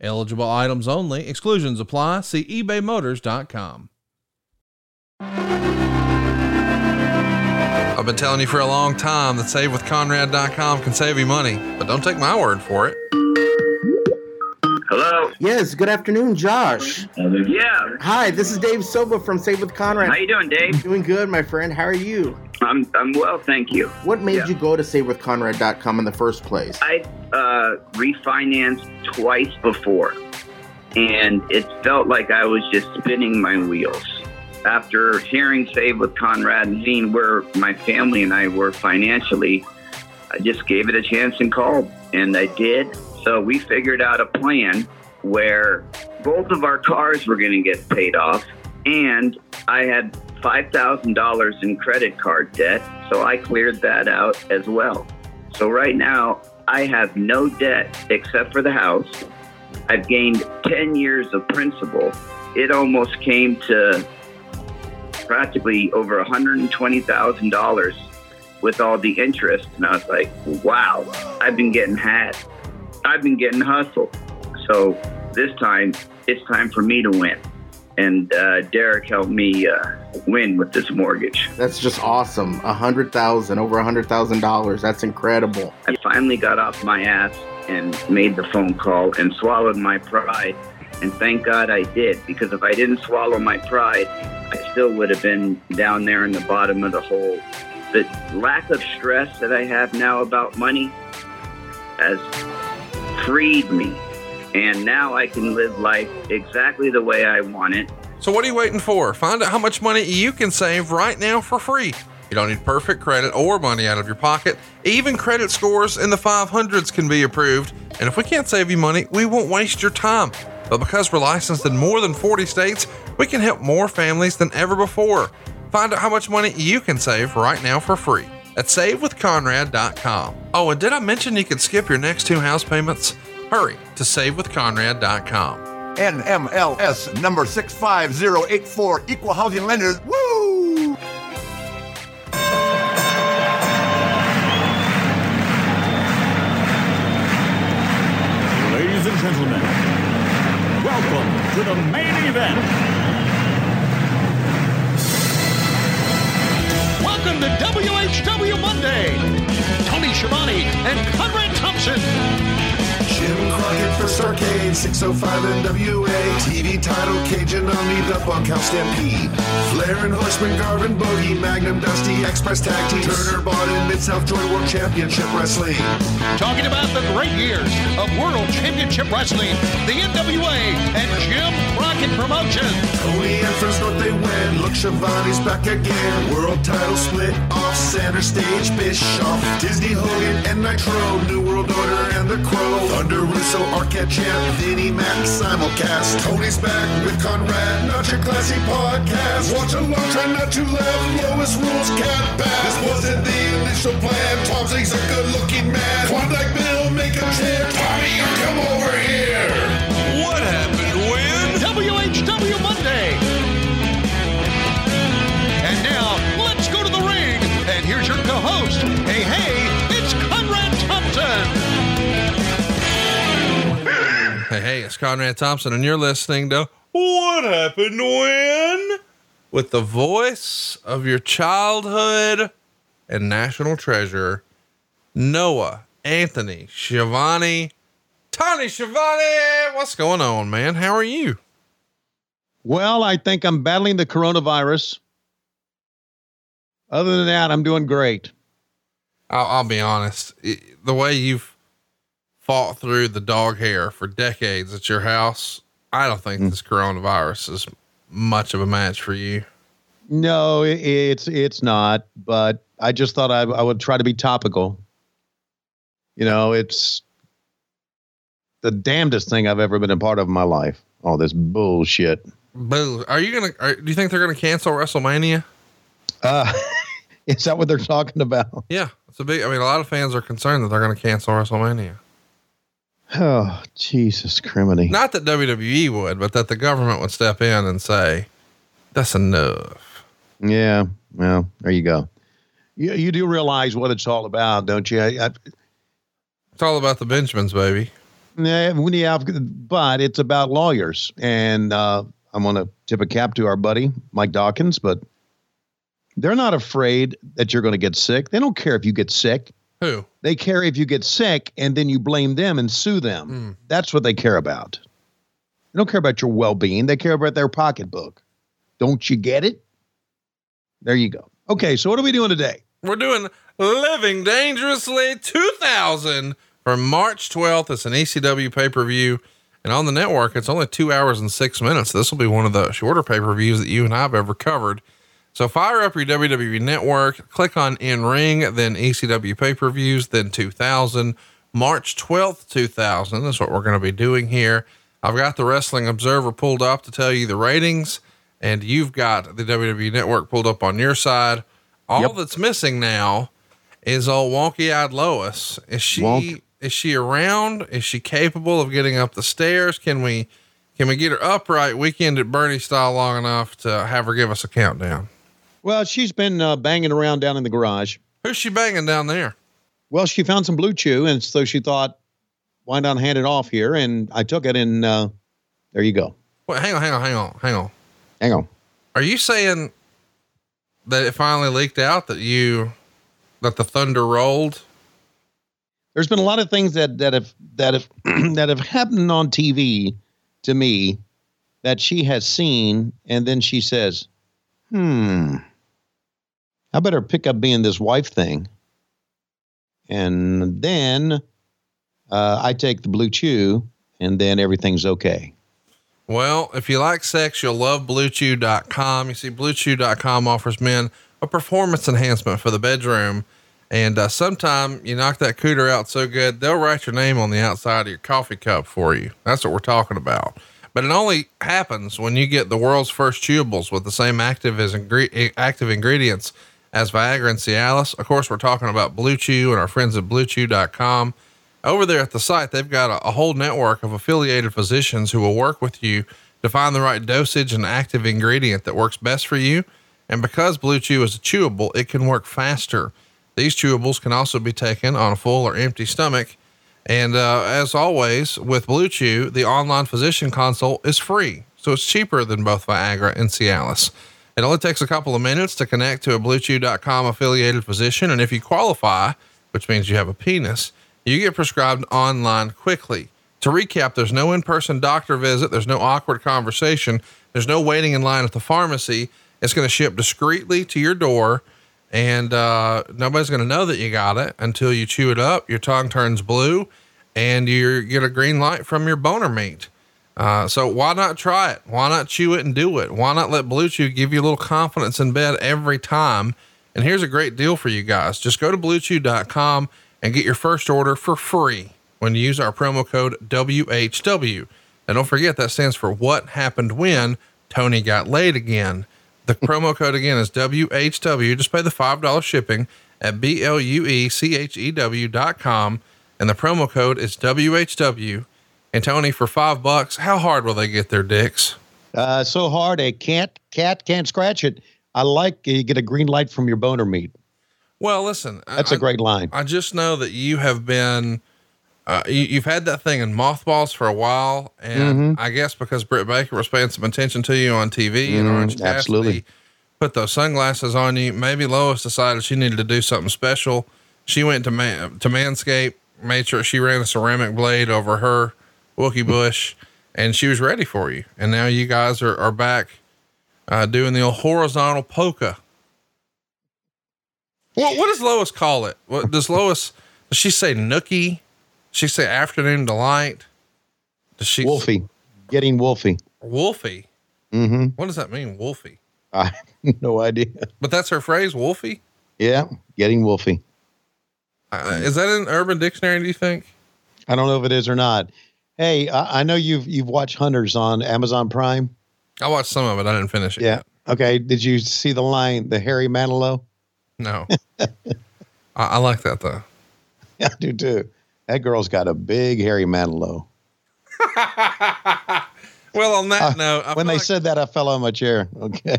Eligible items only. Exclusions apply. See ebaymotors.com. I've been telling you for a long time that SaveWithConrad.com can save you money, but don't take my word for it. Hello. Yes. Good afternoon, Josh. Yeah. Hi, this is Dave Silva from Save with Conrad. How you doing, Dave? Doing good, my friend. How are you? I'm I'm well, thank you. What made Yeah. you go to SaveWithConrad.com in the first place? I uh, refinanced twice before, and it felt like I was just spinning my wheels. After hearing Save with Conrad and seeing where my family and I were financially, I just gave it a chance and called, and I did. So we figured out a plan where both of our cars were going to get paid off, and I had $5,000 in credit card debt, so I cleared that out as well. So right now, I have no debt except for the house. I've gained 10 years of principal. It almost came to practically over $120,000 with all the interest. And I was like, wow, I've been getting had. I've been getting hustled. So this time, it's time for me to win. And uh, Derek helped me uh, win with this mortgage. That's just awesome. A hundred thousand, over a hundred thousand dollars. That's incredible. I finally got off my ass and made the phone call and swallowed my pride. And thank God I did, because if I didn't swallow my pride, I still would have been down there in the bottom of the hole. The lack of stress that I have now about money has freed me. And now I can live life exactly the way I want it. So, what are you waiting for? Find out how much money you can save right now for free. You don't need perfect credit or money out of your pocket. Even credit scores in the 500s can be approved. And if we can't save you money, we won't waste your time. But because we're licensed in more than 40 states, we can help more families than ever before. Find out how much money you can save right now for free at savewithconrad.com. Oh, and did I mention you can skip your next two house payments? Hurry to savewithconrad.com. NMLS number 65084, equal housing lenders. Woo! Ladies and gentlemen, welcome to the main event. Welcome to WHW Monday. Tony Schiavone and Conrad Thompson. Jim Crockett for Starcade, 605 NWA. TV title, Cajun Omni, the Bunkhouse Stampede. Flair and Horseman, Garvin Bogey, Magnum Dusty, Express Tag Team. Turner bought in Mid South Joy World Championship Wrestling. Talking about the great years of World Championship Wrestling, the NWA, and Jim Crockett Promotions. Tony and North they win. Look, Schiavone's back again. World title split off center stage. Bischoff, Disney Hogan, and Nitro. New World Order and the Crow. Thunder Russo, Arquette Champ, Vinnie Mac, simulcast. Tony's back with Conrad, not your classy podcast. Watch along, try not to laugh. Lowest rules can't pass. This wasn't the initial plan. Tom Zenk's a good looking man. Klondike Bill, make a chant. Tommy, you come over here. What happened when? WHW Monday. And now, let's go to the ring. And here's your co-host. Hey, hey, it's Conrad Thompson, and you're listening to What Happened When? With the voice of your childhood and national treasure, Noah Anthony Schiavone. Tony Schiavone, what's going on, man? How are you? Well, I think I'm battling the coronavirus. Other than that, I'm doing great. I'll, I'll be honest. the way you've fought through the dog hair for decades at your house, I don't think this coronavirus is much of a match for you. No, it's it's not. But I just thought I, I would try to be topical. You know, it's the damnedest thing I've ever been a part of in my life. all this bullshit. Boo. Are you gonna? Are, do you think they're gonna cancel WrestleMania? Uh, is that what they're talking about? Yeah, it's a big. I mean, a lot of fans are concerned that they're gonna cancel WrestleMania. Oh, Jesus criminy. Not that WWE would, but that the government would step in and say, "That's enough." Yeah. Well, there you go. You, you do realize what it's all about, don't you? I, I, It's all about the Benjamins, baby. Yeah, when you but it's about lawyers, and uh, I'm going to tip a cap to our buddy Mike Dawkins, but they're not afraid that you're going to get sick. They don't care if you get sick. Who? They care if you get sick and then you blame them and sue them. Mm. That's what they care about. They don't care about your well-being. They care about their pocketbook. Don't you get it? There you go. Okay, so what are we doing today? We're doing Living Dangerously 2000 for March 12th. It's an ECW pay per view. And on the network, it's only two hours and six minutes. This will be one of the shorter pay per views that you and I have ever covered. So fire up your WWE network, click on In Ring, then ECW pay per views, then 2000. March 12th, 2000 is what we're going to be doing here. I've got the Wrestling Observer pulled up to tell you the ratings, and you've got the WWE network pulled up on your side. All Yep. that's missing now is old wonky eyed Lois. Is she Wonk. is she around? Is she capable of getting up the stairs? Can we can we get her upright weekend at Bernie style long enough to have her give us a countdown? Well, she's been uh, banging around down in the garage. Who's she banging down there? Well, she found some blue chew, and so she thought, why not hand it off here? And I took it, and uh, there you go. Wait, hang on, hang on, hang on, hang on. Hang on. Are you saying that it finally leaked out that you that the thunder rolled? There's been a lot of things that that have that have that have happened on TV to me that she has seen, and then she says, "Hmm, I better pick up being this wife thing." And then uh, I take the blue chew, and then everything's okay. Well, if you like sex, you'll love BlueChew.com. You see, BlueChew.com offers men a performance enhancement for the bedroom. And uh, sometime you knock that cooter out so good, they'll write your name on the outside of your coffee cup for you. That's what we're talking about. But it only happens when you get the world's first chewables with the same active as ingre- active ingredients as Viagra and Cialis. Of course, we're talking about Blue Chew and our friends at BlueChew.com. Over there at the site, they've got a, a whole network of affiliated physicians who will work with you to find the right dosage and active ingredient that works best for you. And because Blue Chew is a chewable, it can work faster. These chewables can also be taken on a full or empty stomach. And uh, as always, with Blue Chew, the online physician consult is free. So it's cheaper than both Viagra and Cialis. It only takes a couple of minutes to connect to a BlueChew.com affiliated physician. And if you qualify, which means you have a penis, you get prescribed online quickly. To recap, there's no in person doctor visit, there's no awkward conversation, there's no waiting in line at the pharmacy. It's going to ship discreetly to your door, and uh, nobody's going to know that you got it until you chew it up. Your tongue turns blue, and you get a green light from your boner meat. Uh, so why not try it? Why not chew it and do it? Why not let Blue Chew give you a little confidence in bed every time? And here's a great deal for you guys. Just go to bluechew.com and get your first order for free when you use our promo code WHW. And don't forget that stands for what happened when Tony got laid again. The promo code again is WHW. Just pay the $5 shipping at B L U E C H E W dot com. And the promo code is WHW. And Tony, for five bucks, how hard will they get their dicks? Uh, so hard a cat cat can't scratch it. I like you get a green light from your boner meat. Well, listen, That's a a great line. I just know that you have been, uh, you, you've had that thing in mothballs for a while, and I guess because Britt Baker was paying some attention to you on TV and Mhm, Orange Cassidy absolutely. put those sunglasses on you. Maybe Lois decided she needed to do something special. She went to man to Manscaped, made sure she ran a ceramic blade over her Wookie bush, and she was ready for you. And now you guys are are back uh, doing the old horizontal polka. What what does Lois call it? What does Lois? Does she say nookie? Does she say afternoon delight? Does she Wolfie, getting Wolfie. Wolfie? Mm-hmm. What does that mean, Wolfie? I have no idea. But that's her phrase, Wolfie. Yeah, getting Wolfie. Uh, is that an Urban Dictionary? Do you think? I don't know if it is or not. Hey, I, I know you've you've watched Hunters on Amazon Prime. I watched some of it. I didn't finish it. Yeah. Yet. Okay. Did you see the line, the Harry Manilow? No. I, I like that though. Yeah, I do too. That girl's got a big Harry Manilow. Well, on that Uh, note, I when they like said that, I fell on my chair. Okay.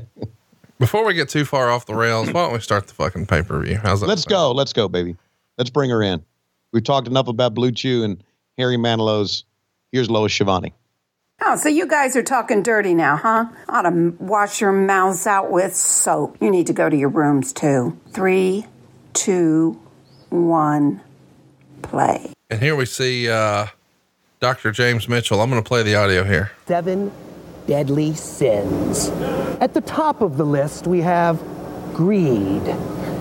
before we get too far off the rails, why don't we start the fucking pay per view? How's that? Let's go. Let's go, baby. Let's bring her in. We've talked enough about Blue Chew and Harry Manilow's. Here's Lois Schiavone. Oh, so you guys are talking dirty now, huh? Ought to wash your mouths out with soap. You need to go to your rooms too. Three, two, one, play. And here we see uh, Dr. James Mitchell. I'm going to play the audio here. seven deadly sins. At the top of the list, we have greed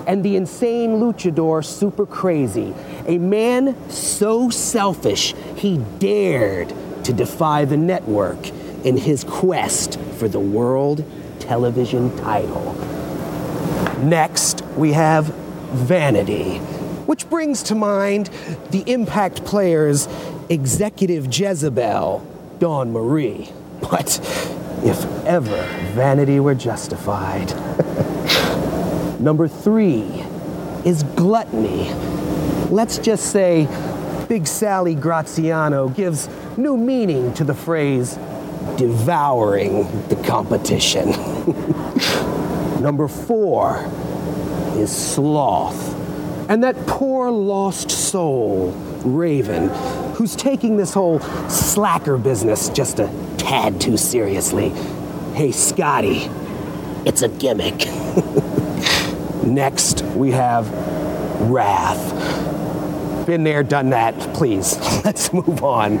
and the insane luchador Super Crazy, a man so selfish he dared to defy the network in his quest for the world television title. Next, we have vanity, which brings to mind the Impact Players' executive Jezebel, Dawn Marie. But if ever vanity were justified. Number three is gluttony. Let's just say Big Sally Graziano gives new meaning to the phrase devouring the competition. Number four is sloth. And that poor lost soul, Raven, who's taking this whole slacker business just a tad too seriously. Hey, Scotty, it's a gimmick. Next, we have wrath. Been there, done that. Please, let's move on.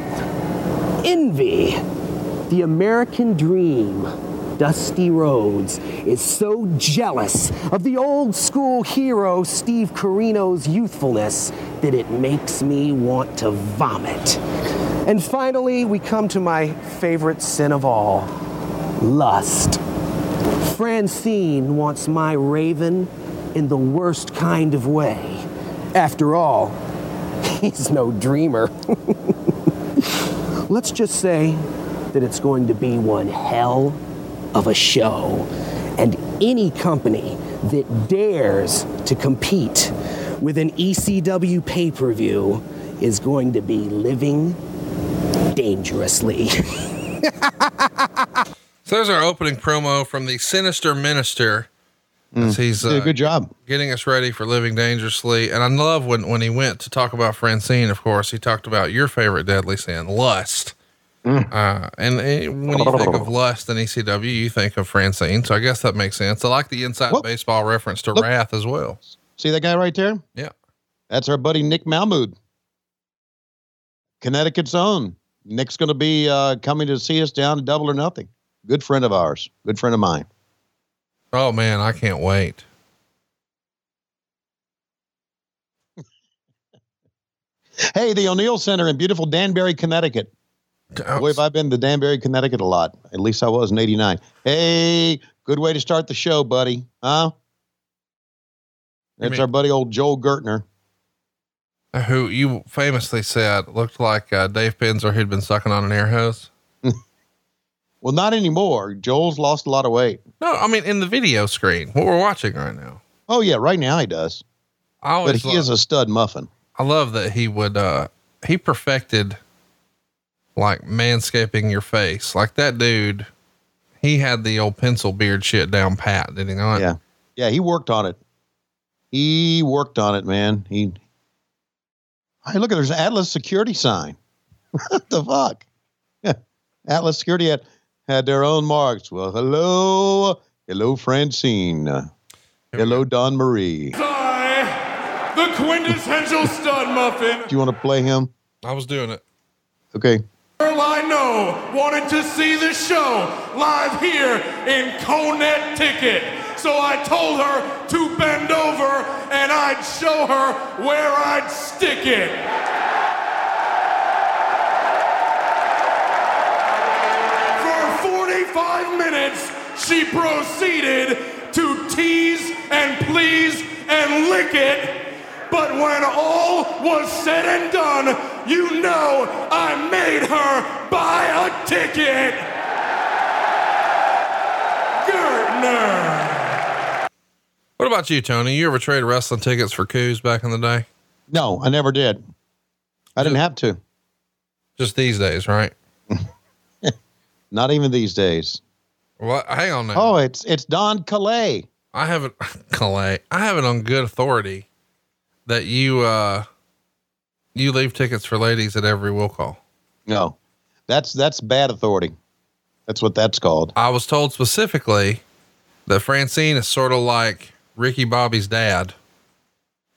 Envy. The American dream. Dusty Rhodes is so jealous of the old school hero Steve Corino's youthfulness that it makes me want to vomit. And finally, we come to my favorite sin of all lust. Francine wants my raven in the worst kind of way. After all, he's no dreamer. Let's just say that it's going to be one hell of a show. And any company that dares to compete with an ECW pay per view is going to be living dangerously. So there's our opening promo from the Sinister Minister. As he's uh, good job. getting us ready for living dangerously. And I love when, when he went to talk about Francine, of course, he talked about your favorite deadly sin, lust. Uh, and uh, when you think of lust and ECW, you think of Francine. So I guess that makes sense. I like the inside Whoop. baseball reference to Look. Wrath as well. See that guy right there? Yeah. That's our buddy Nick Malmood, Connecticut's own. Nick's going to be uh, coming to see us down to Double or Nothing. Good friend of ours. Good friend of mine. Oh man, I can't wait. Hey, the O'Neill Center in beautiful Danbury, Connecticut. Boy, have I been to Danbury, Connecticut a lot. At least I was in 89. Hey, good way to start the show, buddy. Huh? That's mean- our buddy old Joel Gertner. Who you famously said looked like uh, Dave Penzer who'd been sucking on an air hose. Well, not anymore. Joel's lost a lot of weight. No, I mean in the video screen, what we're watching right now. Oh, yeah, right now he does. I But he love, is a stud muffin. I love that he would uh he perfected like manscaping your face. Like that dude, he had the old pencil beard shit down pat, did he not? Yeah. Yeah, he worked on it. He worked on it, man. He. Hey, look at there's an Atlas security sign. what the fuck? Yeah. Atlas security had, had their own marks. Well, hello, hello, Francine. Hello, Dawn Marie. I, the quintessential stud muffin, Do you want to play him? I was doing it. Okay. girl I know, wanted to see the show live here in Conet Ticket. So I told her to bend over and I'd show her where I'd stick it. For 45 minutes, she proceeded to tease and please and lick it. But when all was said and done, you know I made her buy a ticket. Gertner. What about you, Tony? You ever trade wrestling tickets for coups back in the day? No, I never did. I didn't have to. Just these days, right? Not even these days. What? Hang on now. Oh, it's it's Don Callis. I have it, Callis. I have it on good authority that you uh you leave tickets for ladies at every will call. No, that's that's bad authority. That's what that's called. I was told specifically that Francine is sort of like Ricky Bobby's dad,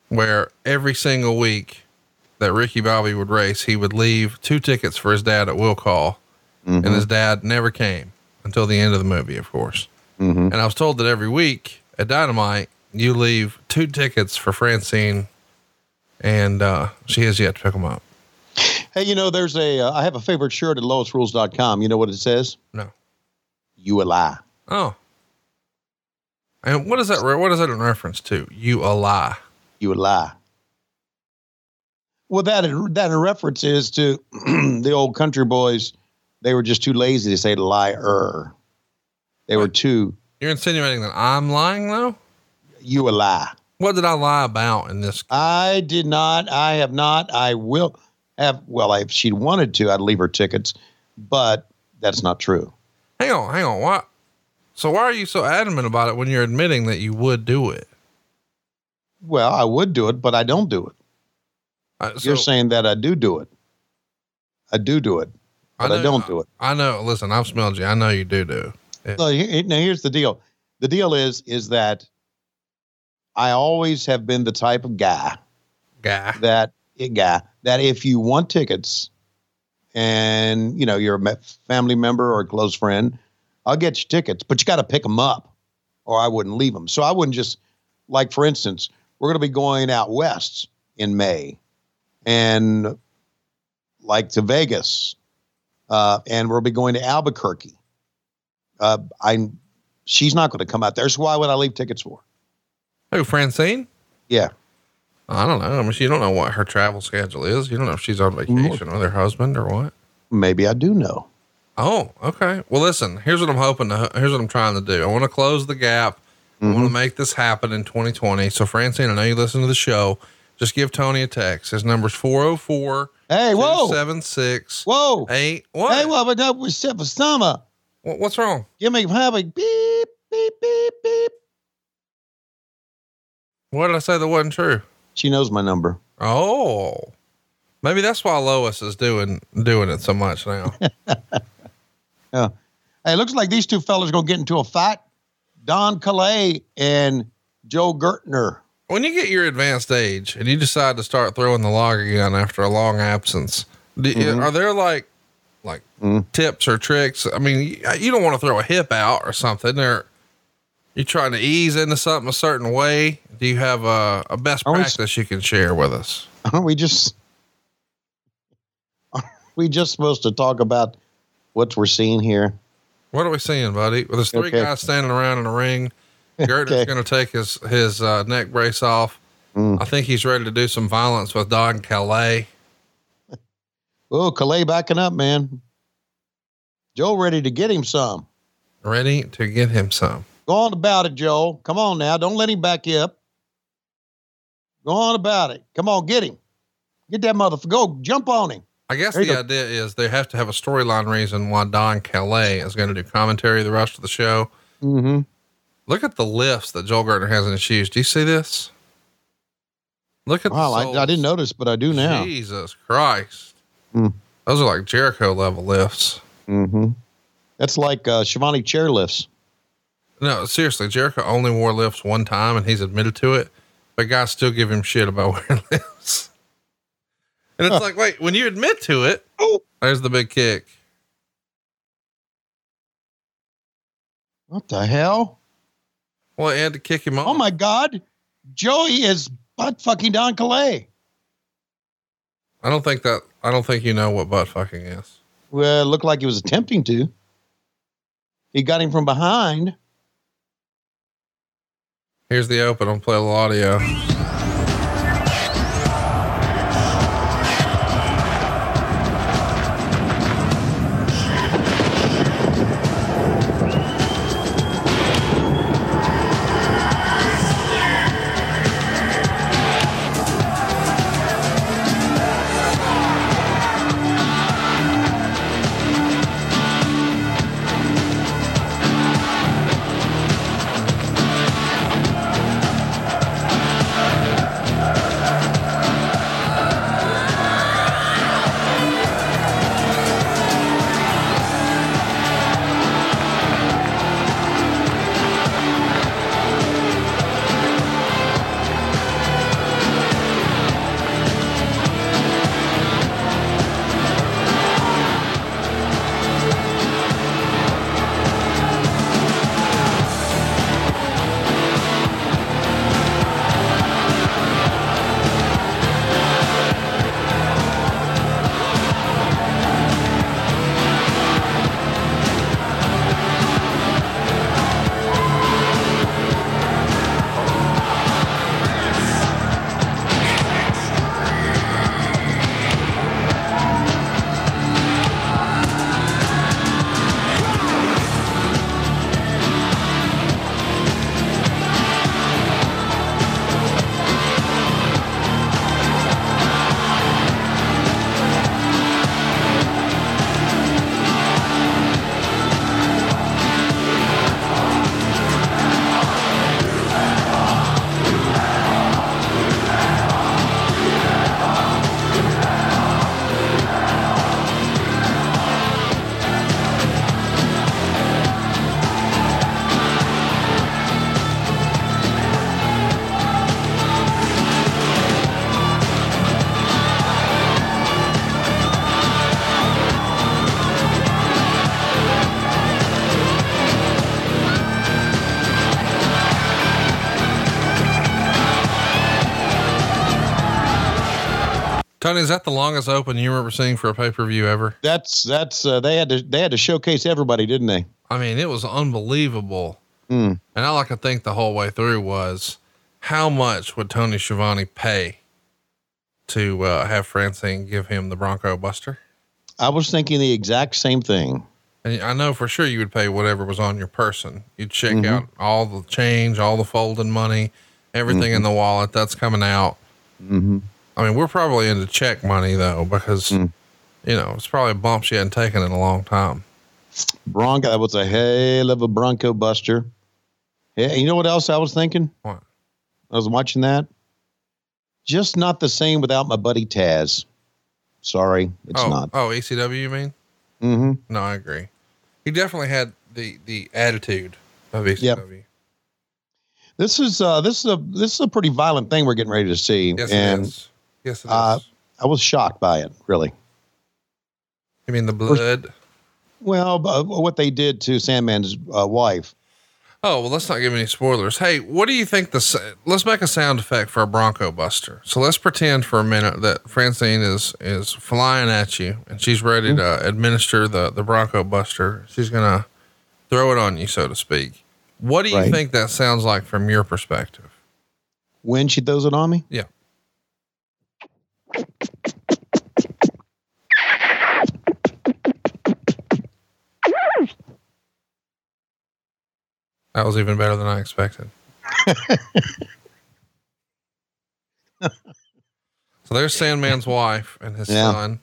where every single week that Ricky Bobby would race, he would leave two tickets for his dad at will call, and his dad never came until the end of the movie, of course. Mm-hmm. And I was told that every week at Dynamite, you leave two tickets for Francine, and uh, she has yet to pick them up. Hey, you know, there's a uh, I have a favorite shirt at lowestrules.com. You know what it says? No. You a lie. Oh. And what is that? re- What is that in reference to? You a lie. You a lie. Well, that that in reference is to the old country boys. They were just too lazy to say liar. They were too. You're insinuating that I'm lying, though. You a lie. What did I lie about in this? I did not. I have not. I will have. Well, if she wanted to, I'd leave her tickets, but that's not true. Hang on, hang on. What? So why are you so adamant about it when you're admitting that you would do it? Well, I would do it, but I don't do it. Uh, You're saying that I do do it. I do do it, I, know- don't do it. I know. Listen, I've smelled you. I know you do do. it. No, he- now here's the deal. The deal is is that I always have been the type of guy Guy. that guy that if you want tickets and you know you're a family member or a close friend, I'll get you tickets, but you got to pick them up, or I wouldn't leave them. So I wouldn't just like, for instance, we're going to be going out west in May, and like to Vegas, uh, and we'll be going to Albuquerque. Uh, I, she's not going to come out there. So why would I leave tickets for? Who, Francine? Yeah. I don't know. I mean, you don't know what her travel schedule is. You don't know if she's on vacation with her husband or what. Maybe I do know. Oh, okay. Well, listen, here's what I'm hoping to, here's what I'm trying to do. I want to close the gap. I want to make this happen in 2020. So Francine, I know you listen to the show. Just give Tony a text. His number's 404 Hey, whoa. 276 Whoa. 8. What? Hey, well, but that was for summer. What- What's wrong? Give me have a beep, beep, beep, beep. What did I say that wasn't true? She knows my number. Oh, maybe that's why Lois is doing, doing it so much now. Yeah. Hey, it looks like these two fellas to get into a fight. Don Callis and Joe Gertner. When you get your advanced age and you decide to start throwing the log again after a long absence, do, Mhm. are there like like Mm. tips or tricks? I mean, you, you don't want to throw a hip out or something. Or you trying to ease into something a certain way? Do you have a, a best Are we- practice you can share with us? Aren't we just are we just supposed to talk about what we're seeing here? What are we seeing, buddy? Well, there's three Okay. guys standing around in a ring. Gertner's Okay. going to take his his uh, neck brace off. Mm. I think he's ready to do some violence with Don Callis. Oh, Callis backing up, man. Joe ready to get him some. Ready to get him some. Go on about it, Joe. Come on now. Don't let him back you up. Go on about it. Come on, get him. Get that motherfucker. Go jump on him. I guess the go. idea is they have to have a storyline reason why Don Callis is going to do commentary the rest of the show. Mm-hmm. Look at the lifts that Joel Gertner has in his shoes. Do you see this? Look at Wow, the I. I didn't notice, but I do now. Jesus Christ. Mm. Those are like Jericho level lifts. Mm-hmm. That's like uh, Schiavone chairlifts. No, seriously, Jericho only wore lifts one time and he's admitted to it, but guys still give him shit about wearing lifts. And it's like, wait, when you admit to it, Oh. there's the big kick. What the hell? Well, had to kick him oh, off. Oh my God. Joey is butt fucking Don Callis. I don't think that, I don't think you know what butt fucking is. Well, it looked like he was attempting to. He got him from behind. Here's the open. I'll play a little audio. Tony, is that the longest open you remember seeing for a pay per view ever? That's that's uh, they had to they had to showcase everybody, didn't they? I mean, it was unbelievable. Mm. And all I could think the whole way through was how much would Tony Schiavone pay to uh, have Francine give him the Bronco Buster? I was thinking the exact same thing. And I know for sure you would pay whatever was on your person. You'd check Mhm. out all the change, all the folding money, everything in the wallet that's coming out. Mm-hmm. I mean, we're probably into check money though, because Mm. you know it's probably a bump she hadn't taken in a long time. Bronco, that was a hell of a Bronco Buster. Yeah, you know what else I was thinking? What? I was watching that. Just not the same without my buddy Taz. Sorry, it's oh, not. oh, ECW, you mean? Mm-hmm. No, I agree. He definitely had the the attitude of ECW. This is uh this is a this is a pretty violent thing we're getting ready to see. Yes, and it is. Yes, it is. uh, I was shocked by it, really. you mean the blood? Well, uh, what they did to Sandman's uh, wife. Oh well, let's not give any spoilers. Hey, what do you think? The let's make a sound effect for a Bronco Buster. So let's pretend for a minute that Francine is is flying at you and she's ready to administer the the Bronco Buster. She's gonna throw it on you, so to speak. What do you Right. think that sounds like from your perspective? When she throws it on me? Yeah. That was even better than I expected. so there's Sandman's wife and his Yeah. son.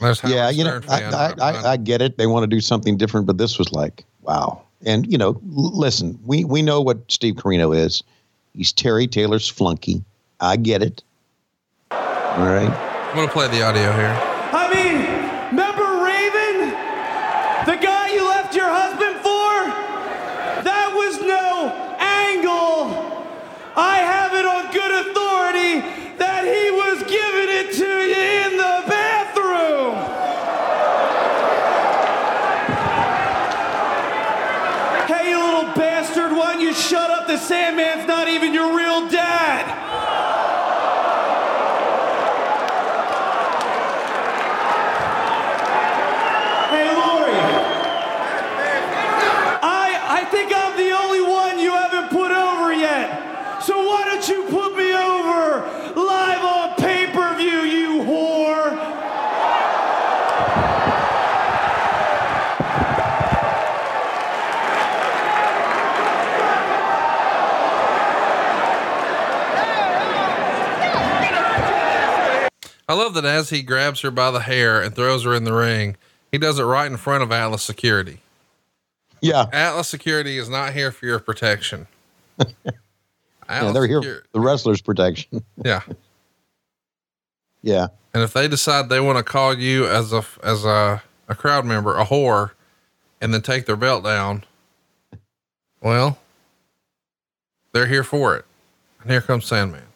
There's Howard yeah, you know, I, I, I, I get it. They want to do something different, but this was like, wow. And you know, listen, we we know what Steve Corino is. He's Terry Taylor's flunky. I get it. All right. I'm gonna play the audio here. I love that as he grabs her by the hair and throws her in the ring, he does it right in front of Atlas Security. Yeah. Atlas Security is not here for your protection. Yeah, they're here for the wrestler's protection. Yeah. yeah. And if they decide they want to call you as a as a, a crowd member a whore, and then take their belt down, well, they're here for it. And here comes Sandman.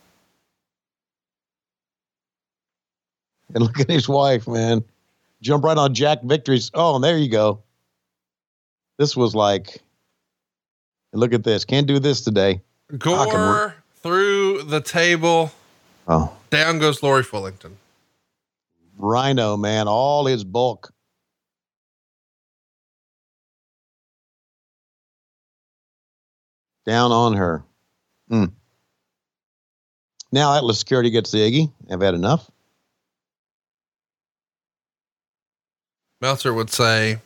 And look at his wife, man. Jump right on Jack Victory's. Oh, and there you go. This was like, and look at this. Can't do this today. Gore through the table. Oh, Down goes Lori Fullington. Rhino, man. All his bulk. Down on her. Hmm. Now Atlas Security gets the Iggy. I've had enough. Meltzer would say,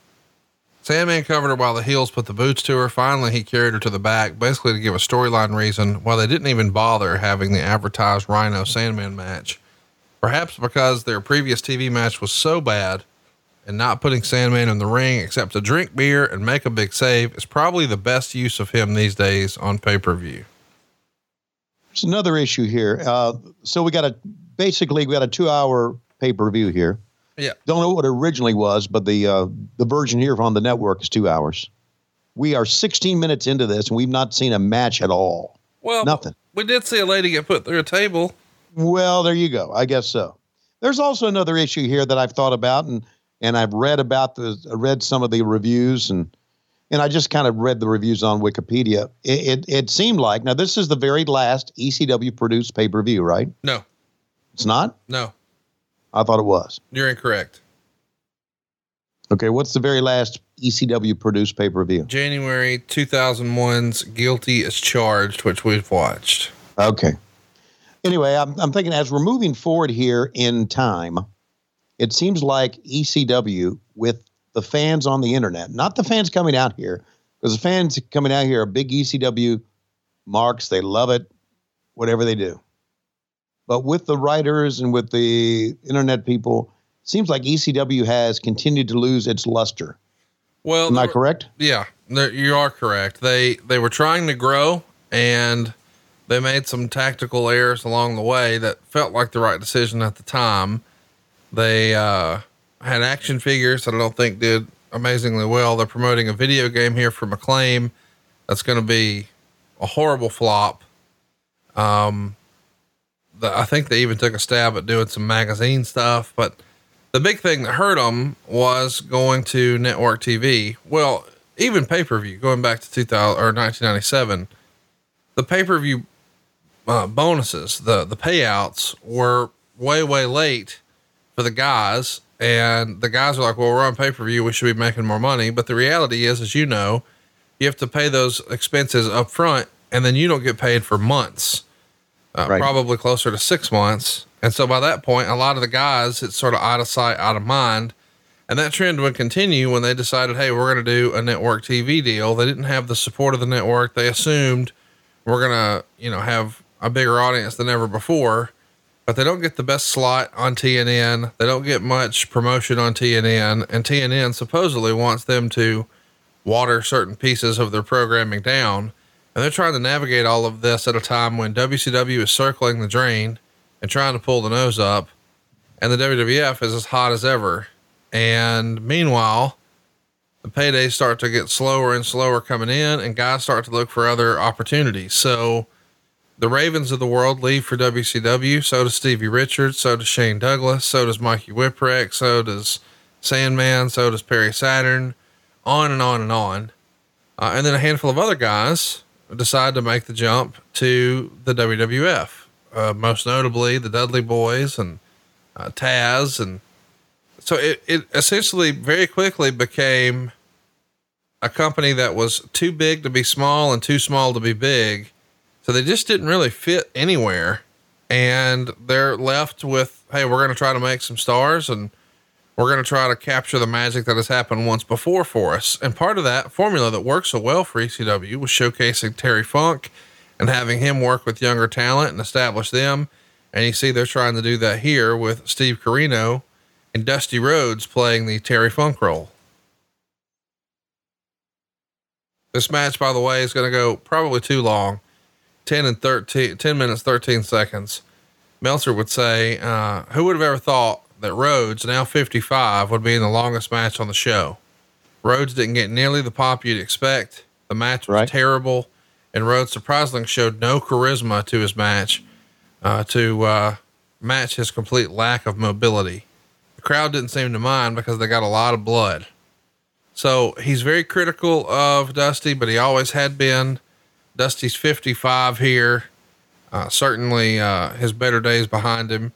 Sandman covered her while the heels put the boots to her. Finally, he carried her to the back, basically to give a storyline reason why they didn't even bother having the advertised Rhino Sandman match. Perhaps because their previous TV match was so bad and not putting Sandman in the ring except to drink beer and make a big save is probably the best use of him these days on pay per view. There's another issue here. Uh, so we got a basically we got a two hour pay per view here. Yeah. Don't know what it originally was, but the uh, the version here on the network is two hours. We are 16 minutes into this, and we've not seen a match at all. Well, Nothing. We did see a lady get put through a table. Well, there you go. I guess so. There's also another issue here that I've thought about, and and I've read about the read some of the reviews, and and I just kind of read the reviews on Wikipedia. It it, it seemed like now this is the very last ECW produced pay per view, right? No. It's not? No, I thought it was. you're incorrect. Okay, what's the very last ECW produced pay per view? January 2001's Guilty as Charged, which we've watched. Okay. Anyway, I'm, I'm thinking as we're moving forward here in time, it seems like ECW with the fans on the internet, not the fans coming out here, because the fans coming out here are big ECW marks. They love it, whatever they do. But with the writers and with the internet people, it seems like ECW has continued to lose its luster. Well, Am I correct? Yeah, you are correct. They they were trying to grow and they made some tactical errors along the way that felt like the right decision at the time. They uh, had action figures that I don't think did amazingly well. They're promoting a video game here for Acclaim that's going to be a horrible flop. Um, the, I think they even took a stab at doing some magazine stuff, but the big thing that hurt them was going to network TV. Well, even pay per view, going back to 2000 or 1997, the pay per view uh, bonuses, the the payouts were way way late for the guys, and the guys were like, "Well, we're on pay per view, we should be making more money." But the reality is, as you know, you have to pay those expenses up front, and then you don't get paid for months uh, Right. probably closer to six months. And so by that point, a lot of the guys, it's sort of out of sight, out of mind. And that trend would continue when they decided, hey, we're going to do a network TV deal. They didn't have the support of the network. They assumed we're going to, you know, have a bigger audience than ever before, but they don't get the best slot on TNN. They don't get much promotion on TNN. And TNN supposedly wants them to water certain pieces of their programming down. And they're trying to navigate all of this at a time when WCW is circling the drain and trying to pull the nose up, and the WWF is as hot as ever. And meanwhile, the paydays start to get slower and slower coming in, and guys start to look for other opportunities. So the Ravens of the world leave for WCW. So does Stevie Richards. So does Shane Douglas. So does Mikey Whipwreck. So does Sandman. So does Perry Saturn. On and on and on. Uh, and then a handful of other guys decide to make the jump to the WWF. Uh, most notably the Dudley Boys and uh, Taz. And so it, it essentially very quickly became a company that was too big to be small and too small to be big. So they just didn't really fit anywhere. And they're left with, hey, we're going to try to make some stars and we're going to try to capture the magic that has happened once before for us. And part of that formula that worked so well for ECW was showcasing Terry Funk and having him work with younger talent and establish them. And you see, they're trying to do that here with Steve Corino and Dusty Rhodes playing the Terry Funk role. This match, by the way, is going to go probably too long 10 and 13, 10 minutes, 13 seconds. Meltzer would say, uh, who would have ever thought that Rhodes, now 55, would be in the longest match on the show? Rhodes didn't get nearly the pop you'd expect. The match was Right. terrible, and Rhodes surprisingly showed no charisma to his match uh, to uh, match his complete lack of mobility. The crowd didn't seem to mind because they got a lot of blood. So he's very critical of Dusty, but he always had been. Dusty's 55 here. Uh, certainly, uh, his better days behind him.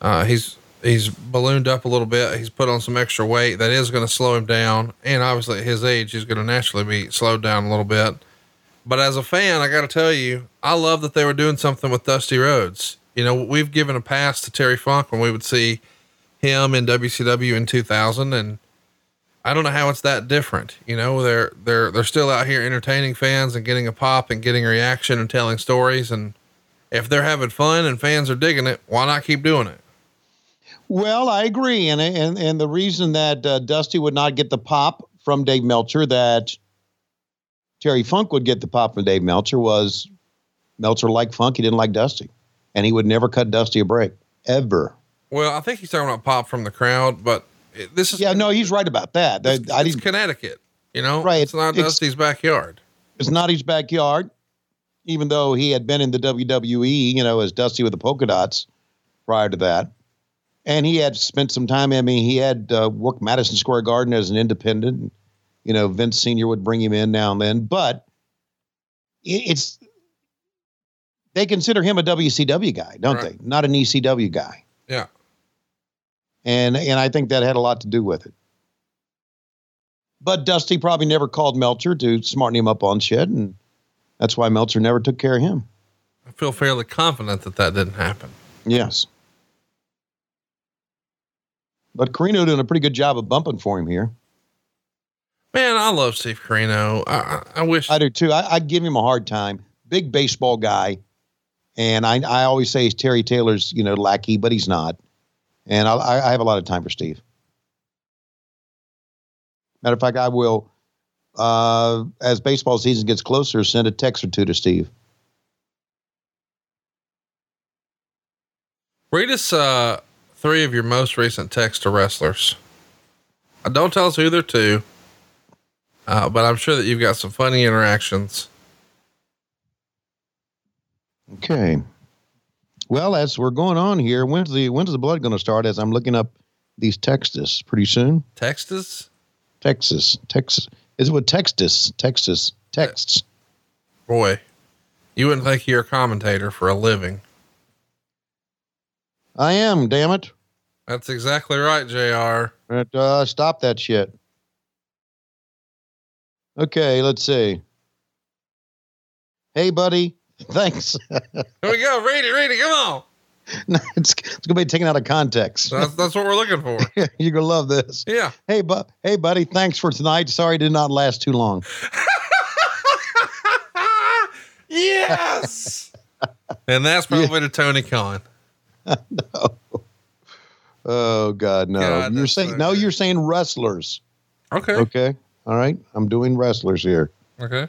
Uh, he's, he's ballooned up a little bit. He's put on some extra weight that is going to slow him down. And obviously at his age, he's going to naturally be slowed down a little bit. But as a fan, I got to tell you, I love that they were doing something with Dusty Rhodes. You know, we've given a pass to Terry Funk when we would see him in WCW in 2000 and I don't know how it's that different. You know, they're they're they're still out here entertaining fans and getting a pop and getting a reaction and telling stories and if they're having fun and fans are digging it, why not keep doing it? Well, I agree, and and and the reason that uh, Dusty would not get the pop from Dave Meltzer that Terry Funk would get the pop from Dave Meltzer was Meltzer liked Funk, he didn't like Dusty, and he would never cut Dusty a break ever. Well, I think he's talking about pop from the crowd, but it- this is Yeah, no, he's right about that. It's, I it's didn't, Connecticut. You know, Right, It's not it's- Dusty's backyard. it's not his backyard, even though he had been in the WWE, you know, as Dusty with the polka dots prior to that. And he had spent some time. I mean, he had uh, worked Madison Square Garden as an independent. You know, Vince Senior would bring him in now and then, but it's they consider him a WCW guy, don't Right. they? Not an ECW guy. Yeah. And and I think that had a lot to do with it. But Dusty probably never called Meltzer to smarten him up on shit, and that's why Meltzer never took care of him. I feel fairly confident that that didn't happen. Yes. But Corino doing a pretty good job of bumping for him here. Man, I love Steve Corino. I, I, wish I do too. I, I give him a hard time. Big baseball guy, and I I always say he's Terry Taylor's you know lackey, but he's not. And I I I have a lot of time for Steve. Matter of fact, I will, uh, as baseball season gets closer, send a text or two to Steve. read us uh, three of your most recent texts to wrestlers. Uh, don't tell us who they're to, uh, but I'm sure that you've got some funny interactions. Okay. Well, as we're going on here, when's the when's the blood going to start? As I'm looking up these texts, pretty soon. Texas, Texas, Texas. Is it with Texas? Texas texts. boy, you wouldn't think you're a commentator for a living. I am. Damn it. That's exactly right, Jr. But, uh, stop that shit. Okay, let's see. Hey, buddy. Thanks. Here we go. Read it. Read it. Come on. No, it's it's gonna be taken out of context. That's that's what we're looking for. You're gonna love this. Yeah. Hey, bu- hey, buddy. Thanks for tonight. Sorry, it did not last too long. yes. and that's probably to Tony Khan. Oh God, no. God, you're saying no. You're saying wrestlers. Okay. Okay. All right. I'm doing wrestlers here. Okay.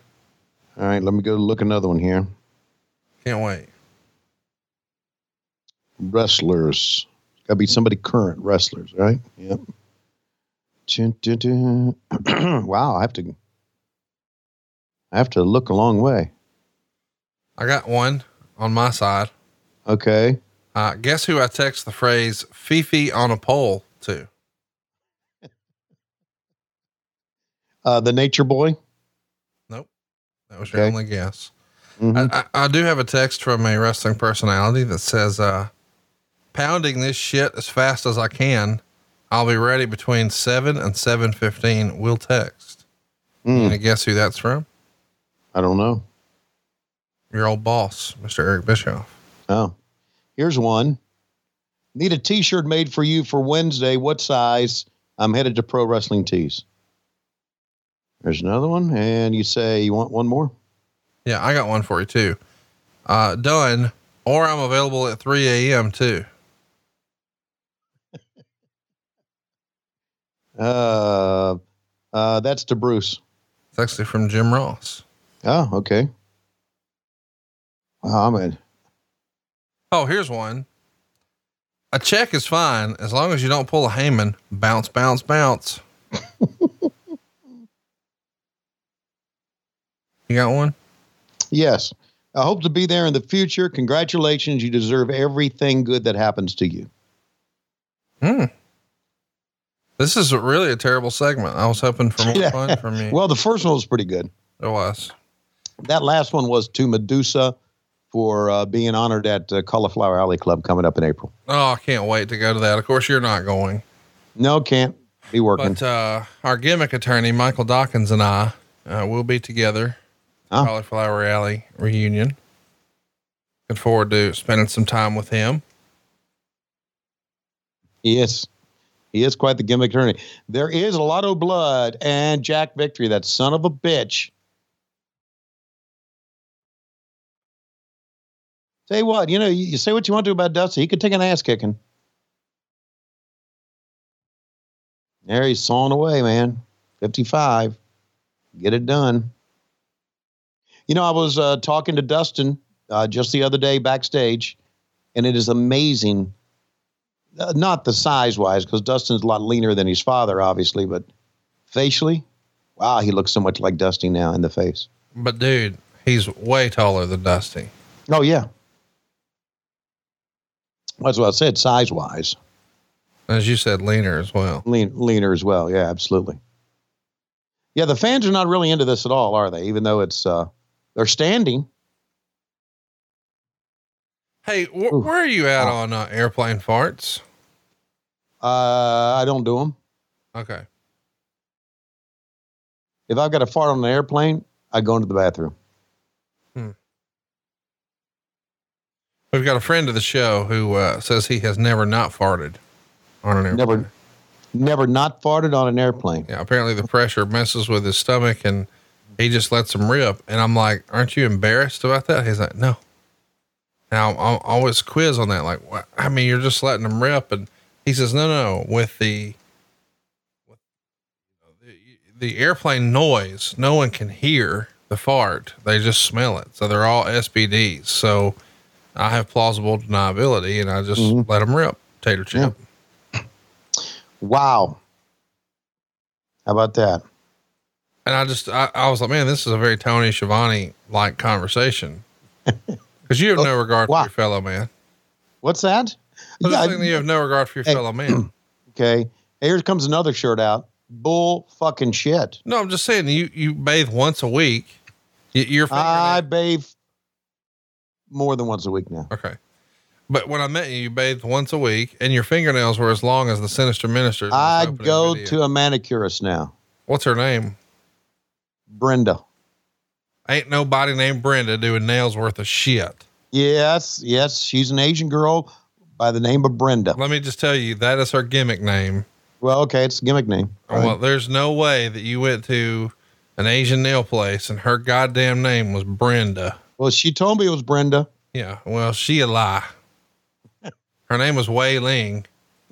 All right. Let me go look another one here. Can't wait. Wrestlers. Got to be somebody current wrestlers, right? Yep. Wow. I have to. I have to look a long way. I got one on my side. Okay. Uh, guess who I text the phrase Fifi on a pole to? Uh, the Nature Boy. Nope. That was your Okay. only guess. Mhm. I, I, I do have a text from a wrestling personality that says, uh, pounding this shit as fast as I can. I'll be ready between seven and seven fifteen. We'll text. Mm, And guess who that's from? I don't know. Your old boss, Mr. Eric Bischoff. Oh, here's one. Need a T-shirt made for you for Wednesday. What size? I'm headed to Pro Wrestling Tees. There's another one, and you say you want one more. Yeah, I got one for you too. Uh, done. Or I'm available at 3 a.m. too. Uh, uh, that's to Bruce. It's actually from Jim Ross. Oh, okay. Wow, I'm in. Oh, here's one. A check is fine as long as you don't pull a Heyman. Bounce, bounce, bounce. you got one? Yes. I hope to be there in the future. Congratulations. You deserve everything good that happens to you. Hmm. This is really a terrible segment. I was hoping for more Yeah. fun from you. Well, the first one was pretty good. it was. That last one was to Medusa for uh, being honored at uh, Cauliflower Alley Club coming up in April. Oh, I can't wait to go to that. Of course, you're not going. No, can't be working. But uh, our gimmick attorney, Michael Dawkins, and I uh, will be together. Oh. Cauliflower Alley reunion. Looking forward to spending some time with him. Yes. He is quite the gimmick attorney. There is a lot of blood and Jack Victory, that son of a bitch. Tell you what, you know, you, you say what you want to about Dusty. He could take an ass kicking. There he's sawing away, man. 55. Get it done. You know, I was uh, talking to Dustin uh, just the other day backstage, and it is amazing uh, not the size wise, because Dustin's a lot leaner than his father, obviously, but facially, wow, he looks so much like Dusty now in the face. But dude, he's way taller than Dusty. Oh, yeah. That's what I said, size wise. As you said, leaner as well. Lean, leaner as well. Yeah, absolutely. Yeah, the fans are not really into this at all, are they? Even though it's, uh, they're standing. Hey, wh- where are you at on uh, airplane farts? Uh, I don't do them. Okay. If I've got a fart on an airplane, I go into the bathroom. We've got a friend of the show who uh, says he has never not farted on an airplane. Never, never not farted on an airplane. Yeah, apparently the pressure messes with his stomach and he just lets him rip. And I'm like, aren't you embarrassed about that? He's like, no. Now I'm always quiz on that. Like, what? I mean, you're just letting him rip. And he says, no, no, with the, with the, the airplane noise, no one can hear the fart. They just smell it. So they're all SBDs. So I have plausible deniability and I just mm-hmm. let them rip tater chip. Wow. How about that? And I just, I, I was like, man, this is a very Tony Schiavone like conversation. Cause you have no oh, regard for your fellow man. What's that? I was Yeah, thinking you have no regard for your Hey. fellow man. Okay. Here comes another shirt out. Bull fucking shit. No, I'm just saying you, you bathe once a week. Your I bathe more than once a week now. Okay. But when I met you, you bathed once a week and your fingernails were as long as the sinister ministers. in this I go video. to a manicurist now. What's her name? Brenda. Ain't nobody named Brenda doing nails worth of shit. Yes, yes, she's an Asian girl by the name of Brenda. Let me just tell you, that is her gimmick name. Well, okay, it's a gimmick name. Well, there's no way that you went to an Asian nail place and her goddamn name was Brenda. Well, she told me it was Brenda. Yeah. Well, she a lie. Her name was Wei Ling.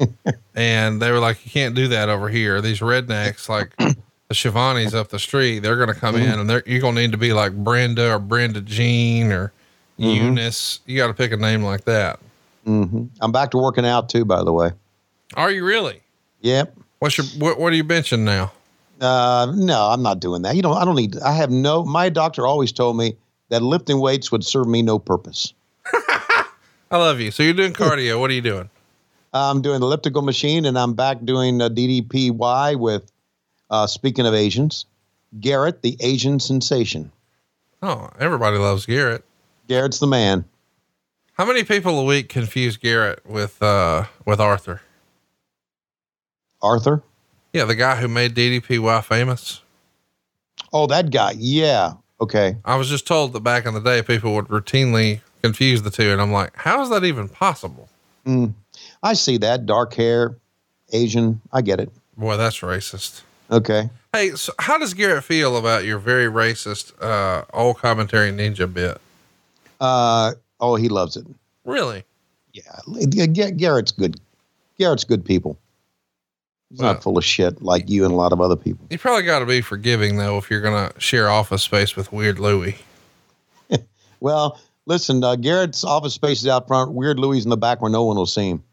and they were like, you can't do that over here. These rednecks, like the Schiavone's up the street, they're going to come in and they're, you're going to need to be like Brenda or Brenda Jean or Eunice. You got to pick a name like that. Mm-hmm. I'm back to working out too, by the way. Are you really? Yep. What's your, what, what are you benching now? Uh, no, I'm not doing that. You know, I don't need, I have no, my doctor always told me that lifting weights would serve me no purpose. I love you. So you're doing cardio. What are you doing? I'm doing elliptical machine and I'm back doing uh, DDPY with, uh, speaking of Asians, Garrett, the Asian sensation. Oh, everybody loves Garrett. Garrett's the man. How many people a week confuse Garrett with, uh, with Arthur? Arthur? Yeah. The guy who made DDPY famous. Oh, that guy. Yeah. Okay. I was just told that back in the day, people would routinely confuse the two. And I'm like, how is that even possible? Mm, I see that. Dark hair, Asian. I get it. Boy, that's racist. Okay. Hey, so how does Garrett feel about your very racist, uh, old commentary ninja bit? Uh, oh, he loves it. Really? Yeah. Garrett's good. Garrett's good people. He's Well- not full of shit like you and a lot of other people. You probably got to be forgiving though, if you're going to share office space with Weird Louie. Well, listen, uh, Garrett's office space is out front. Weird Louie's in the back where no one will see him.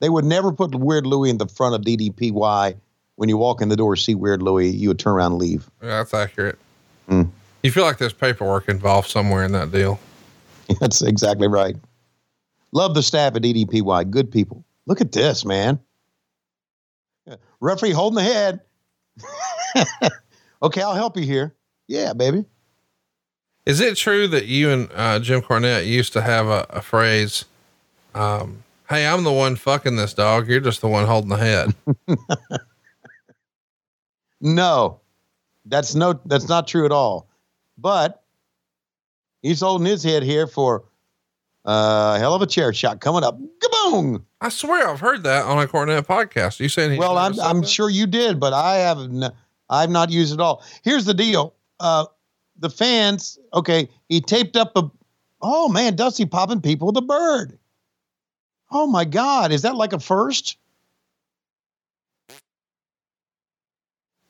They would never put Weird Louie in the front of DDPY. When you walk in the door, see Weird Louie, you would turn around and leave. Yeah, that's accurate. Mm. You feel like there's paperwork involved somewhere in that deal. That's exactly right. Love the staff at DDPY. Good people. Look at this, man. Referee holding the head. okay, I'll help you here. Yeah, baby. Is it true that you and uh, Jim Cornette used to have a, a phrase? Um, Hey, I'm the one fucking this dog. You're just the one holding the head. No, that's no, that's not true at all. But he's holding his head here for uh, a hell of a chair shot coming up. Kaboom! I swear I've heard that on a Cornette podcast. You saying he Well, I'm I'm sure you did, but I haven't. I've not used it all. Here's the deal. Uh, the fans. Okay, he taped up a. Oh man, Dusty popping people with a bird. Oh my God, is that like a first?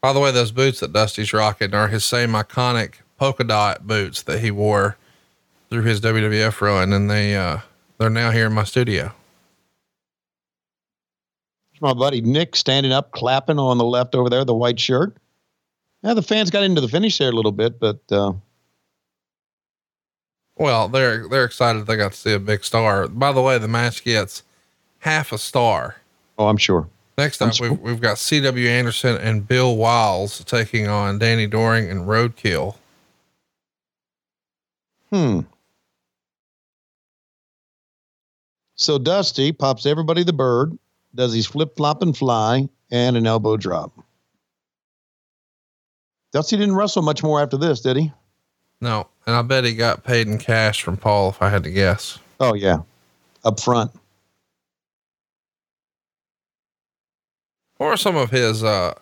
By the way, those boots that Dusty's rocking are his same iconic polka dot boots that he wore through his WWF run, and they uh, they're now here in my studio. My buddy Nick standing up, clapping on the left over there, the white shirt. Yeah, the fans got into the finish there a little bit, but uh, Well, they're they're excited they got to see a big star. By the way, the match gets half a star. oh, I'm sure. Next up, we've, we've got C.W. Anderson and Bill Wiles taking on Danny Doring and Roadkill. Hmm. So Dusty pops everybody the bird, does his flip flop and fly, and an elbow drop. Dusty didn't wrestle much more after this, did he? No, and I bet he got paid in cash from Paul if I had to guess. Oh yeah, up front. What are some of his uh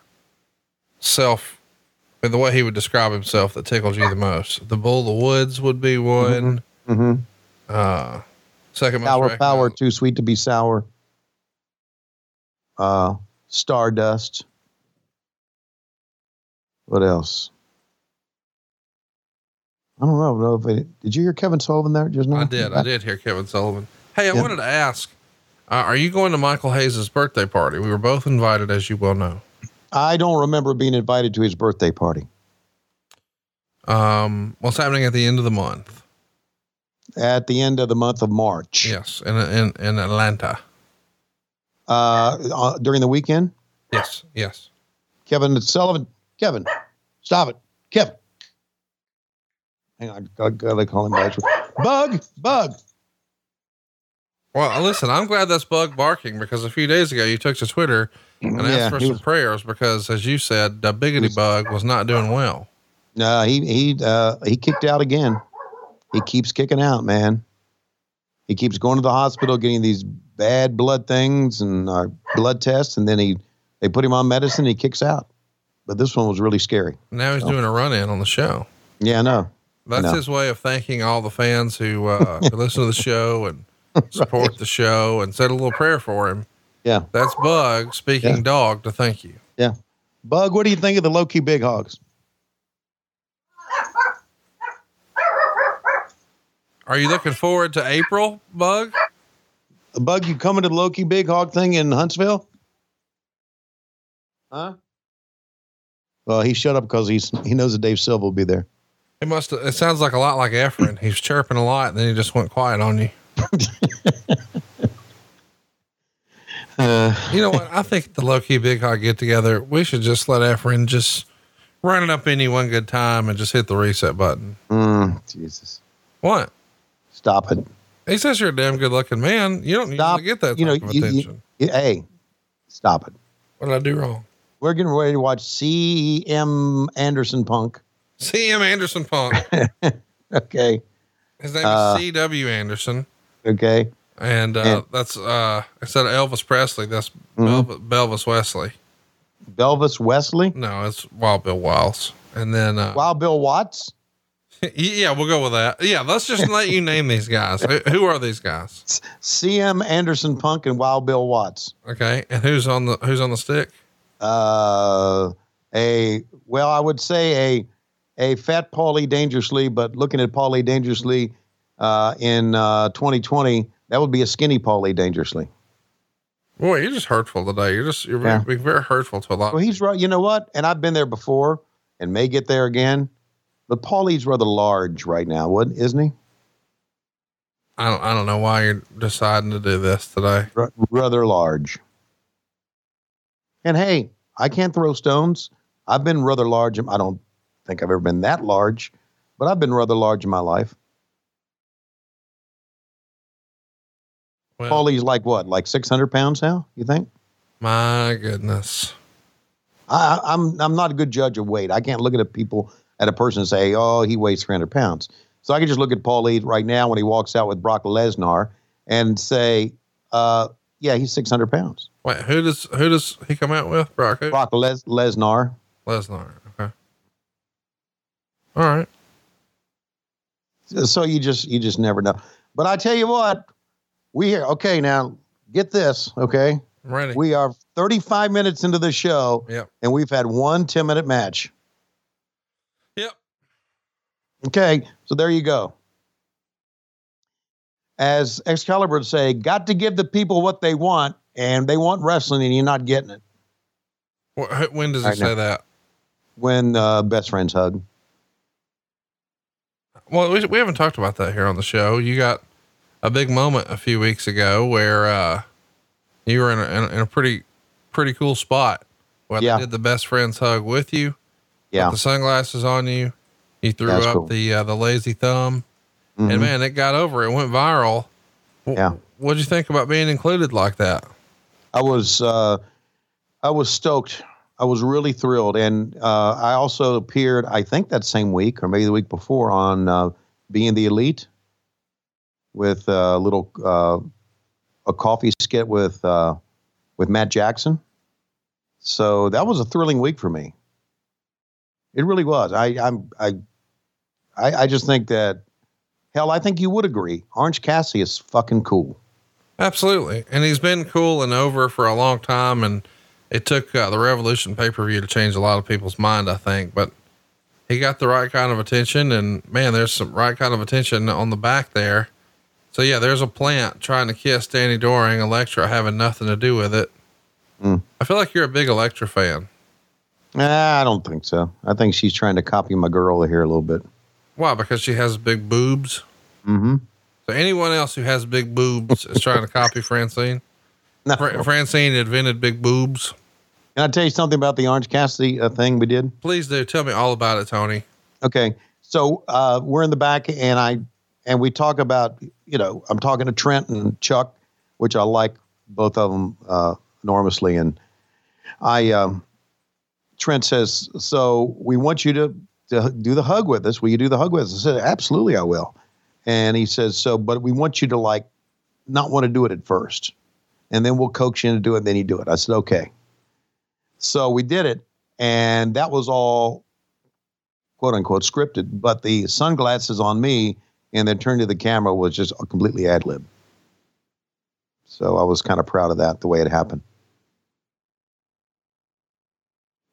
self the way he would describe himself that tickles you the most? The Bull of the Woods would be one. Mm-hmm. Uh second most Power, power, too sweet to be sour. Uh, Stardust. What else? I don't know. if it, did you hear Kevin Sullivan there just now? I did. I did hear Kevin Sullivan. Hey, I Yeah. wanted to ask, uh, are you going to Michael Hayes's birthday party? We were both invited, as you well know. I don't remember being invited to his birthday party. Um, what's happening at the end of the month? At the end of the month of March. Yes, in in in Atlanta. Uh, uh, during the weekend, Yes, yes. Kevin Sullivan. Kevin, stop it, Kevin. Hang on, I gotta call him back. Bug, bug. Well, listen, I'm glad that's Bug barking because a few days ago you took to Twitter and asked for some was- prayers because, as you said, the biggity bug was not doing well. No, he he uh, he kicked out again. He keeps kicking out, man. He keeps going to the hospital, getting these bad blood things and uh, blood tests, and then he they put him on medicine. he kicks out. But this one was really scary. Now he's So- doing a run in on the show. Yeah, I know. That's know. his way of thanking all the fans who, uh, who listen to the show and support the show and said a little prayer for him. Yeah. That's Bug speaking Yeah. dog to thank you. Yeah. Bug, what do you think of the low key big hogs? Are you looking forward to April, Bug? Bug, you coming to the Loki big hog thing in Huntsville? Huh? Well, he shut up because he's he knows that Dave Silva will be there. It must. It sounds like a lot like Efren. He's chirping a lot, and then he just went quiet on you. Uh, You know what? I think the low key big hog get together. We should just let Efren just run it up any one good time and just hit the reset button. mm, Jesus. What? Stop it. He says you're a damn good looking man. You don't Stop. usually get that type You know, of you, attention. you, hey, stop it. what did I do wrong? We're getting ready to watch C.M. Anderson Punk. C.M. Anderson Punk. Okay. His name Uh, is C.W. Anderson. Okay. And, uh, and- that's, uh, instead of Elvis Presley, that's Mhm. Belv- Belvis Wesley. Belvis Wesley. No, it's Wild Bill Wiles. And then, uh, Wild Bill Watts. yeah, we'll go with that. Yeah, let's just let you name these guys. Who, who are these guys? C.M. Anderson Punk and Wild Bill Watts. Okay, and who's on the who's on the stick? Uh, a well, I would say a a fat Paulie dangerously, but looking at Paulie dangerously uh, in uh, 2020, that would be a skinny Paulie dangerously. Boy, you're just hurtful today. You're just you're very, Yeah. being very hurtful to a lot. Well, he's right. You know what? And I've been there before, and may get there again. But Paulie's rather large right now, wouldn't isn't he? I don't I don't know why you're deciding to do this today. R- rather large. And hey, I can't throw stones. I've been rather large. I don't think I've ever been that large, but I've been rather large in my life. Well, Paulie's like what, like 600 pounds now? You think? my goodness. I, I- I'm I'm not a good judge of weight. I can't look at people at a person and say, oh, he weighs 300 pounds. So I can just look at Paul Paulie right now when he walks out with Brock Lesnar and say, uh, yeah, he's 600 pounds. Wait, who does who does he come out with? Brock who? Brock Les- Lesnar. Lesnar. Okay. All right. So you just you just never know. But I tell you what, we here. Okay, now get this. Okay, I'm ready. we are 35 minutes into the show, Yep. and we've had one 10 minute match. Yep. Okay, so there you go. As Excalibur would say, got to give the people what they want, and they want wrestling, and you're not getting it. Wh- wh- When does he I know. say that? When uh, best friends hug. Well, we, we haven't talked about that here on the show. You got a big moment a few weeks ago where uh, you were in a, in a, pretty pretty cool spot where Yeah. they did the best friends hug with you. Yeah. Put the sunglasses on you. You threw That's up cool. the uh, the lazy thumb, Mhm. and man, it got over. It went viral. W- Yeah. what'd you think about being included like that? I was uh, I was stoked. I was really thrilled, and uh, I also appeared. I think that same week, or maybe the week before, on uh, Being the Elite with a little uh, a coffee skit with uh, with Matt Jackson. So that was a thrilling week for me. It really was. I I'm I I, I just think that hell, I think you would agree. Orange Cassidy is fucking cool. Absolutely. And he's been cool and over for a long time. And it took uh, the Revolution pay per view to change a lot of people's mind, I think. But he got the right kind of attention. And man, there's some right kind of attention on the back there. So yeah, there's a plant trying to kiss Danny Doring, Elektra having nothing to do with it. Mm. I feel like you're a big Elektra fan. Nah, I don't think so. I think she's trying to copy my girl here a little bit. Why? Because she has big boobs. Mm-hmm. So anyone else who has big boobs is trying to copy Francine. No. Fra- Francine invented big boobs. Can I tell you something about the Orange Cassidy uh, thing we did? Please do. Tell me all about it, Tony. Okay, so uh, we're in the back, and I and we talk about you know I'm talking to Trent and Chuck, which I like both of them uh, enormously, and I um, Trent says, so we want you to to do the hug with us. Will you do the hug with us? I said, absolutely, I will. And he says, so, but we want you to like not want to do it at first, and then we'll coax you into do it. And then you do it. I said, okay. So we did it, and that was all quote unquote scripted. But the sunglasses on me and then turn to the camera was just completely ad lib. So I was kind of proud of that, the way it happened.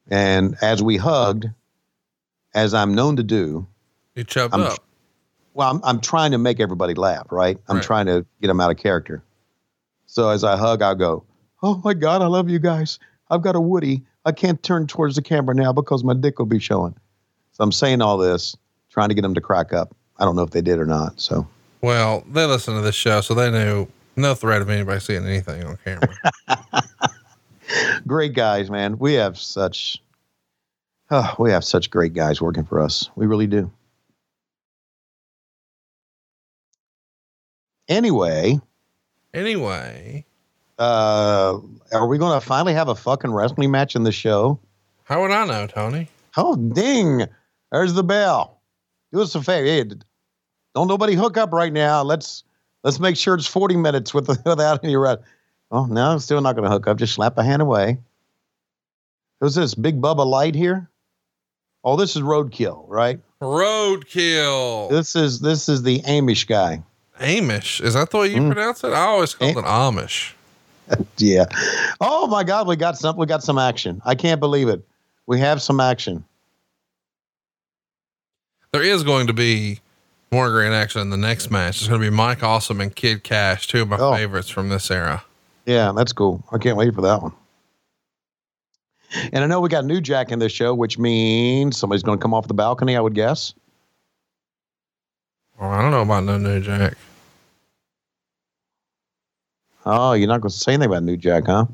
And as we hugged, as I'm known to do, You chubbed I'm, up. well, I'm, I'm trying to make everybody laugh, right? I'm Right. trying to get them out of character. So as I hug, I'll go, Oh my God, I love you guys. I've got a Woody. I can't turn towards the camera now because my dick will be showing. So I'm saying all this, trying to get them to crack up. I don't know if they did or not. So Well, they listen to this show, so they knew no threat of anybody seeing anything on camera. great guys, man. We have such, oh, we have such great guys working for us. We really do. Anyway, anyway, uh, are we going to finally have a fucking wrestling match in the show? how would I know, Tony? Oh, ding! There's the bell. Do us a favor. Hey, don't nobody hook up right now. Let's let's make sure it's 40 minutes with without any rest. Oh no, I'm still not going to hook up. Just slap a hand away. Who's this? Big Bubba Light here? Oh, this is Roadkill, right? Roadkill. This is this is the Amish guy. Amish. Is that the way you Mm. pronounce it? I always called it Amish. Yeah. Oh my God, we got some. We got some action. I can't believe it. We have some action. There is going to be more great action in the next match. It's going to be Mike Awesome and Kid Cash, two of my Oh. favorites from this era. Yeah, that's cool. I can't wait for that one. And I know we got New Jack in this show, which means somebody's going to come off the balcony, I would guess. Well, I don't know about no New Jack. Oh, you're not going to say anything about New Jack, huh?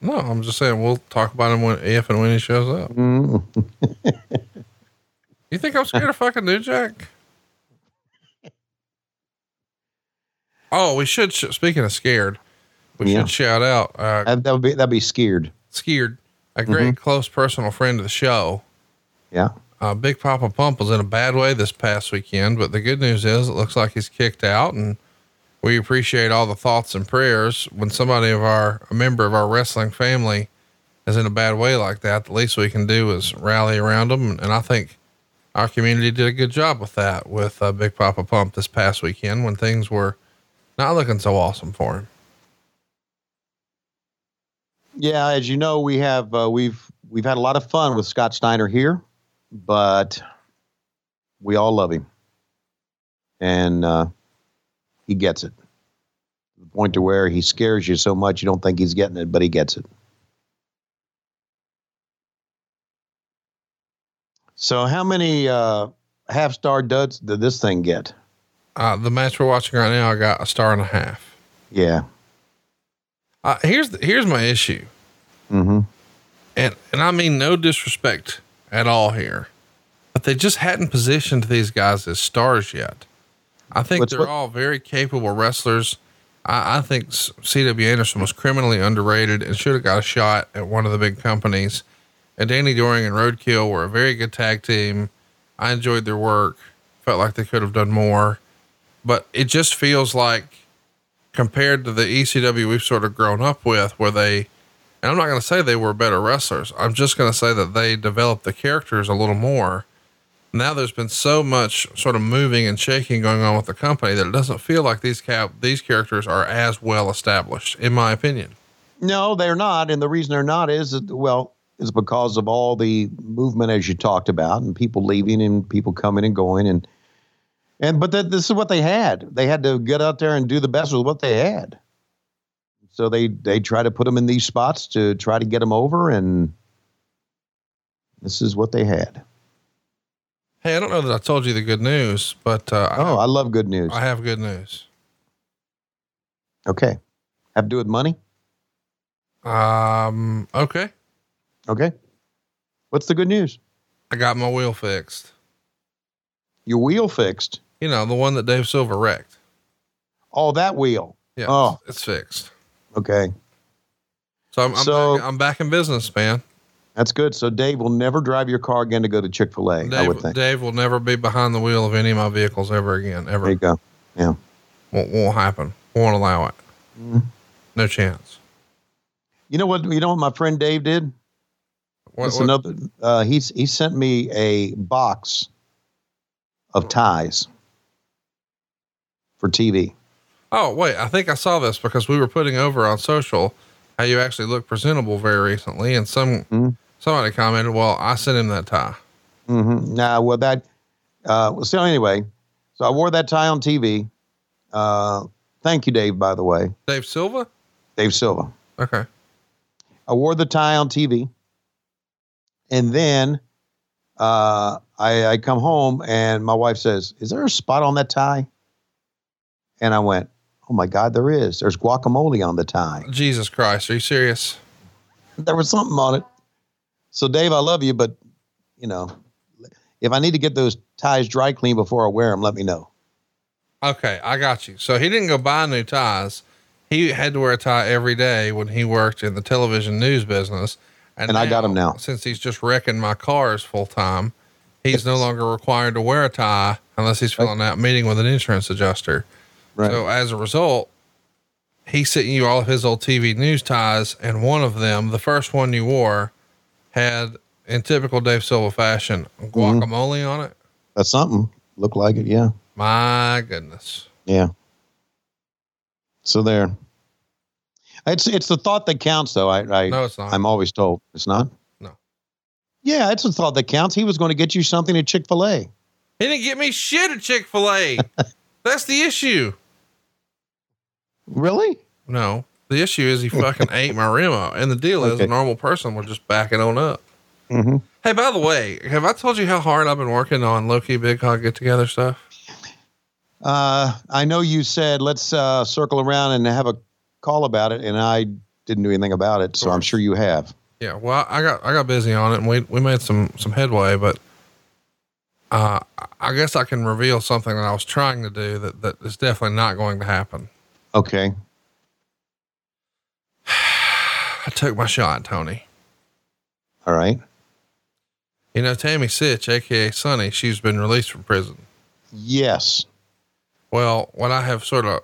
No, I'm just saying we'll talk about him when if and when he shows up. Mm. You think I'm scared of fucking New Jack? Oh, we should. Sh- speaking of scared, we Yeah. should shout out uh, That, that would be that'd be scared. Scared, a great Mhm. close personal friend of the show. Yeah. Uh, Big Papa Pump was in a bad way this past weekend, but the good news is it looks like he's kicked out, and we appreciate all the thoughts and prayers. When somebody of our, a member of our wrestling family, is in a bad way like that, the least we can do is rally around them. And I think our community did a good job with that with uh, Big Papa Pump this past weekend when things were not looking so awesome for him. Yeah, as you know, we have uh, we've we've had a lot of fun with Scott Steiner here, but we all love him, and uh, he gets it. To the point to where he scares you so much you don't think he's getting it, but he gets it. So, how many uh, half star duds did this thing get? Uh, the match we're watching right now, I got a star and a half. Yeah. Uh, here's the, here's my issue. Mm-hmm. and and I mean no disrespect at all here, but they just hadn't positioned these guys as stars yet. I think What's they're what- all very capable wrestlers. I, I think C.W. Anderson was criminally underrated and should have got a shot at one of the big companies. And Danny Doring and Roadkill were a very good tag team. I enjoyed their work. Felt like they could have done more, but it just feels like compared to the ECW we've sort of grown up with, where they, and I'm not going to say they were better wrestlers. I'm just going to say that they developed the characters a little more. Now there's been so much sort of moving and shaking going on with the company that it doesn't feel like these cap these characters are as well established, in my opinion. No, they're not. And the reason they're not is that, well, is because of all the movement as you talked about and people leaving and people coming and going and and but that this is what they had. They had to get out there and do the best with what they had. So they they try to put them in these spots to try to get them over and this is what they had. Hey, I don't know that I told you the good news, but uh, Oh, I love good news. I have good news. Okay. Have to do with money? Um, okay. Okay. What's the good news? I got my wheel fixed. Your wheel fixed. You know, the one that Dave Silva wrecked. Oh, that wheel. Yeah. Oh. It's fixed. Okay. So I'm, I'm, So- back, I'm back in business, man. That's good. So Dave will never drive your car again to go to Chick fil A, I would Dave, think. Dave will never be behind the wheel of any of my vehicles ever again. Ever. There you go. Yeah. Won't, won't happen. Won't allow it. Mhm. No chance. You know what? You know what my friend Dave did? What, what- another. Uh, he's he sent me a box of ties for TV. oh, wait. I think I saw this because we were putting over on social how you actually look presentable very recently. And some, Mhm. somebody commented, well, I sent him that tie. Mm-hmm. Now, well, that. Uh, well, so anyway, so I wore that tie on TV. Uh, thank you, Dave. By the way, Dave Silva? Dave Silva. Okay. I wore the tie on TV, and then uh, I, I come home and my wife says, "Is there a spot on that tie?" And I went, "Oh my God, there is. There's guacamole on the tie. Jesus Christ. Are you serious? There was something on it." So, Dave, I love you, but you know, if I need to get those ties dry clean before I wear them, let me know. Okay, I got you. So he didn't go buy new ties. He had to wear a tie every day when he worked in the television news business. And I got him now. Since he's just wrecking my cars full time, he's no longer required to wear a tie unless he's filling out a meeting with an insurance adjuster. Right. So as a result, he sent you all of his old TV news ties, and one of them, the first one you wore, had in typical Dave Silva fashion mm-hmm. guacamole on it. That's something. Look like it, yeah, My goodness. yeah. So there. It's it's the thought that counts, though. I, I No, it's not. I'm always told it's not. No. Yeah, it's the thought that counts. He was going to get you something at Chick Fil A. He didn't get me shit at Chick Fil A. That's the issue. Really? No, the issue is he fucking ate my rim out, and the deal is a normal person would just back it on up. Mm-hmm. Hey, by the way, have I told you how hard I've been working on Loki Big Hog Get Together stuff? Uh, I know you said let's uh, circle around and have a call about it, and I didn't do anything about it, so I'm sure you have. Yeah, well, I got I got busy on it, and we we made some some headway, but uh, I guess I can reveal something that I was trying to do that that is definitely not going to happen. Okay. I took my shot, Tony. All right. You know, Tammy Sytch, aka Sunny, she's been released from prison. Yes. Well, what I have sort of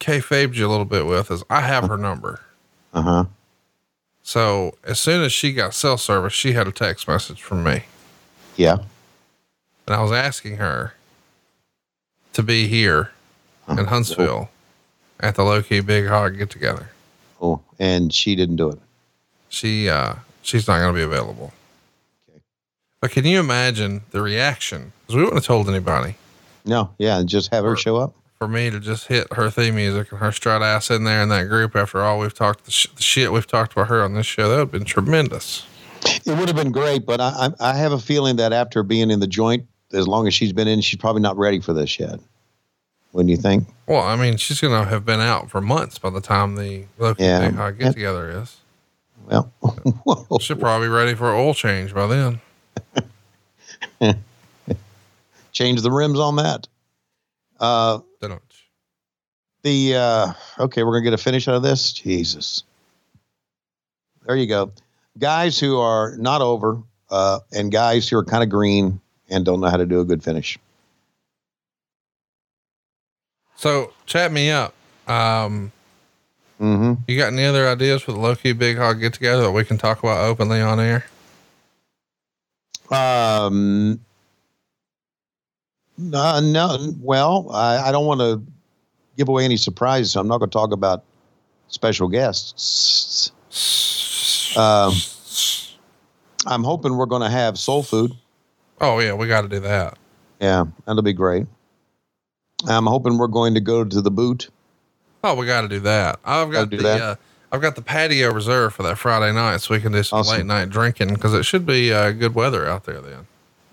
kayfabed you a little bit with is I have her number. Uh huh. So as soon as she got cell service, she had a text message from me. Yeah. And I was asking her to be here in Huntsville at the low key big hog get together. Oh, and she didn't do it. She, uh, she's not going to be available. Okay. But can you imagine the reaction? Because we wouldn't have told anybody No. Yeah. and Just have her show up. for me to just hit her theme music and her strut ass in there in that group after all we've talked, the, sh- the shit we've talked about her on this show. That would have been tremendous. It would have been great, but I, I I have a feeling that after being in the joint, as long as she's been in, she's probably not ready for this yet. Wouldn't you think? Well, I mean, she's going to have been out for months by the time the local Yeah. get together is. Well. She'll probably be ready for oil change by then. change the rims on that. Uh, Don't. the uh, okay, we're gonna get a finish out of this. Jesus, there you go, guys who are not over, uh, and guys who are kind of green and don't know how to do a good finish. So chat me up. Um, Mm-hmm. you got any other ideas for the low key big hog get together that we can talk about openly on air? Um, no, no. Well, I, I don't want to give away any surprises. So I'm not going to talk about special guests. Um, I'm hoping we're going to have soul food. Oh yeah, we got to do that. Yeah, that'll be great. I'm hoping we're going to go to the boot. Oh, we got to do that. I've got do the, uh, I've got the patio reserved for that Friday night, so we can do some Awesome. late night drinking because it should be uh, good weather out there then.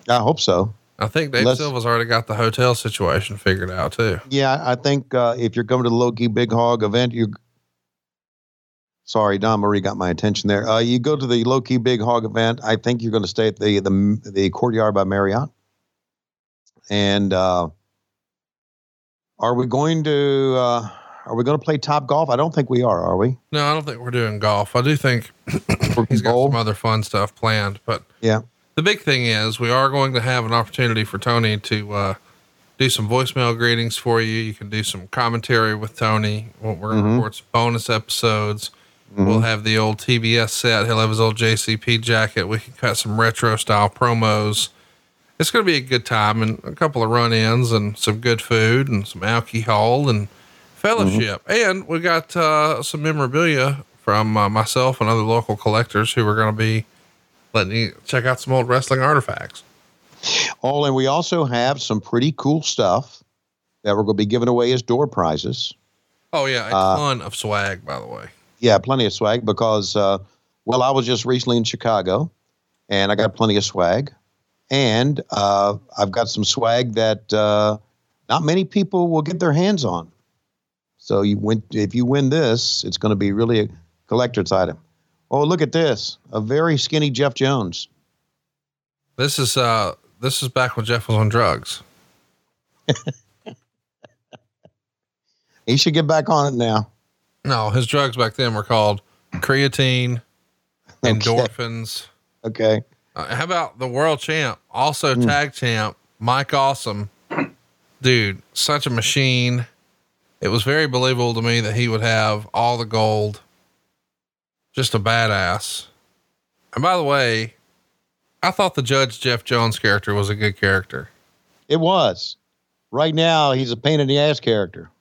I hope so. I think Dave Let's- Silva's already got the hotel situation figured out too. Yeah, I think uh, if you're coming to the Loki Big Hog event, you. Sorry, Dawn Marie got my attention there. Uh, you go to the Loki Big Hog event. I think you're going to stay at the the the Courtyard by Marriott. And uh, are we going to uh, are we going to play Top Golf? I don't think we are. Are we? No, I don't think we're doing golf. I do think he's got some other fun stuff planned, but Yeah. the big thing is we are going to have an opportunity for Tony to uh, do some voicemail greetings for you. You can do some commentary with Tony. We're going to Mhm. record some bonus episodes. Mm-hmm. We'll have the old TBS set. He'll have his old JCP jacket. We can cut some retro style promos. It's going to be a good time and a couple of run ins and some good food and some alcohol and fellowship. And we got uh, some memorabilia from uh, myself and other local collectors who are going to be letting you check out some old wrestling artifacts. Oh, and we also have some pretty cool stuff that we're going to be giving away as door prizes. Oh, yeah. A Uh, ton of swag, by the way. Yeah, plenty of swag because, uh, well, I was just recently in Chicago and I got plenty of swag. And uh, I've got some swag that uh, not many people will get their hands on. So you win, if you win this, it's going to be really a collector's item. Oh, look at this. A very skinny Jeff Jones. This is, uh, this is back when Jeff was on drugs. He should get back on it now. No, his drugs back then were called creatine, endorphins. Okay. Uh, how about the world champ, also Hmm. tag champ, Mike Awesome? Dude, such a machine. It was very believable to me that he would have all the gold. Just a badass. And by the way, I thought the Judge Jeff Jones character was a good character. It was. Right now, he's a pain in the ass character.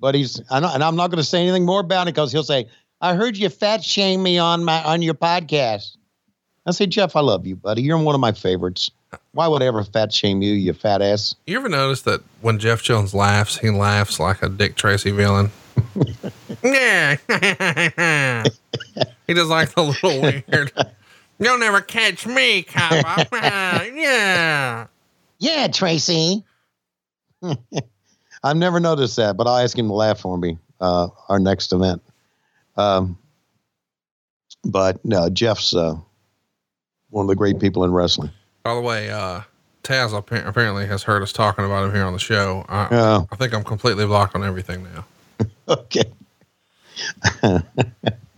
But he's, and I'm not going to say anything more about it because he'll say, "I heard you fat shame me on my on your podcast." I say, Jeff, I love you, buddy. You're one of my favorites. Why would I ever fat shame you, you fat ass? You ever notice that when Jeff Jones laughs, he laughs like a Dick Tracy villain? yeah. he does like the little weird. You'll never catch me, cop. yeah. Yeah, Tracy. I've never noticed that, but I'll ask him to laugh for me uh, our next event. Um, but no, Jeff's uh, one of the great people in wrestling. By the way, uh, Taz apparently has heard us talking about him here on the show. I, Oh. I think I'm completely blocked on everything now. Okay. I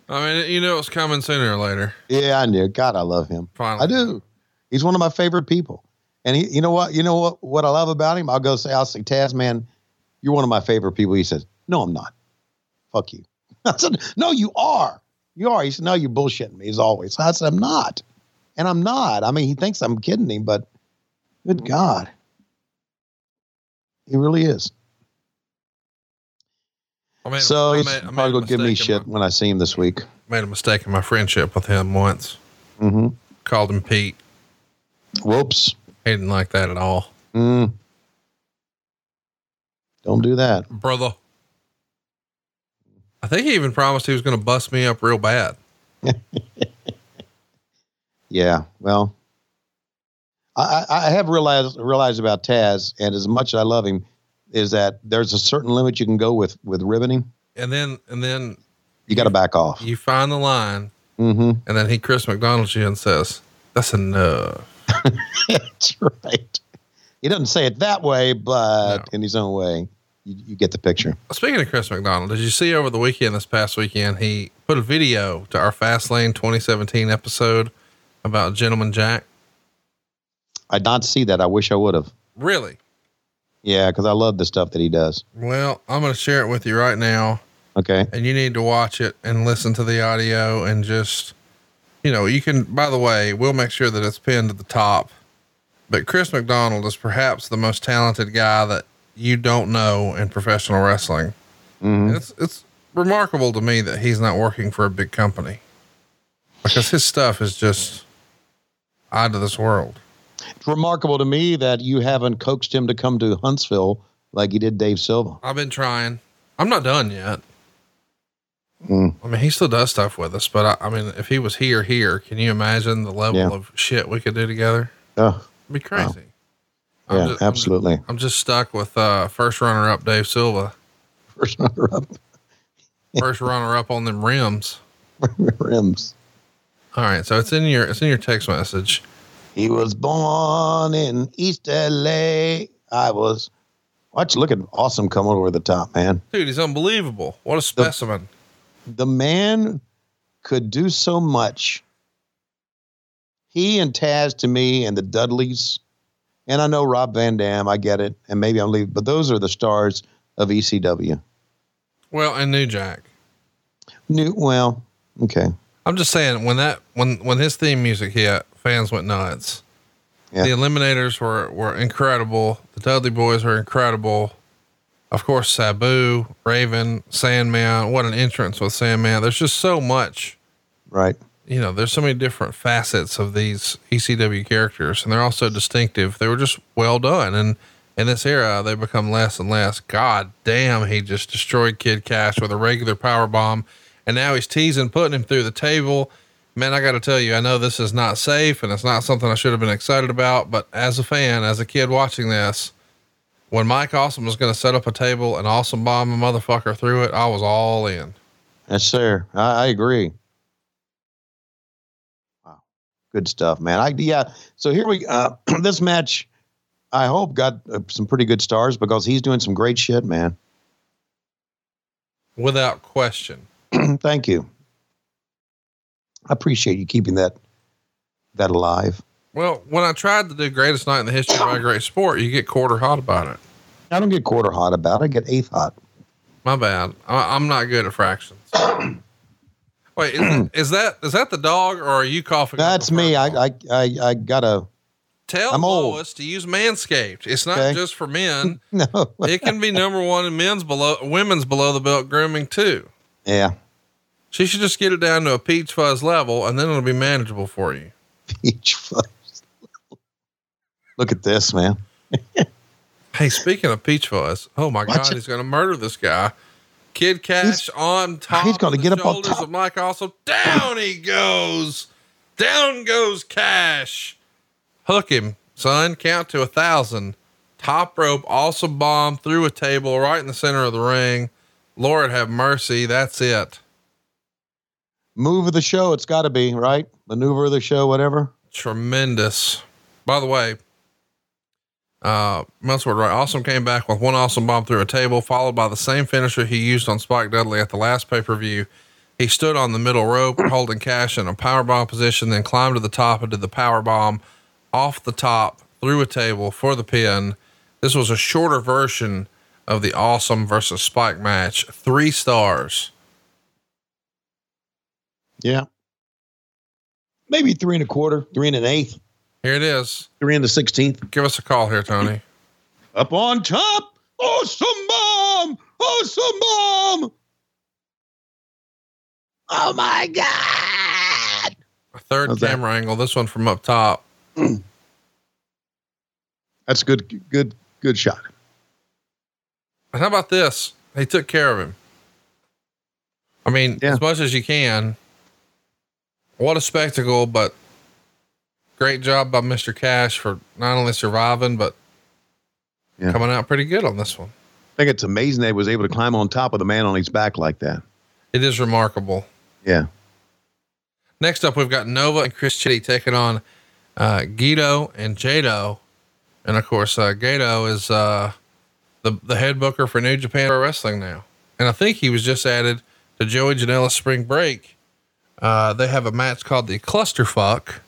mean, you know it's coming sooner or later. Yeah, I knew. God, I love him. Finally. I do. He's one of my favorite people. And he, you know what? You know what? What I love about him? I'll go say, I'll say, Taz, man, you're one of my favorite people. He says, No, I'm not. Fuck you. I said, No, you are. You are. He said, No, you're bullshitting me as always. I said, I'm not. And I'm not. I mean, he thinks I'm kidding him, but good God. He really is. I made, So I he's made, made probably going to give me shit when I see him this week. made a mistake in my friendship with him once. Mm-hmm. Called him Pete. Whoops. He didn't like that at all. Mm. Don't do that. Brother. I think he even promised he was going to bust me up real bad. Yeah, well, I, I have realized realized about Taz, and as much as I love him, is that there's a certain limit you can go with with riveting. And then, and then You got to back off. you find the line Mm-hmm. and then he Chris McDonald's you and says, that's enough. That's right. He doesn't say it that way, but in his own way. you, you get the picture. Speaking of Chris McDonald, did you see over the weekend, this past weekend, he put a video to our Fastlane 2017 episode about Gentleman Jack? I did not see that. I wish I would have. Really? Yeah, because I love the stuff that he does. Well, I'm going to share it with you right now. Okay. And you need to watch it and listen to the audio and just, you know, you can, by the way, we'll make sure that it's pinned at the top. But Chris McDonald is perhaps the most talented guy that you don't know in professional wrestling. Mhm. It's, it's remarkable to me that he's not working for a big company because his stuff is just out of this world. It's remarkable to me that you haven't coaxed him to come to Huntsville like you did Dave Silva. I've been trying. I'm not done yet. Mm. I mean, he still does stuff with us, but I, I mean, if he was here, here, can you imagine the level Yeah. of shit we could do together? Oh, It'd be crazy. I'm yeah, just- I'm absolutely. I'm just stuck with uh, first runner up Dave Silva, First runner up first runner up on them rims. rims. All right, so it's in your it's in your text message. He was born in East LA. I was. Watch, look at awesome coming over the top, man. Dude, he's unbelievable. What a specimen. The man could do so much. He and Taz to me and the Dudleys, and I know Rob Van Dam, I get it, and maybe I'm leaving, but those are the stars of ECW. Well, and New Jack. New, well, okay. I'm just saying when that when when his theme music hit, fans went nuts. Yeah. The Eliminators were were incredible. The Dudley Boys were incredible. Of course, Sabu, Raven, Sandman. What an entrance with Sandman. There's just so much. Right. You know, there's so many different facets of these ECW characters, and they're also distinctive. They were just well done, and in this era, they become less and less. God damn, he just destroyed Kid Cash with a regular power bomb, and now he's teasing, putting him through the table. Man, I got to tell you, I know this is not safe, and it's not something I should have been excited about. But as a fan, as a kid watching this, when Mike Awesome was going to set up a table and Awesome bomb a motherfucker through it, I was all in. Yes, sir. I, I agree. Wow. Good stuff, man. I, yeah. So here we, uh, this match, I hope got uh, some pretty good stars because he's doing some great shit, man. Without question. Thank you. I appreciate you keeping that, that alive. Well, when I tried to do greatest night in the history of my great sport, you get quarter hot about it. I don't get quarter hot about it. I get eighth hot. My bad. I, I'm not good at fractions. Wait, is, is that is that the dog or are you coughing? That's me. I. I, I, I gotta, Tell I'm old. To use Manscaped. It's not Okay. just for men. no. it can be number one in men's below, women's below the belt grooming too. Yeah. She should just get it down to a peach fuzz level, and then it'll be manageable for you. Peach fuzz. Look at this, man. Hey, speaking of peach fuzz, oh my Watch god, it. he's gonna murder this guy. Kid Cash on top. he's gonna get up on top. Of Mike also down he goes. Down goes Cash. Hook him, son. Count to a thousand. Top rope, awesome bomb through a table right in the center of the ring. Lord have mercy. That's it. Move of the show. It's got to be right. Maneuver of the show, whatever. Tremendous. By the way, uh, Meltzer wrote, right? Awesome came back with one awesome bomb through a table, followed by the same finisher he used on Spike Dudley at the last pay per view. He stood on the middle rope, holding cash in a power bomb position, then climbed to the top and did the power bomb off the top through a table for the pin. This was a shorter version of the awesome versus Spike match. Three stars. Yeah. Maybe three and a quarter, three and an eighth, Here it is. three and the sixteenth. Give us a call here, Tony. Up on top. Awesome bomb. Awesome bomb. Oh my God. A third How's that? camera angle. This one from up top. That's a good. Good. Good shot. And how about this? He took care of him. I mean, Yeah. as much as you can. What a spectacle, but great job by Mr. Cash for not only surviving, but Yeah. coming out pretty good on this one. I think it's amazing they was able to climb on top of the man on his back like that. It is remarkable. Yeah. Next up, we've got Nova and Chris Chetti taking on uh, Guido and Jado. And of course, uh, Gedo is uh, the the head booker for New Japan Pro Wrestling now, and I think he was just added to Joey Janela Spring Break. Uh, they have a match called the Clusterfuck,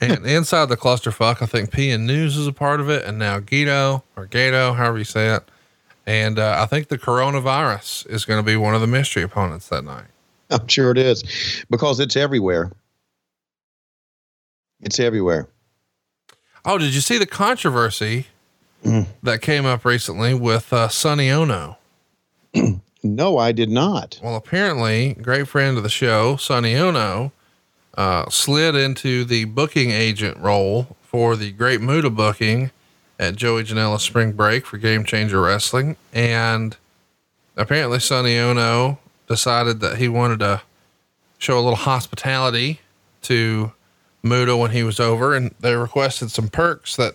and inside the Clusterfuck, I think PN News is a part of it, and now Guido or Gedo, however you say it, and uh, I think the coronavirus is going to be one of the mystery opponents that night. I'm sure it is because it's everywhere. It's everywhere. Oh, did you see the controversy Mm. that came up recently with uh, Sonny Onoo? No, I did not. Well, apparently, great friend of the show, Sonny Onoo, uh, slid into the booking agent role for the Great Muta booking at Joey Janela Spring Break for Game Changer Wrestling. And apparently, Sonny Onoo decided that he wanted to show a little hospitality to Muta when he was over, and they requested some perks that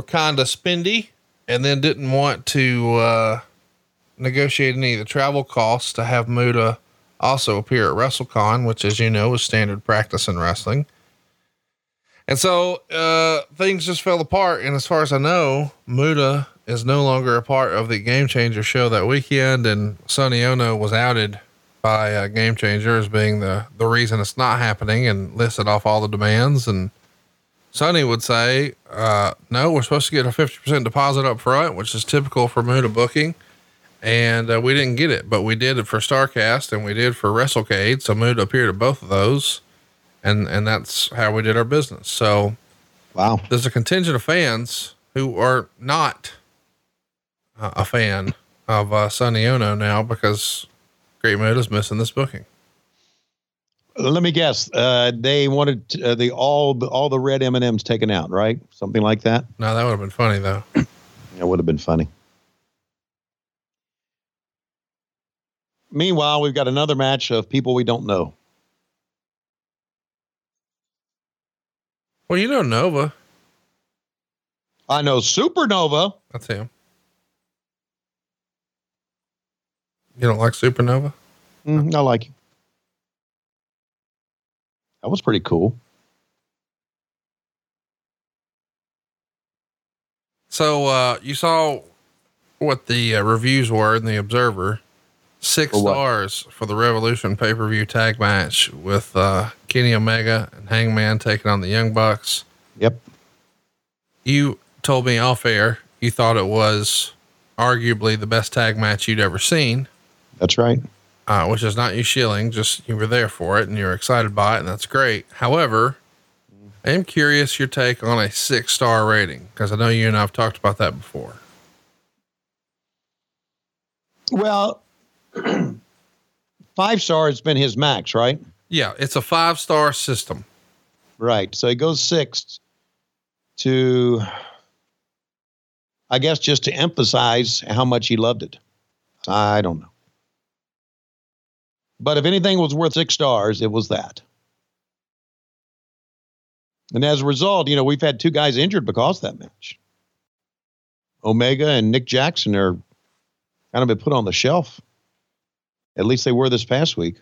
were kind of spendy and then didn't want to uh, negotiate any of the travel costs to have Muta also appear at WrestleCon, which, as you know, is standard practice in wrestling. And so uh, things just fell apart. And as far as I know, Muta is no longer a part of the Game Changer show that weekend. And Sonny Onoo was outed by uh, Game Changer as being the, the reason it's not happening and listed off all the demands. And Sonny would say, uh, no, we're supposed to get a 50% deposit up front, which is typical for Muta booking. And uh, we didn't get it, but we did it for Starrcast and we did for WrestleCade. So Muta appeared at both of those. And, and that's how we did our business. So, wow, there's a contingent of fans who are not uh, a fan of uh, Sonny Onoo now because Great Muta's missing this booking. Let me guess. Uh, they wanted uh, the all the all the red M and M's taken out, right? Something like that. No, that would have been funny though. That would have been funny. Meanwhile, we've got another match of people we don't know. Well, you know Nova. I know Supernova. That's him. You don't like Supernova? Mm, I like him. That was pretty cool. So uh, you saw what the uh, reviews were in the Observer. Six For stars for the Revolution pay per view tag match with uh, Kenny Omega and Hangman taking on the Young Bucks. Yep. You told me off air you thought it was arguably the best tag match you'd ever seen. That's right. Uh, which is not you shilling, just you were there for it and you're excited by it, and that's great. However, I am curious your take on a six star rating because I know you and I've talked about that before. Well, five star has been his max, right? Yeah, it's a five star system. Right. So he goes six to, I guess, just to emphasize how much he loved it. I don't know. But if anything was worth six stars, it was that. And as a result, you know, we've had two guys injured because of that match. Omega and Nick Jackson are kind of been put on the shelf. At least they were this past week.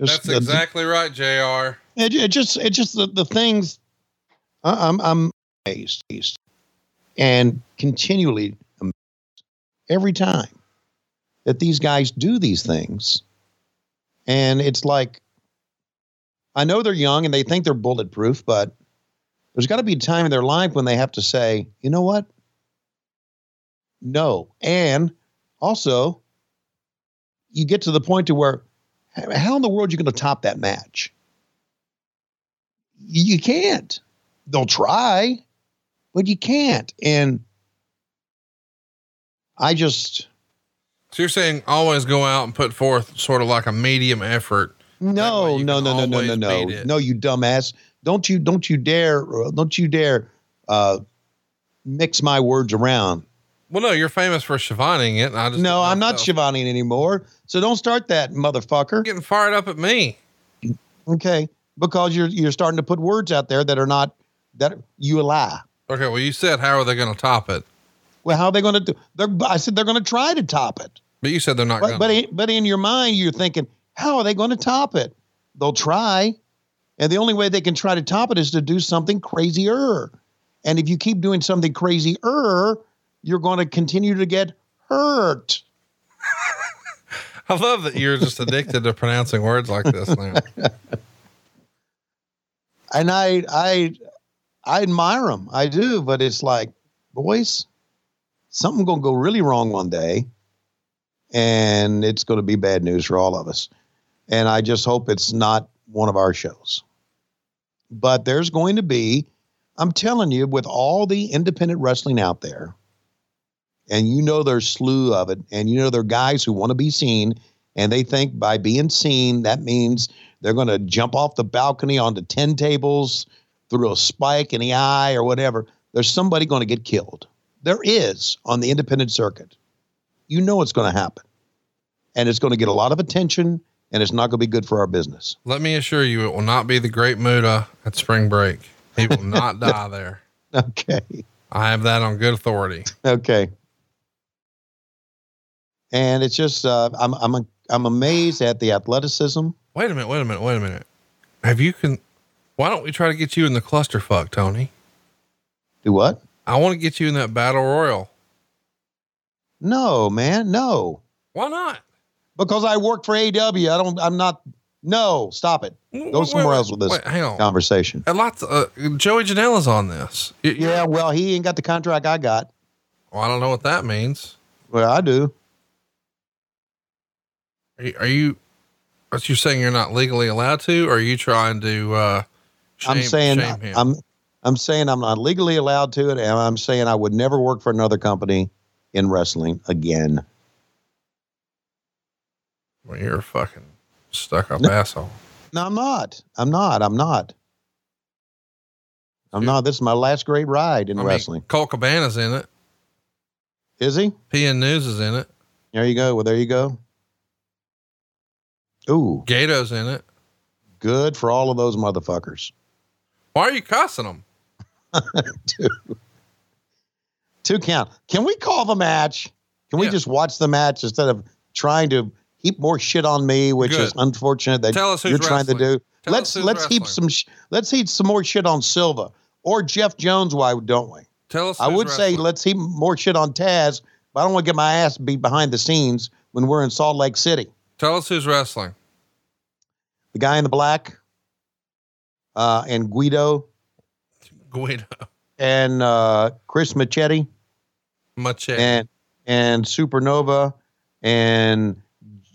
Just That's exactly right, JR. it, it just it just the, the things I- I'm I'm amazed and continually amazed every time that these guys do these things. And it's like I know they're young and they think they're bulletproof, but there's got to be a time in their life when they have to say, you know what? No. And also, you get to the point to where how in the world are you going to top that match? You can't. They'll try, but you can't. And I just So you're saying always go out and put forth sort of like a medium effort. no, no, no, no, no, no, no, no, you dumbass! Don't you, don't you dare, don't you dare uh, mix my words around. Well, no, you're famous for Schiavoning it. I just No, I'm not Shivani anymore. So don't start that, motherfucker. getting fired up at me. Okay, because you're you're starting to put words out there that are not that you lie. Okay, well, you said how are they going to top it? Well, how are they going to do? They're, I said they're going to try to top it. But you said they're not But going but, but in your mind, you're thinking, how are they going to top it? They'll try, and the only way they can try to top it is to do something crazier. And if you keep doing something crazy, er, you're going to continue to get hurt. I love that you're just addicted to pronouncing words like this now. And I, I, I admire them. I do, but it's like, boys, something going to go really wrong one day, and it's going to be bad news for all of us. And I just hope it's not one of our shows. But there's going to be, I'm telling you, with all the independent wrestling out there, and you know there's slew of it, and you know there are guys who want to be seen, and they think by being seen that means they're going to jump off the balcony onto ten tables through a spike in the eye or whatever. There's somebody going to get killed. There is on the independent circuit. You know it's going to happen, and it's going to get a lot of attention, and it's not going to be good for our business. Let me assure you, it will not be the Great Muta at spring break. He will not die there. Okay. I have that on good authority. Okay. And it's just uh, I'm I'm I'm amazed at the athleticism. Wait a minute. Wait a minute. Wait a minute. Have you can? Why don't we try to get you in the clusterfuck, Tony? Do what? I want to get you in that battle royal. No, man, no. Why not? Because I work for AW. I don't. I'm not. No, stop it. Go Wait, somewhere wait, else with this wait, conversation. And lots. Uh, Joey Janela's on this. Yeah, well, he ain't got the contract I got. Well, I don't know what that means. Well, I do. Are you? Are you what you're saying? You're not legally allowed to? Or are you trying to? uh shame, I'm saying? I'm I'm saying I'm not legally allowed to it, and I'm saying I would never work for another company in wrestling again. Well, you're a fucking stuck up asshole. No, I'm not. I'm not. I'm not. I'm not. This is my last great ride in I mean, wrestling. Colt Cabana's in it. Is he? PN News is in it. There you go. Well, there you go. Ooh, Gedo's in it. good for all of those motherfuckers. Why are you cussing them? two. Two count. Can we call the match? Can we Yeah. just watch the match instead of trying to heap more shit on me, which is unfortunate that Tell us who's you're trying to do. Tell let's let's heap some sh- let's heap some more shit on Silva or Jeff Jones. Why don't we? Tell us. I would say let's heap more shit on Taz, but I don't want to get my ass beat behind the scenes when we're in Salt Lake City. Tell us who's wrestling. The guy in the black, uh, and Guido Guido and uh, Chris Machetti. Machetti. and and Supernova and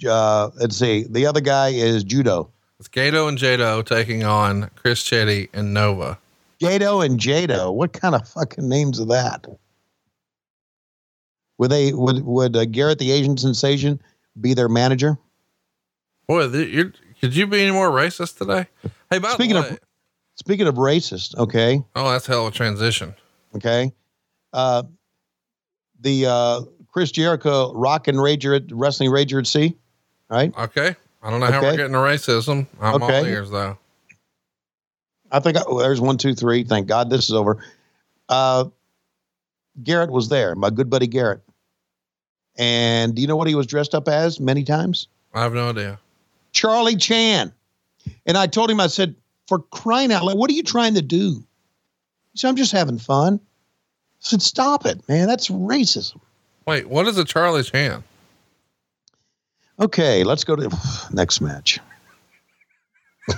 uh, let's see, the other guy is Judo. It's Gedo and Jado taking on Chris Chetti and Nova. Jado and Jado. What kind of fucking names are that? Would they would would uh, Garrett the Asian sensation be their manager? Boy, th- you're, could you be any more racist today? Hey, by Speaking the of- way, Speaking of racist, okay, oh, that's hell of a transition. okay, uh, the uh, Chris Jericho Rock and Rager at Wrestling Rager at Sea, right? Okay. I don't know how we're getting to racism. I'm all Okay. ears though. I think oh, there's one, two, three. Thank God this is over. Uh, Garrett was there, my good buddy Garrett. And do you know what he was dressed up as many times? I have no idea. Charlie Chan. And I told him, I said, for crying out loud, what are you trying to do? He said, I'm just having fun. I said, stop it, man. That's racism. Wait, what is a Charlie Chan? Okay, let's go to the next match.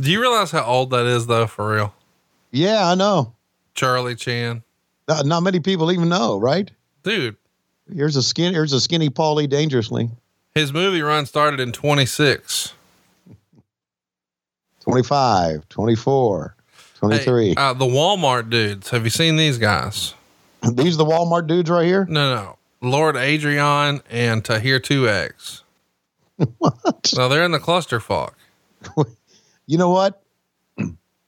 Do you realize how old that is though, for real? Yeah, I know. Charlie Chan. Not, not many people even know, right? Dude, Here's a skin. Here's a skinny Paulie dangerously. His movie run started in 26. 25, 24, 23. Hey, uh, the Walmart dudes. Have you seen these guys? These the Walmart dudes right here? No, no. Lord Adrian and Tahir 2X. what? So they're in the clusterfuck. You know what?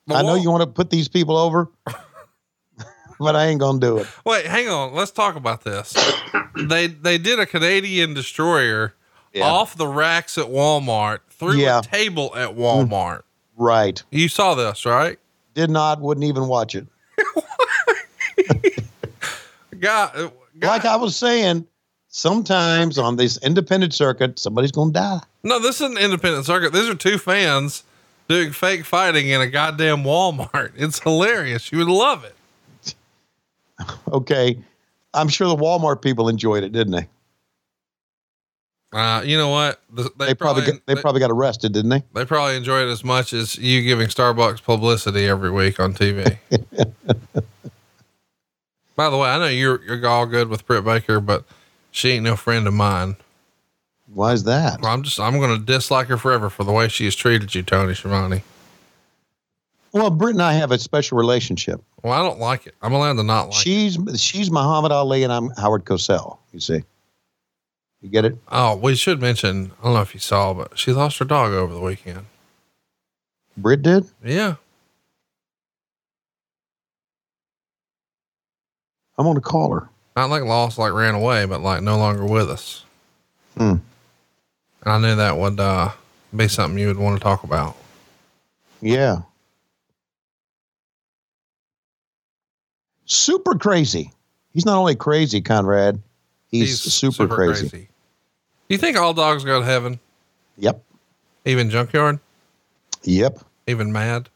The I know you want to put these people over, but I ain't gonna do it. Wait, hang on. Let's talk about this. they they did a Canadian destroyer Yeah. off the racks at Walmart through Yeah. a table at Walmart. Right. You saw this, right? Did not, wouldn't even watch it. Guy, uh, guy- Like I was saying, sometimes on this independent circuit, somebody's gonna die. no, this is an independent circuit. These are two fans doing fake fighting in a goddamn Walmart. It's hilarious. You would love it. Okay. I'm sure the Walmart people enjoyed it, didn't they? Uh, you know what? The- They, They, probably, got, they, probably got arrested, didn't they? They probably enjoy it as much as you giving Starbucks publicity every week on TV. By the way, I know you're you're all good with Britt Baker, but she ain't no friend of mine. Why is that? Well, I'm just I'm gonna dislike her forever for the way she has treated you, Tony Schiavone. Well, Britt and I have a special relationship. Well, I don't like it. I'm allowed to not like. She's she's Muhammad Ali and I'm Howard Cosell. You see, you get it? Oh, we should mention. I don't know if you saw, but she lost her dog over the weekend. Britt did. Yeah, I'm going to call her. not like lost, like ran away, but like no longer with us. Hmm. And I knew that would uh, be something you would want to talk about. Yeah. Super crazy. He's not only crazy, Conrad. He's, super, crazy. You think all dogs go to heaven? Yep. Even junkyard? Yep. Even mad?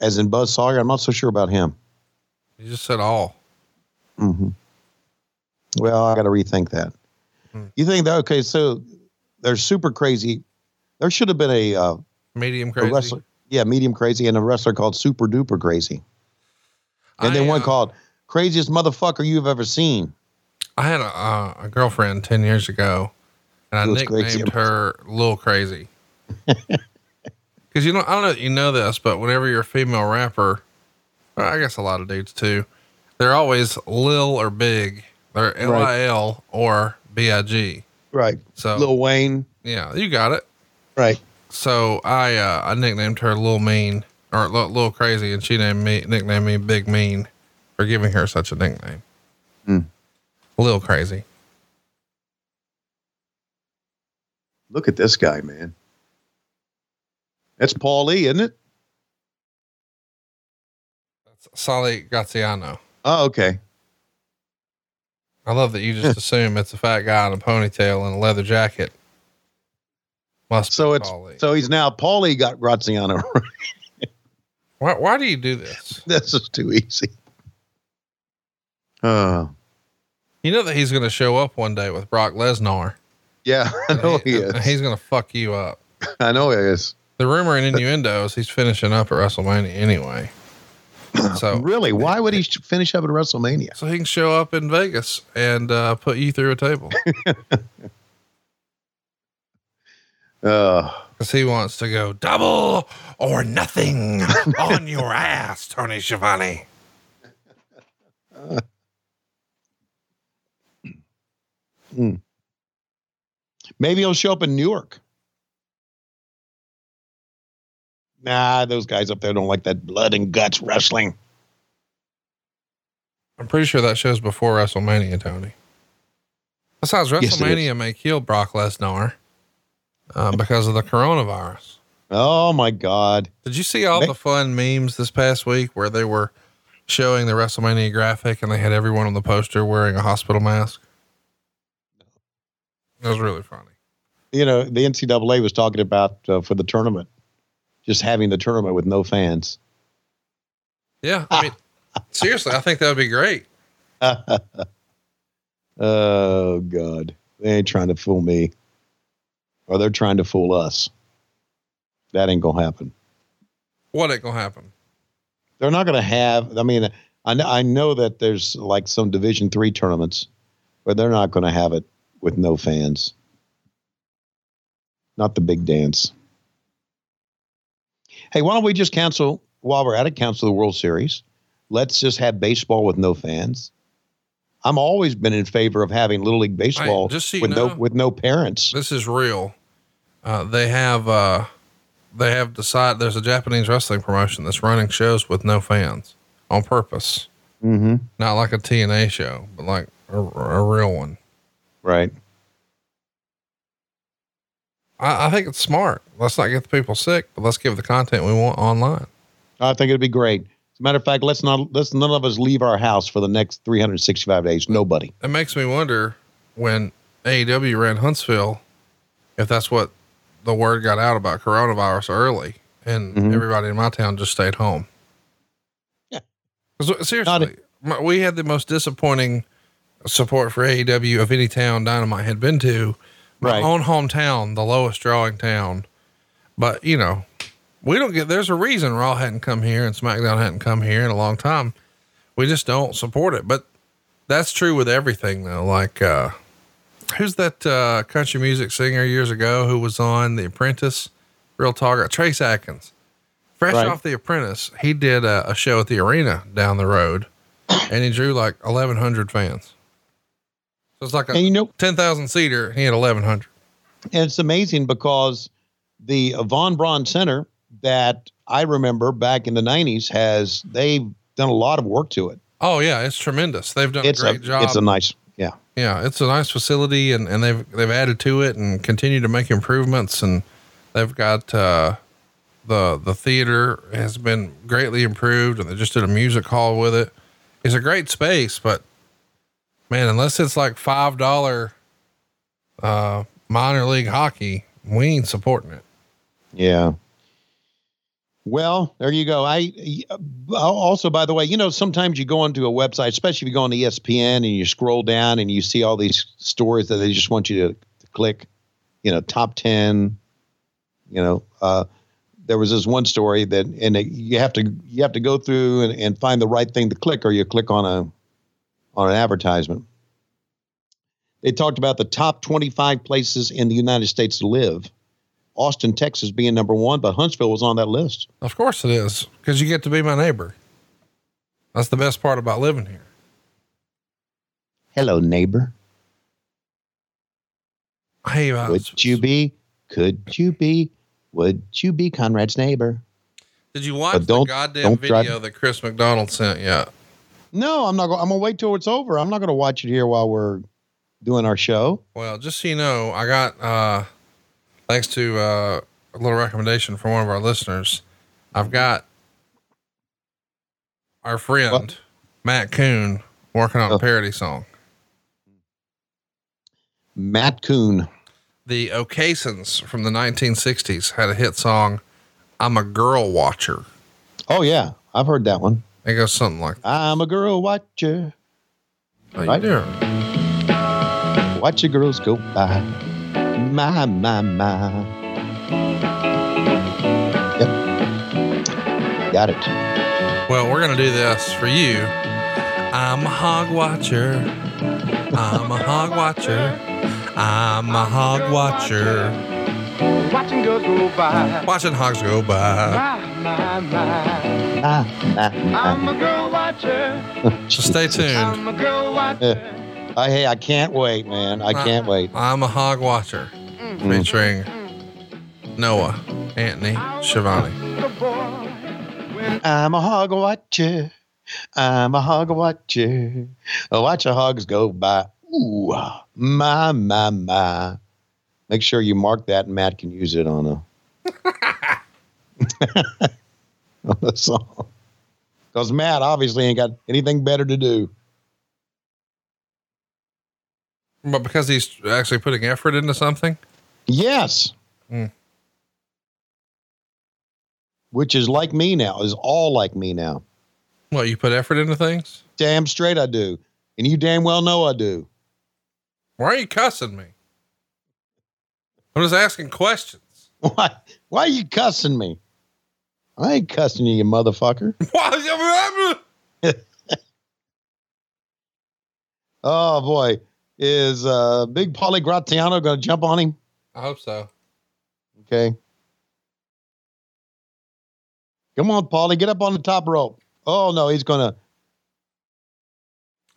As in Buzz Sawyer, I'm not so sure about him. You just said all. hmm Well, I got to rethink that. Hmm. You think that okay? So they're super crazy. There should have been a, uh, Medium a crazy. wrestler, yeah, medium crazy, and a wrestler called Super Duper Crazy, and then one uh, called Craziest Motherfucker You've Ever Seen. I had a, uh, a girlfriend 10 years ago and I crazy nicknamed her Lil Crazy. Cause you know, I don't know you know this, but whenever you're a female rapper, I guess a lot of dudes too, they're always Lil or Big. They're L I L or B I G. Right. So Lil Wayne. yeah, you got it. Right. So I, uh, I nicknamed her Lil Mean or Lil, Lil Crazy and she named me, nicknamed me Big Mean for giving her such a nickname. Hmm. little Crazy. Look at this guy, man. That's Paul Lee, isn't it? That's Sally Graziano. Oh, okay. I love that you just assume it's a fat guy in a ponytail and a leather jacket. Must So it's Paulie. so he's now Paulie got Graziano. Why, why do you do this? this is too easy. Uh, You know that he's going to show up one day with Brock Lesnar. yeah, I know he and is. He's going to fuck you up. I know he is. The rumor and innuendo is he's finishing up at WrestleMania anyway. So Really, why would he finish up at WrestleMania? so he can show up in Vegas and uh, put you through a table Uh, because he wants to go double or nothing on your ass, Tony Schiavone. Maybe he'll show up in Newark. Nah, those guys up there don't like that blood and guts wrestling. I'm pretty sure that shows before WrestleMania, Tony. Besides, Yes, WrestleMania may kill Brock Lesnar uh, because of the coronavirus. Oh my God. Did you see all Ma- the fun memes this past week where they were showing the WrestleMania graphic and they had everyone on the poster wearing a hospital mask? That was really funny. You know, the NCAA was talking about uh, for the tournament, just having the tournament with no fans. Yeah. I mean, seriously, I think that would be great. oh God, they ain't trying to fool me, or they're trying to fool us. That ain't gonna happen. What ain't gonna happen? They're not gonna have. I mean, I know, I know that there's like some Division three tournaments, but they're not gonna have it with no fans. Not the big dance. Hey, why don't we just cancel while we're at it? Cancel the World Series. Let's just have baseball with no fans. I'm always been in favor of having Little League baseball just so with know- no with no parents. This is real. Uh, they have, uh, they have decided there's a Japanese wrestling promotion that's running shows with no fans on purpose. Mm-hmm. Not like a TNA show, but like a, a real one. Right. I, I think it's smart. Let's not get the people sick, but let's give the content we want online. I think it'd be great. As a matter of fact, let's not let's none of us leave our house for the next 365 days. Nobody. It makes me wonder when AEW ran Huntsville, if that's what the word got out about coronavirus early and Mhm. everybody in my town just stayed home. Yeah. Seriously, my- we had the most disappointing support for AEW of any town Dynamite had been to. My Right. own hometown, the lowest drawing town. But, you know, we don't get, there's a reason Raw hadn't come here and SmackDown hadn't come here in a long time. We just don't support it. But that's true with everything though. Like, uh, who's that, uh, country music singer years ago who was on The Apprentice? Real talker, Trace Atkins. Fresh Right. off The Apprentice, he did a, a show at the arena down the road and he drew like 1,100 fans. So it's like a And you know, 10,000 seater. He had 1,100. and it's amazing because the Von Braun Center that I remember back in the '90s has they've done a lot of work to it. Oh yeah, it's tremendous. They've done It's a a great job. it's a nice yeah. yeah, it's a nice facility and, and they've, they've added to it and continue to make improvements. And they've got, uh, the, the theater has been greatly improved and they just did a music hall with it. It's a great space, but man, unless it's like $5, uh, minor league hockey, we ain't supporting it. Yeah. Well, there you go. I also, by the way, you know, sometimes you go onto a website, especially if you go on ESPN and you scroll down and you see all these stories that they just want you to, click, you know, top 10, you know, uh, there was this one story that, and you have to, you have to go through and, and find the right thing to click or you click on a, on an advertisement. They talked about the top 25 places in the United States to live. Austin, Texas being number one, but Huntsville was on that list. Of course it is. Cause you get to be my neighbor. That's the best part about living here. Hello, neighbor. Hey, uh, Would you be? Could you be? Would you be Conrad's neighbor? Did you watch But don't- the goddamn don't video drive- that Chris McDonald sent yet? No, I'm not going. I'm gonna wait till it's over. I'm not gonna watch it here while we're doing our show. Well, just so you know, I got uh thanks to uh a little recommendation from one of our listeners. I've got our friend Matt Coon working on Oh. a parody song. Matt Coon. The O'Kaysions from the 1960s had a hit song, I'm a Girl Watcher. Oh yeah, I've heard that one. It goes something like I'm a girl watcher. You Right. doing? Watch your girls go by. My my my. Yep. Got it. Well, we're gonna do this for you. I'm a hog watcher. I'm a hog watcher. I'm a hog watcher. Watching girls go by. Watching hogs go by. My, my, my. Ah, ah, I'm ah. a girl watcher. So stay tuned. I'm a girl watcher. I, hey, I can't wait, man. I can't wait. I'm a hog watcher. Featuring Noah, Anthony, Schiavone. I'm a hog watcher. I'm a hog watcher. I watch the hogs go by. Ooh, my, my, my. Make sure you mark that and Matt can use it on a, on a song. Because Matt obviously ain't got anything better to do. But because he's actually putting effort into something. Yes. Mm. Which is like me now, is all like me now. Well, you put effort into things? Damn straight I do. And you damn well know I do. Why are you cussing me? I'm just asking questions. Why why are you cussing me? I ain't cussing you, you motherfucker. Oh boy. Is uh big Paulie Graziano gonna jump on him? I hope so. Okay. Come on, Paulie, get up on the top rope. Oh no, he's gonna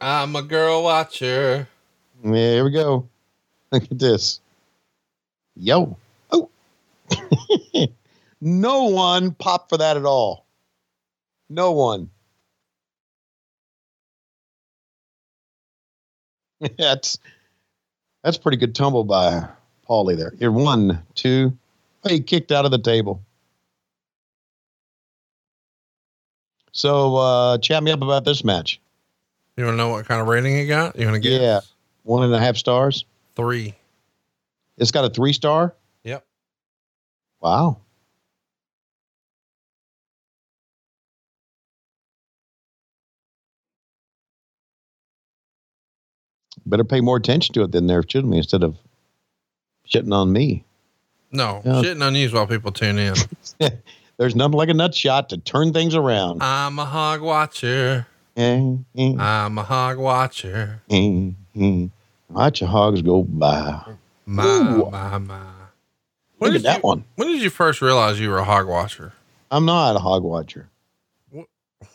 I'm a girl watcher. Yeah, here we go. Look at this. Yo. Oh. no one popped for that at all. No one. that's that's pretty good tumble by Paulie there. You're one, two. Oh, he kicked out of the table. So uh chat me up about this match. You want to know what kind of rating it got? You want to get Yeah. One and a half stars. three? It's got a three star. Yep. Wow. Better pay more attention to it than there, shouldn't me Instead of shitting on me. No, shitting on you while people tune in. There's nothing like a nut shot to turn things around. I'm a hog watcher. Eh, eh, I'm a hog watcher. eh. Watch your hogs go by. My, Ooh. my, my. Look did at that you, one. When did you first realize you were a hog watcher? I'm not a hog watcher. What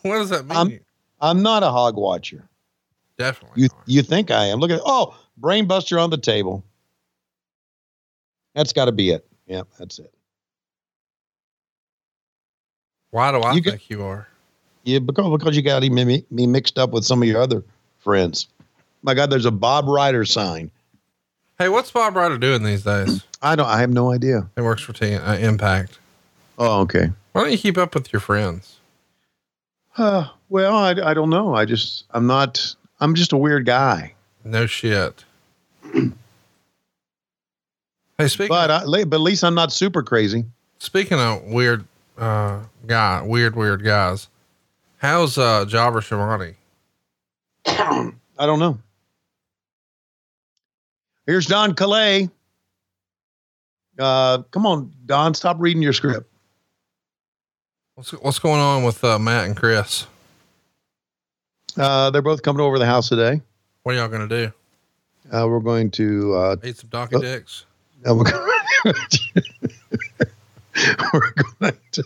does that mean? I'm- I'm not a hog watcher. Definitely. You you think I am? Look at oh, brain buster on the table. That's got to be it. Yeah, that's it. Why do I You think you are? Yeah, because because you got me, me mixed up with some of your other friends. My God, there's a Bob Ryder sign. Hey, what's Bob Ryder doing these days? I don't. I have no idea. He works for T- uh, Impact. Oh, okay. Why don't you keep up with your friends? Uh, well, I, I don't know. I just I'm not. I'm just a weird guy. No shit. hey, speaking But I, but at least I'm not super crazy. speaking of weird uh guy, weird weird guys. How's uh Jabra Shamani? I don't know. Here's Don Callis. Uh, come on, Don, stop reading your script. What's what's going on with uh, Matt and Chris? Uh, they're both coming over to the house today. What are y'all gonna do? Uh, we're going to uh, Eat some donkey Uh, dicks? we're going we're going to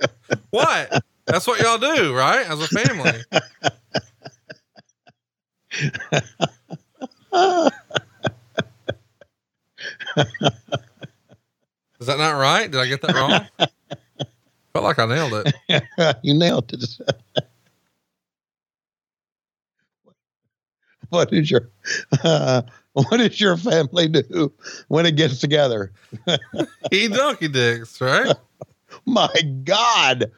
What? That's what y'all do, right? As a family. Is that not right? Did I get that wrong? Felt like I nailed it. you nailed it. what is your uh, what does your family do when it gets together? Eat donkey dicks, right? My God.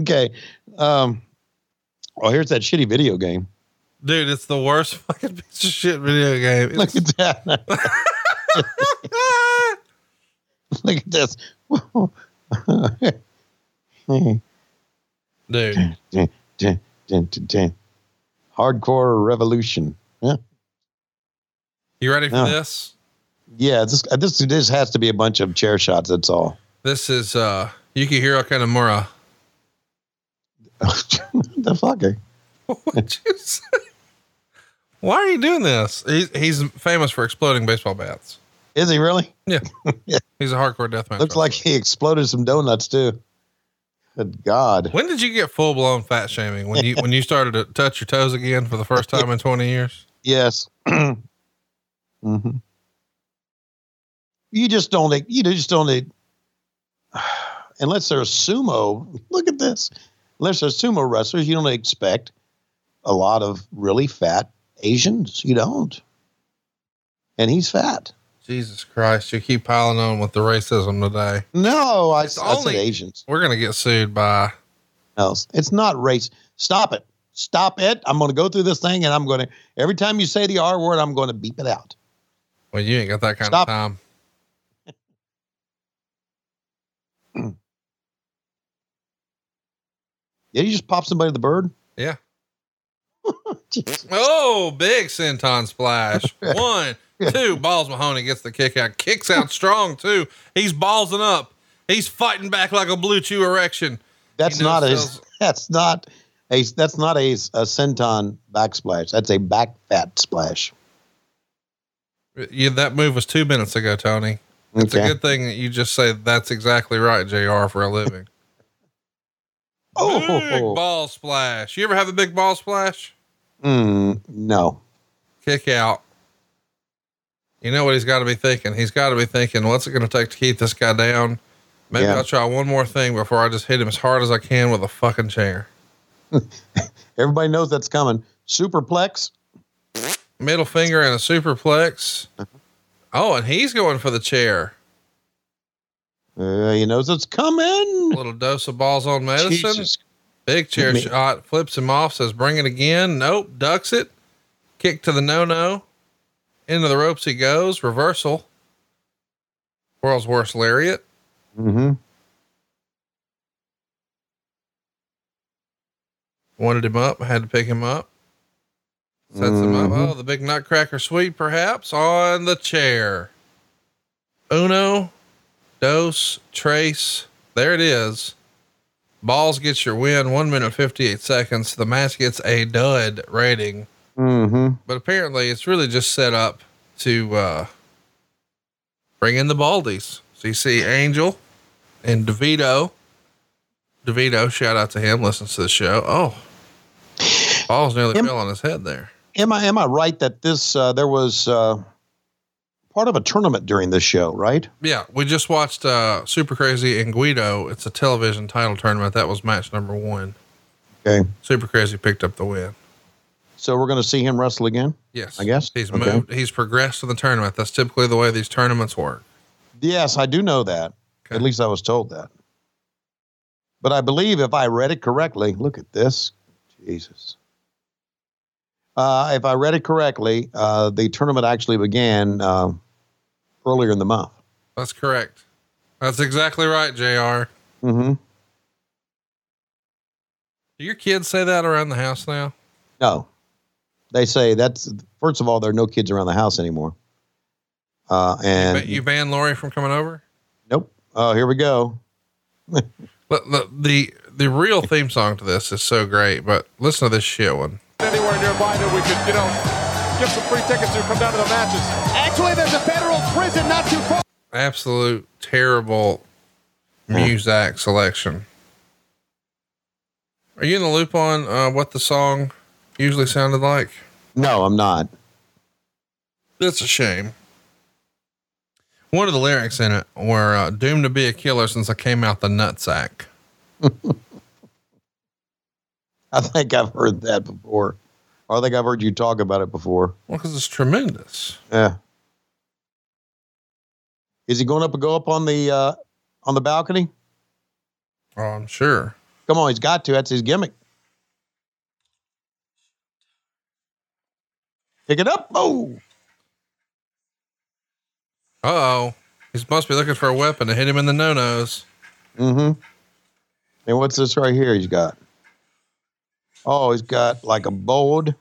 Okay. Um. Oh, here's that shitty video game. Dude, it's the worst fucking piece of shit video game. Look at that. Look at this. Dude. Hardcore revolution. Yeah. you ready for No. this? Yeah. This this this has to be a bunch of chair shots. That's all. This is uh Yukihiro Kanemura. the fuck? eh? What'd you say? Why are you doing this? He's he's famous for exploding baseball bats. Is he really? Yeah. He's a hardcore deathmatch. Looks like he exploded some donuts too. Good God. When did you get full blown fat shaming? When you when you started to touch your toes again for the first time in twenty years? Yes. hmm You just don't. You just don't. Unless they're sumo. Look at this. Unless they're sumo wrestlers, you don't expect a lot of really fat Asians. You don't. And he's fat. Jesus Christ, you keep piling on with the racism today. No, I, It's I only- said Asians. We're gonna get sued by else. It's not race. Stop it. Stop it. I'm going to go through this thing and I'm going to, every time you say the R word, I'm going to beep it out. well, you ain't got that kind Stop. of time. Did you just pop somebody the bird? Yeah. Oh, big senton splash. One, two, balls Mahoney gets the kick out. Kicks out strong too. He's ballsing up. He's fighting back like a BlueChew erection. That's He not a, that's not a, that's not a, a senton backsplash. That's a back fat splash. Yeah, that move was two minutes ago, Tony. It's Okay. a good thing that you just say that's exactly right, JR, for a living. Oh, Big ball splash. You ever have a big ball splash? Mm, no. Kick out. You know what he's got to be thinking? He's got to be thinking, what's it going to take to keep this guy down? Maybe Yeah. I'll try one more thing before I just hit him as hard as I can with a fucking chair. Everybody knows that's coming. Superplex. Middle finger and a superplex. Oh, and he's going for the chair. Uh, he knows it's coming. A little dose of balls on medicine. Jesus. Big chair Me- shot, flips him off, says, bring it again. Nope, ducks it. Kick to the no no. Into the ropes he goes. Reversal. World's worst lariat. Mm-hmm. Wanted him up, had to pick him up. Sets him up. Mhm. Oh, the big nutcracker suite, perhaps, on the chair. Uno, dos, trace. There it is. Balls gets your win, one minute, 58 seconds. The match gets a dud rating. Mm-hmm. But apparently it's really just set up to uh, bring in the Baldies. So you see Angel and DeVito. DeVito, shout out to him, listens to the show. Oh, balls nearly Am- fell on his head there. Am I am I right that this uh, there was uh, part of a tournament during this show, right? Yeah, we just watched uh, Super Crazy and Guido. It's a television title tournament. That was match number one. Okay. Super Crazy picked up the win. So we're going to see him wrestle again. Yes, I guess he's Okay. moved. He's progressed in the tournament. That's typically the way these tournaments work. Yes, I do know that. At least I was told that. But I believe if I read it correctly, look at this. Jesus. Uh, if I read it correctly, uh, the tournament actually began uh, earlier in the month. That's correct. That's exactly right, Jr. Mm-hmm. Do your kids say that around the house now? No, they say that's first of all, there are no kids around the house anymore. Uh, and you banned Lori from coming over. nope. Oh, here we go. The the real theme song to this is so great. But listen to this shit one. Anywhere nearby that we could, you know, give some free tickets to come down to the matches. Actually, there's a federal prison not too far. Absolute terrible Muzak selection. Are you in the loop on uh, what the song usually sounded like? No, I'm not. That's a shame. One of the lyrics in it were uh, doomed to be a killer since I came out the nutsack. I think I've heard that before. Or I think I've heard you talk about it before. Well, because it's tremendous. Yeah. Is he going up to go up on the uh, on the balcony? Oh, I'm sure. Come on, he's got to. That's his gimmick. Pick it up. Oh, Uh oh. He must be looking for a weapon to hit him in the no nos. mm-hmm. And what's this right here? He's got. Oh, he's got like a board.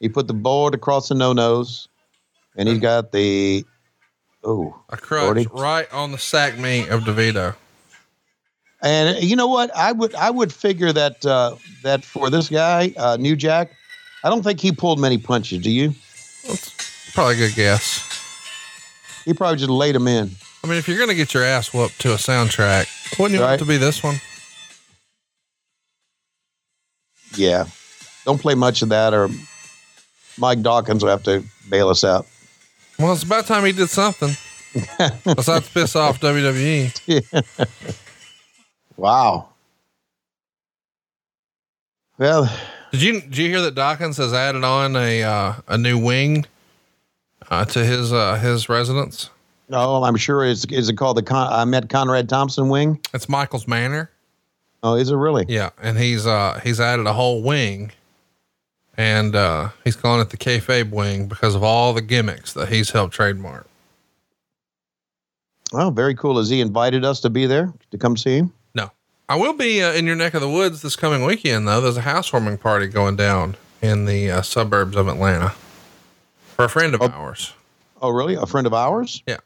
He put the board across the no nos, and he's got the. Oh, A crutch Lordy. right on the sack meat of DeVito. And you know what? I would I would figure that uh, that for this guy, uh, New Jack, I don't think he pulled many punches. Do you? Probably a good guess. He probably just laid him in. I mean, if you're going to get your ass whooped to a soundtrack, wouldn't you want it to be this one? Yeah. Don't play much of that, or Mike Dawkins will have to bail us out. Well, it's about time he did something besides piss off. WWE. Wow. Well, Did you did you hear that Dawkins has added on a uh, a new wing uh, to his uh, his residence? no, I'm sure it's is it called the Con- I met Conrad Thompson wing? It's Michael's Manor. Oh, is it really? Yeah, and he's uh he's added a whole wing, and uh, he's calling it the kayfabe wing because of all the gimmicks that he's helped trademark. Oh, very cool. Has he invited us to be there to come see him? No, I will be uh, in your neck of the woods this coming weekend though. There's a housewarming party going down in the uh, suburbs of Atlanta for a friend of ours. Oh, really? A friend of ours? Yeah.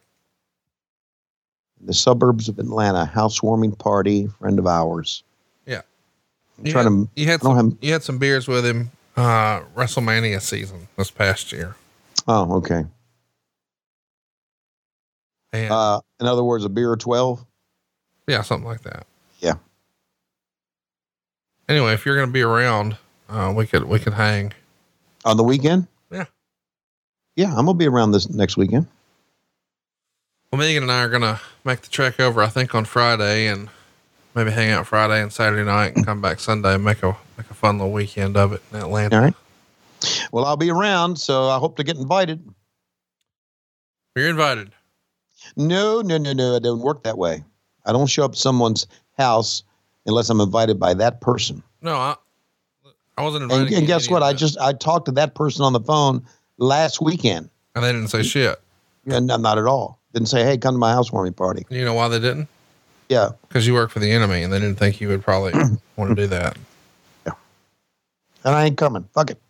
The suburbs of Atlanta, housewarming party, friend of ours. Yeah. I'm You trying had, to. you had some have- you had some beers with him uh WrestleMania season this past year. Oh, okay. And Uh, in other words, a beer or twelve. yeah, something like that. Yeah. Anyway, if you're gonna be around, uh we could we could hang. On the weekend? Yeah. Yeah, I'm gonna be around this next weekend. Well Megan and I are gonna make the trek over, I think, on Friday and maybe hang out Friday and Saturday night and come back Sunday and make a make a fun little weekend of it in Atlanta. All right. Well, I'll be around, so I hope to get invited. You're invited. No, no, no, no. I don't work that way. I don't show up at someone's house unless I'm invited by that person. No, I I wasn't invited. and guess what? I just I talked to that person on the phone last weekend. and they didn't say shit. And not at all. Didn't say, "Hey, come to my housewarming party." You know why they didn't? Yeah. Because you work for the enemy and they didn't think you would probably want to do that. Yeah, and I ain't coming. Fuck it.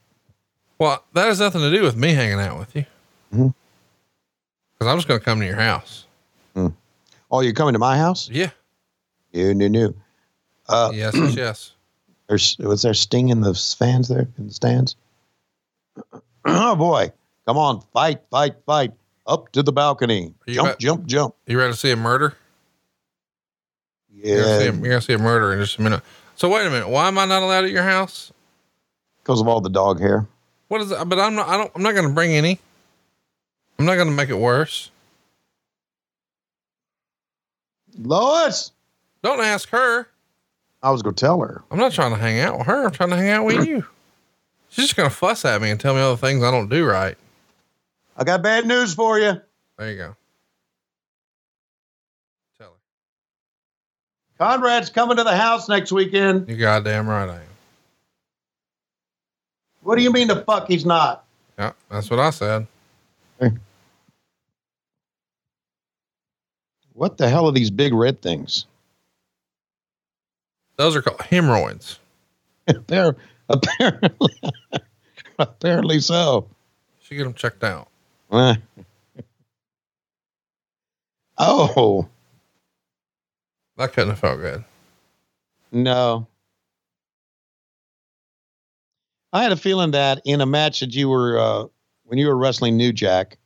Well, that has nothing to do with me hanging out with you. Mhm. Because I'm just going to come to your house. Oh, you're coming to my house? Yeah. No, no, no. Uh, yes, yes, yes. There's was there sting in the fans there in the stands? oh boy! Come on, fight, fight, fight! Up to the balcony! Jump, bet- jump, jump! You ready to see a murder? You're gonna, Yeah, a, you're gonna see a murder in just a minute. So wait a minute. Why am I not allowed at your house? because of all the dog hair. What is it? But I'm not. I don't. I'm not going to bring any. I'm not going to make it worse. Lois, Don't ask her. I was gonna tell her. I'm not trying to hang out with her. I'm trying to hang out with you. She's just going to fuss at me and tell me all the things I don't do right. I got bad news for you. There you go. Tell her. Conrad's coming to the house next weekend. You goddamn right I am. What do you mean the fuck he's not? Yeah, that's what I said. What the hell are these big red things? Those are called hemorrhoids. They're apparently apparently so. Should get them checked out. Oh That couldn't have felt good. no. I had a feeling that in a match that you were uh, when you were wrestling New Jack,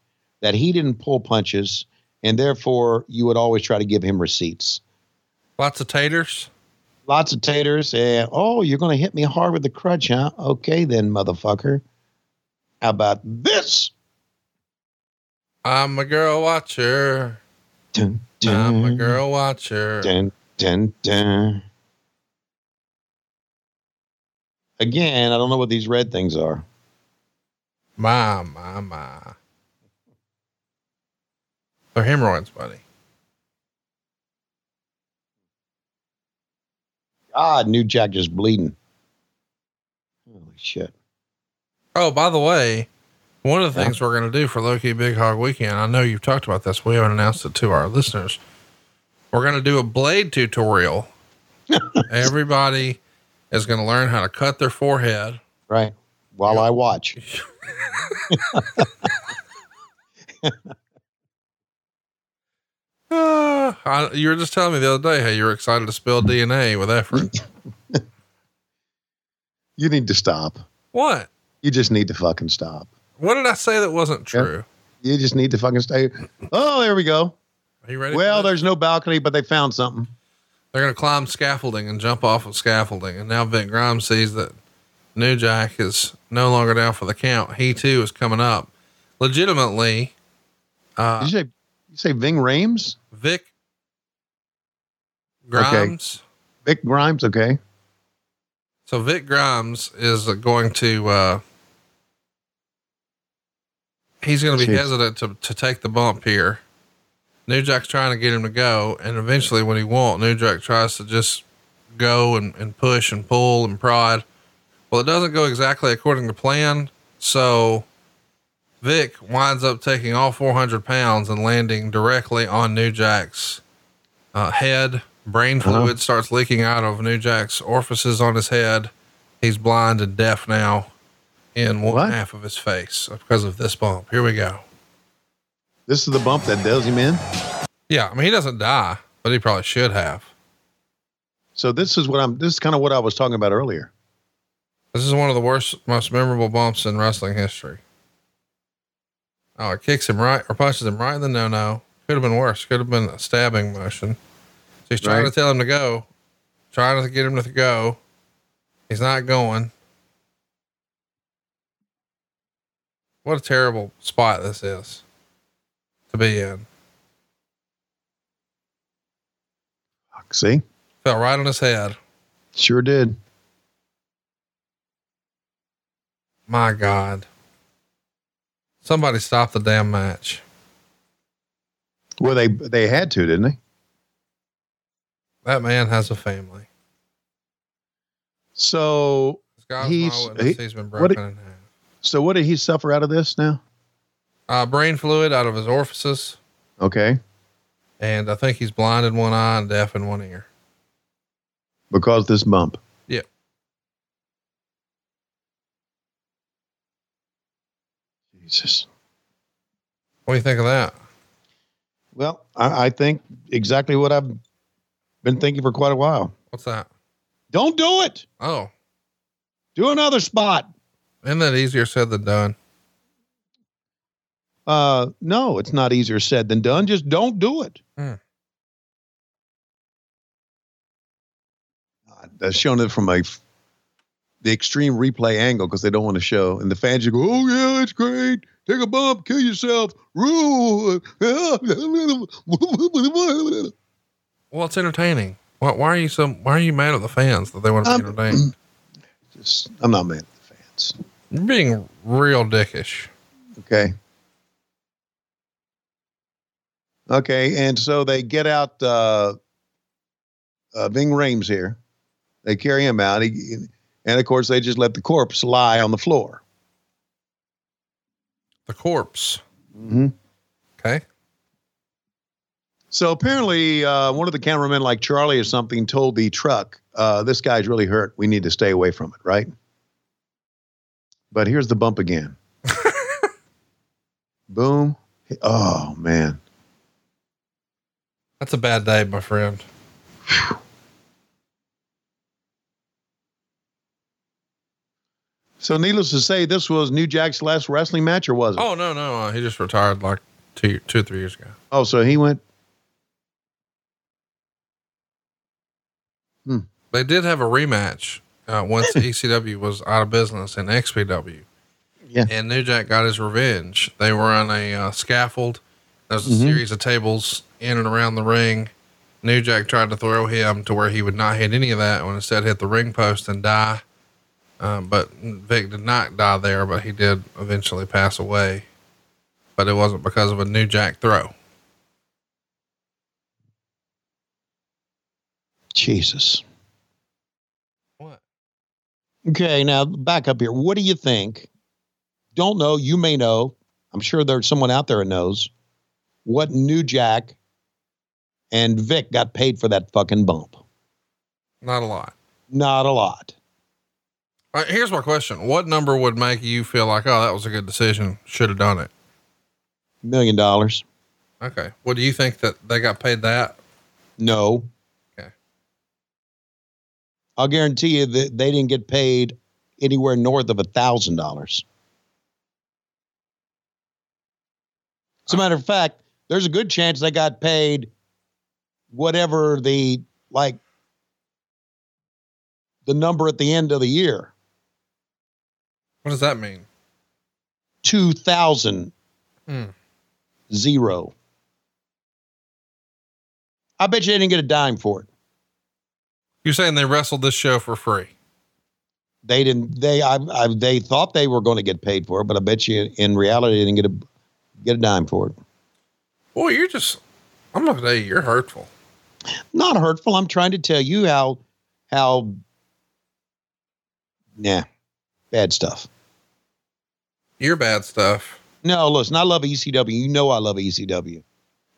that he didn't pull punches, and therefore you would always try to give him receipts. Lots of taters. Lots of taters. And, oh, you're going to hit me hard with the crutch, huh? Okay, then, motherfucker. How about this? I'm a girl watcher. Dun, I'm a girl watcher. Dun, dun, dun. Again, I don't know what these red things are. My, my, my. They're oh, hemorrhoids, buddy. God, New Jack just bleeding. Holy shit. Oh, by the way, one of the things we're going to do for Loki Big Hog Weekend, I know you've talked about this. We haven't announced it to our listeners. We're going to do a blade tutorial. Everybody is going to learn how to cut their forehead. Right. While I watch. Ah, I, you were just telling me the other day how you were excited to spill DNA with effort. You need to stop. what? You just need to fucking stop. What did I say that wasn't true? You just need to fucking stay. Oh, there we go. Are you ready? Well, there's no balcony, but they found something. They're going to climb scaffolding and jump off of scaffolding. And now Vic Grimes sees that New Jack is no longer down for the count. He too is coming up. Legitimately, uh, Did you say, you say Ving Rhames? Vic Grimes. Vic Grimes, okay. So Vic Grimes is going to, uh, he's going to be Jeez. hesitant to, to take the bump here. New Jack's trying to get him to go. And eventually when he won't, New Jack tries to just go and, and push and pull and prod. Well, it doesn't go exactly according to plan. So Vic winds up taking all 400 pounds and landing directly on New Jack's uh, head. Brain Uh-huh. fluid starts leaking out of New Jack's orifices on his head. He's blind and deaf now in one What? half of his face because of this bump. Here we go. This is the bump that does him in. Yeah. I mean, he doesn't die, but he probably should have. So this is what I'm. This is kind of what I was talking about earlier. This is one of the worst, most memorable bumps in wrestling history. Oh, it kicks him right or punches him right in the no no. Could have been worse. Could have been a stabbing motion. So he's trying Right. to tell him to go, trying to get him to go. He's not going. What a terrible spot this is to be in. See, Fell right on his head. sure did. My God. Somebody stop the damn match. Well, they they had to, didn't they? That man has a family. So He's- he- he's been broken did- in half. So what did he suffer out of this now? Uh, brain fluid out of his orifices. Okay. And I think he's blind in one eye and deaf in one ear. Because this bump. Yep. Jesus. What do you think of that? Well, I, I think exactly what I've been thinking for quite a while. What's that? Don't do it. Oh, Do another spot. Isn't that easier said than done? Uh, no, it's not easier said than done. Just don't do it. Hmm. God, That's showing it from a the extreme replay angle because they don't want to show, and the fans you go, "Oh yeah, it's great. Take a bump, kill yourself." Rule. Well, it's entertaining. Why, why are you so, why are you mad at the fans that they want to be entertained? Just, I'm not mad fans. You're being real dickish. Okay. Okay, and so they get out uh, uh, Ving Rhames here. They carry him out, he, and of course they just let the corpse lie on the floor. The corpse. Mm-hmm. Okay. So apparently, uh, one of the cameramen, like Charlie or something, told the truck, uh, "This guy's really hurt. We need to stay away from it." Right. But here's the bump again. Boom. Oh man. That's a bad day, my friend. So, needless to say, this was New Jack's last wrestling match, or was it? Oh, no, no. Uh, he just retired like two, two or three years ago. Oh, so he went. They did have a rematch uh, once ECW was out of business in XPW. Yeah. And New Jack got his revenge. They were on a uh, scaffold. There was a Mhm. series of tables in and around the ring. New Jack tried to throw him to where he would not hit any of that and instead hit the ring post and die. Um, but Vic did not die there, but he did eventually pass away. But it wasn't because of a New Jack throw. Jesus. What? Okay, now back up here. What do you think? Don't know. You may know. I'm sure there's someone out there who knows what New Jack and Vic got paid for that fucking bump. Not a lot. Not a lot. Right, here's my question. What number would make you feel like, oh, that was a good decision? Should have done it. Million dollars. Okay. Well, do you think that they got paid that? No. I'll guarantee you that they didn't get paid anywhere north of a thousand dollars. As a matter of fact, there's a good chance they got paid whatever the like the number at the end of the year. What does that mean? Two thousand Hmm. zero. I bet you they didn't get a dime for it. You're saying they wrestled this show for free? They didn't. They I, I they thought they were going to get paid for it, but I bet you in reality they didn't get a get a dime for it. Boy, you're just, I'm at you. You're hurtful. Not hurtful. I'm trying to tell you how how yeah bad stuff. You're bad stuff. No, listen, I love ECW. You know I love ECW,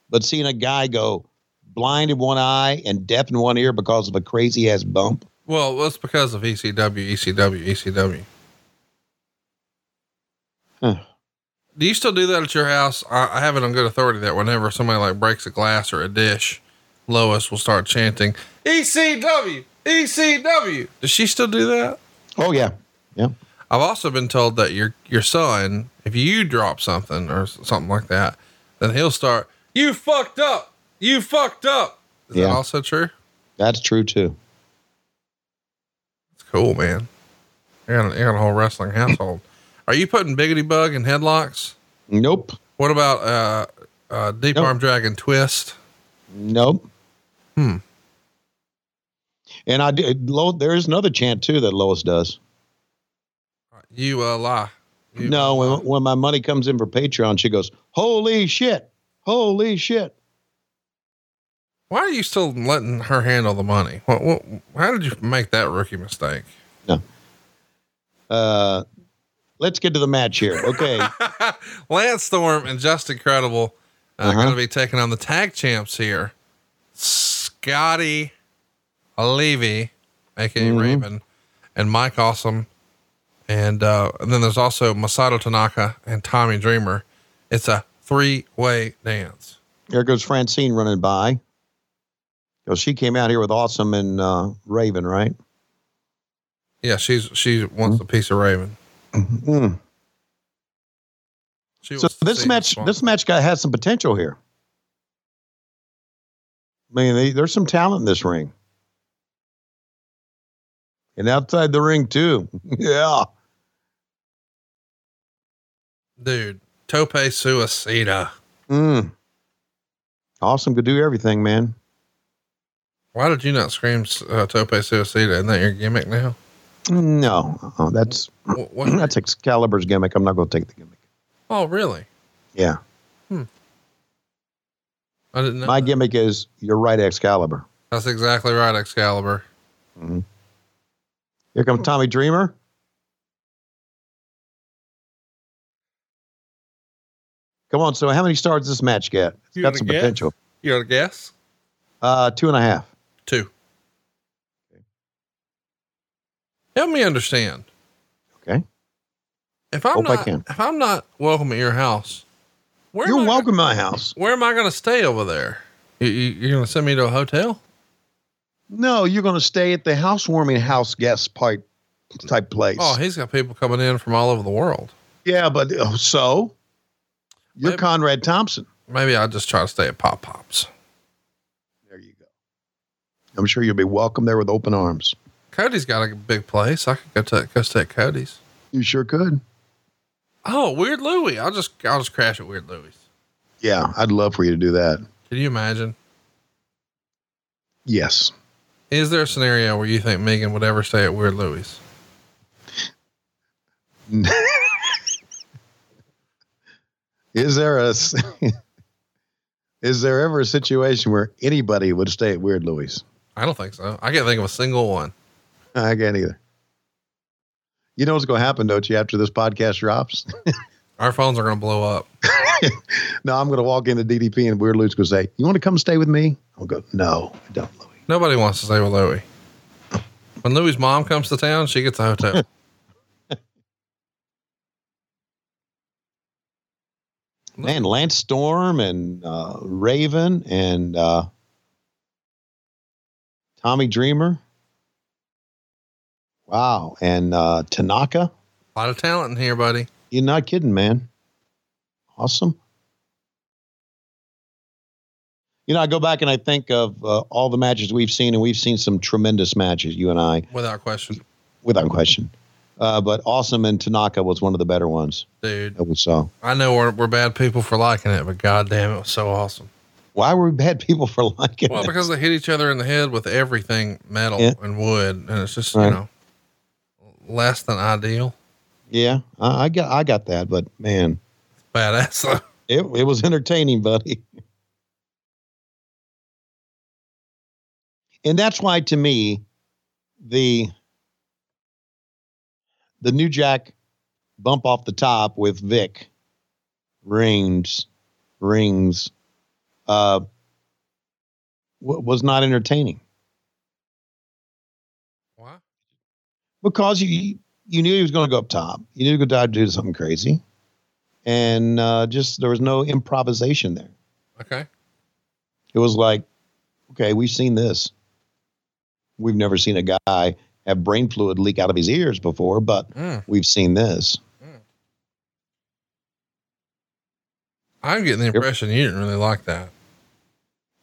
but seeing a guy go blind in one eye and deaf in one ear because of a crazy ass bump. Well, that's because of ECW, ECW, ECW. Huh. Do you still do that at your house? I, I have it on good authority that whenever somebody like breaks a glass or a dish, Lois will start chanting ECW, ECW. Does she still do that? Oh yeah, yeah. I've also been told that your your son, if you drop something or something like that, then he'll start, "You fucked up, you fucked up." Is Yeah. that also true? That's true too. It's cool, man. You got, a, you got a whole wrestling household. Are you putting Biggity Bug in headlocks? Nope. What about uh, uh, Deep Nope. Arm Dragon Twist? Nope. Hmm. And I did. Lo, there is another chant too that Lois does. You uh, lie. You- No, when, when my money comes in for Patreon, she goes, "Holy shit! Holy shit!" Why are you still letting her handle the money? What, what, how did you make that rookie mistake? Uh, let's get to the match here. Okay. Lance Storm and Justin Credible Uh, Uh-huh. Going to be taking on the tag champs here. Scotty Levy, aka Mhm. Raven, and Mike Awesome. And, uh, and then there's also Masato Tanaka and Tommy Dreamer. It's a three way dance. There goes Francine running by. Because she came out here with Awesome and uh, Raven, right? Yeah, she's she wants a piece of Raven. Mm. She So this match, this match guy has some potential here. I mean, they, there's some talent in this ring, and outside the ring too. yeah, dude, Tope Suicida. mm. awesome. Could do everything, man. Why did you not scream uh, Tope Suicida? Isn't that your gimmick now? No, uh, that's Wh- what- that's Excalibur's gimmick. I'm not going to take the gimmick. Oh, really? Yeah, I didn't know. my that. gimmick is you're right, Excalibur. That's exactly right, Excalibur. Mhm. Here comes Tommy Dreamer. Come on, so how many stars does this match get? It's You got got some guess? potential. You got a guess? Uh, two and a half. Two. Help me understand. Okay. If I'm Hope not, if I'm not welcome at your house, where You're welcome to my house. Where am I going to stay over there? You, you, you're going to send me to a hotel? No, you're going to stay at the housewarming house guest pipe type place. Oh, he's got people coming in from all over the world. yeah, but uh, so you're Maybe- Conrad Thompson. Maybe I'll just try to stay at Pop Pops. There you go. I'm sure you'll be welcome there with open arms. Cody's got a big place. I could go to go stay at Cody's. You sure could. Oh, Weird Louie. I'll just I'll just crash at Weird Louie's. Yeah, I'd love for you to do that. Can you imagine? Yes. Is there a scenario where you think Megan would ever stay at Weird Louie's? Is there a is there ever a situation where anybody would stay at Weird Louie's? I don't think so. I can't think of a single one. I can't either. You know what's going to happen, don't you? After this podcast drops, Our phones are going to blow up. no, I'm going to walk into DDP and Weird Louie's going to say, "You want to come stay with me?" I'll go, "No, I don't." Louie." Nobody wants to stay with Louie. When Louie's mom comes to town, she gets a hotel. Man, Lance Storm and uh, Raven and uh, Tommy Dreamer. Wow, and uh, Tanaka. a lot of talent in here, buddy. You're not kidding, man. Awesome. You know, I go back and I think of uh, all the matches we've seen, and we've seen some tremendous matches, you and I, Without question. without question. Uh, but Awesome and Tanaka was one of the better ones Dude, that we saw. I know we're, we're bad people for liking it, but goddamn, it was so awesome. Why were we bad people for liking Well, it? because they hit each other in the head with everything metal Yeah. and wood, and it's just Right. you know less than ideal. Yeah, I, I got I got that, but man, Badass. though. it it was entertaining, buddy. And that's why, to me, the the New Jack bump off the top with Vic rings rings uh, w- was not entertaining Why? because you you knew he was going to go up top. You knew he was going to do something crazy, and uh, just there was no improvisation there. Okay. It was like, okay, we've seen this. We've never seen a guy have brain fluid leak out of his ears before, but Mm. we've seen this. I'm getting the impression you didn't really like that.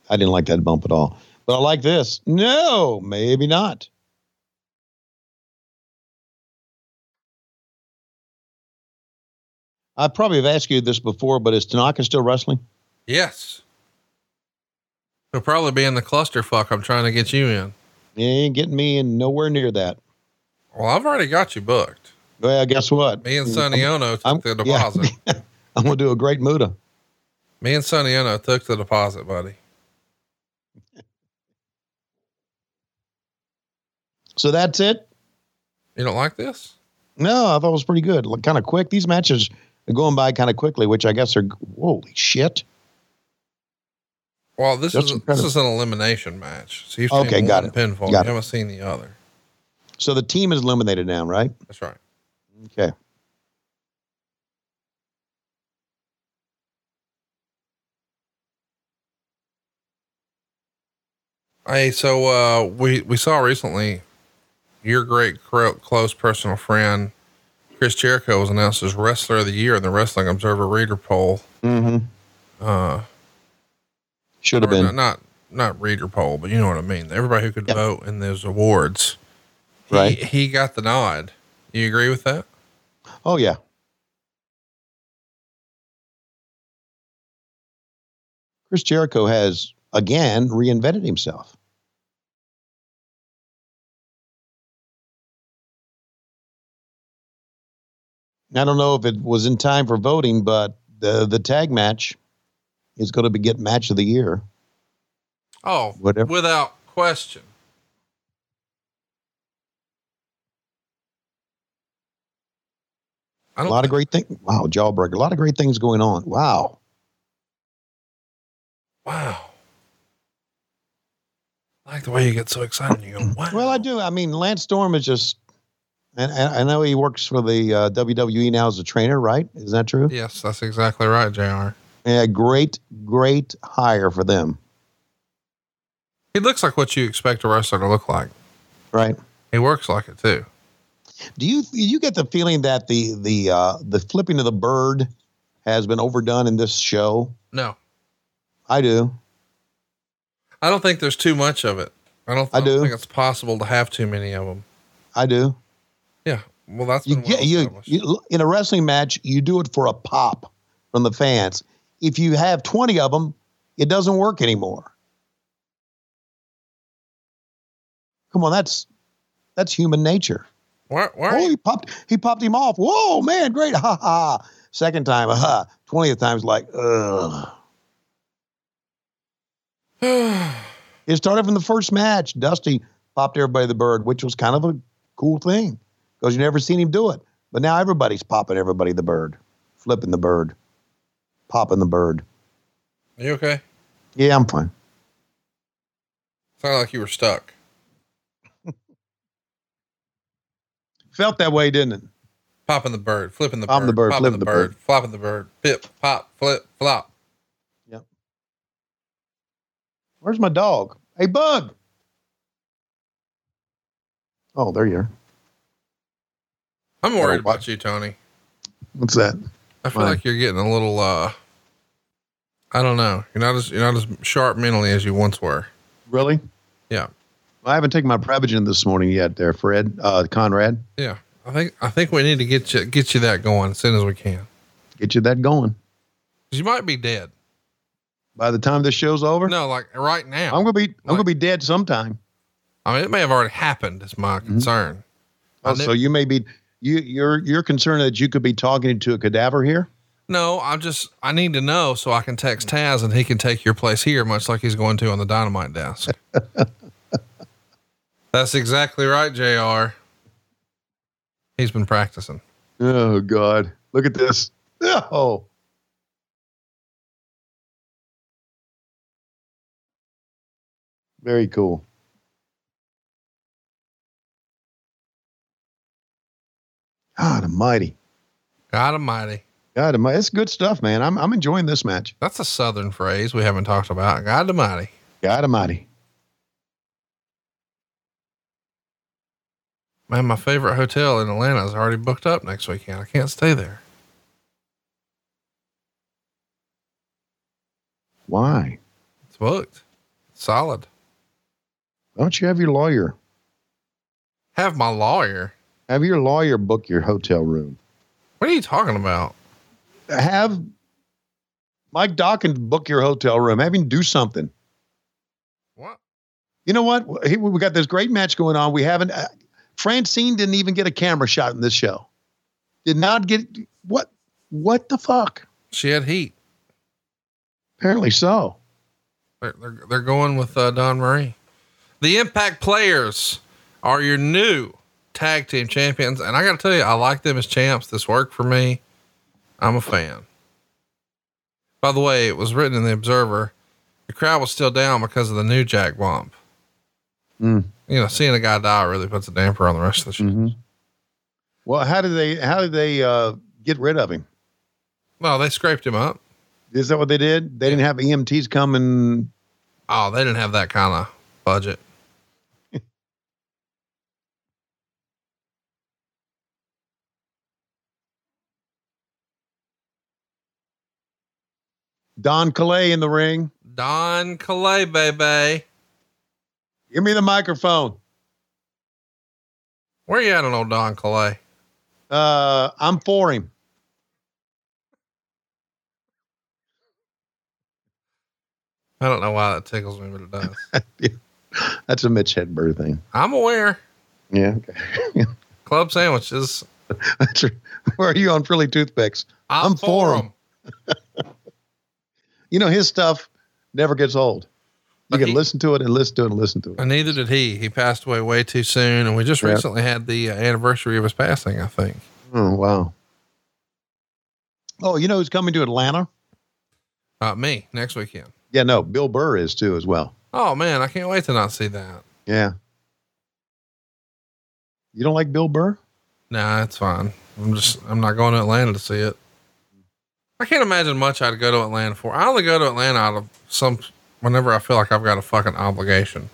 I didn't like that bump at all, but I like this. No, maybe not. I probably have asked you this before, but is Tanaka still wrestling? Yes. He'll probably be in the clusterfuck I'm trying to get you in. You ain't getting me in nowhere near that. Well, I've already got you booked. Well, guess what? Me and Sonny Onoo took I'm- the yeah. deposit. I'm gonna do a great Muta. Me and Sonny Onoo took the deposit, buddy. So that's it. You don't like this? No, I thought it was pretty good. Kind of quick. These matches are going by kind of quickly, which I guess are holy shit. Well, this That's is this is an elimination match. So you've Okay, got it. pinfall. Got you it. haven't seen the other. So the team is eliminated now, right? That's right. Okay. Hey, so uh, we we saw recently your great close personal friend Chris Jericho was announced as Wrestler of the Year in the Wrestling Observer Reader Poll. Mm-hmm. Uh, Should have been. not, not not reader poll, but you know what I mean. Everybody who could vote in those awards, he, Right. He got the nod. You agree with that? Oh yeah. Chris Jericho has again reinvented himself. I don't know if it was in time for voting, but the the tag match is going to be get match of the year. Oh, Whatever. without question. a lot of great things. Wow, jawbreaker. A lot of great things going on. Wow. Wow. I like the way you get so excited. You go, wow. Well, I do. I mean, Lance Storm is just, and, and I know he works for the uh, WWE now as a trainer, right? Is that true? Yes, that's exactly right, JR. Yeah, great, great hire for them, He looks like what you expect a wrestler to look like. right? He works like it too. Do you you get the feeling that the the uh, the flipping of the bird has been overdone in this show? No, I do. I don't think there's too much of it. I don't, I I don't do. think it's possible to have too many of them. I do. Well, that's You get well you, you in a wrestling match. You do it for a pop from the fans. If you have twenty of them, it doesn't work anymore. Come on, that's that's human nature. Why, why Oh, he popped he popped him off. Whoa, man, great. Ha ha. Second time, ha. Twentieth time is like, ugh. It started from the first match. Dusty popped everybody the bird, which was kind of a cool thing because you never seen him do it. But now everybody's popping everybody the bird, flipping the bird, popping the bird. Are you okay? Yeah, I'm fine. Sounded like you were stuck. Felt that way, didn't it? Popping the bird, flipping the Popping bird, the bird, popping flipping the the bird, bird. flopping the bird, pip, pop, flip, flop. Yep. Where's my dog? Hey, Bug. Oh, there you are. I'm worried about you, Tony. What's that? I feel Why? like you're getting a little uh I don't know. You're not as you're not as sharp mentally as you once were. Really? Yeah. I haven't taken my Prevagen this morning yet, there, Fred, uh, Conrad. Yeah. I think I think we need to get you get you that going as soon as we can. Get you that going. you might be dead. By the time this show's over, No, like right now. I'm gonna be I'm gonna be dead sometime. I mean, it may have already happened. Is my concern. I Oh, so you may be you you're you're concerned that you could be talking to a cadaver here? No, I'm just I need to know so I can text Taz and he can take your place here, much like he's going to on the dynamite desk. That's exactly right, Jr. He's been practicing. Oh God. Look at this. Oh. Very cool. God almighty. God Almighty. God almighty. It's good stuff, man. I'm I'm enjoying this match. That's a southern phrase we haven't talked about. God Almighty. God almighty. Man, my favorite hotel in Atlanta is already booked up next weekend. I can't stay there. Why? It's booked. Solid. Why don't you have your lawyer? Have my lawyer. Have your lawyer book your hotel room. What are you talking about? Have Mike Dawkins book your hotel room. Have him do something. What? You know what? We got this great match going on. We haven't. Uh, Francine didn't even get a camera shot in this show. Did not get what? What the fuck? She had heat. Apparently so. They're, they're, they're going with uh, Dawn Marie. The Impact Players are your new tag team champions. And I got to tell you, I like them as champs. This worked for me. I'm a fan. By the way, it was written in the Observer the crowd was still down because of the new Jack bump. Mm. You know, seeing a guy die really puts a damper on the rest of the show. Mhm. Well, how did they how did they uh, get rid of him? Well, they scraped him up. Is that what they did? They didn't have EMTs come and Oh, they didn't have that kind of budget. Don Callis in the ring. Don Callis, baby. Give me the microphone. Where you at on old Don Callis? Uh, I'm for him. I don't know why that tickles me, but it does. That's a Mitch Hedberg thing. I'm aware. Yeah. Okay. Club sandwiches. Where are you on frilly toothpicks? I'm, for 'em. You know his stuff never gets old. You can he- listen to it and listen to it and listen to it. And neither did he. He passed away way too soon. And we just Yeah. recently had the uh, anniversary of his passing, I think. Oh wow. Oh, you know who's coming to Atlanta? Uh, me next weekend. Yeah, no, Bill Burr is too as well. Oh, man. I can't wait to not see that. Yeah. You don't like Bill Burr? Nah, it's fine. I'm just, I'm not going to Atlanta to see it. I can't imagine much I'd go to Atlanta for. I only go to Atlanta out of some, whenever I feel like I've got a fucking obligation.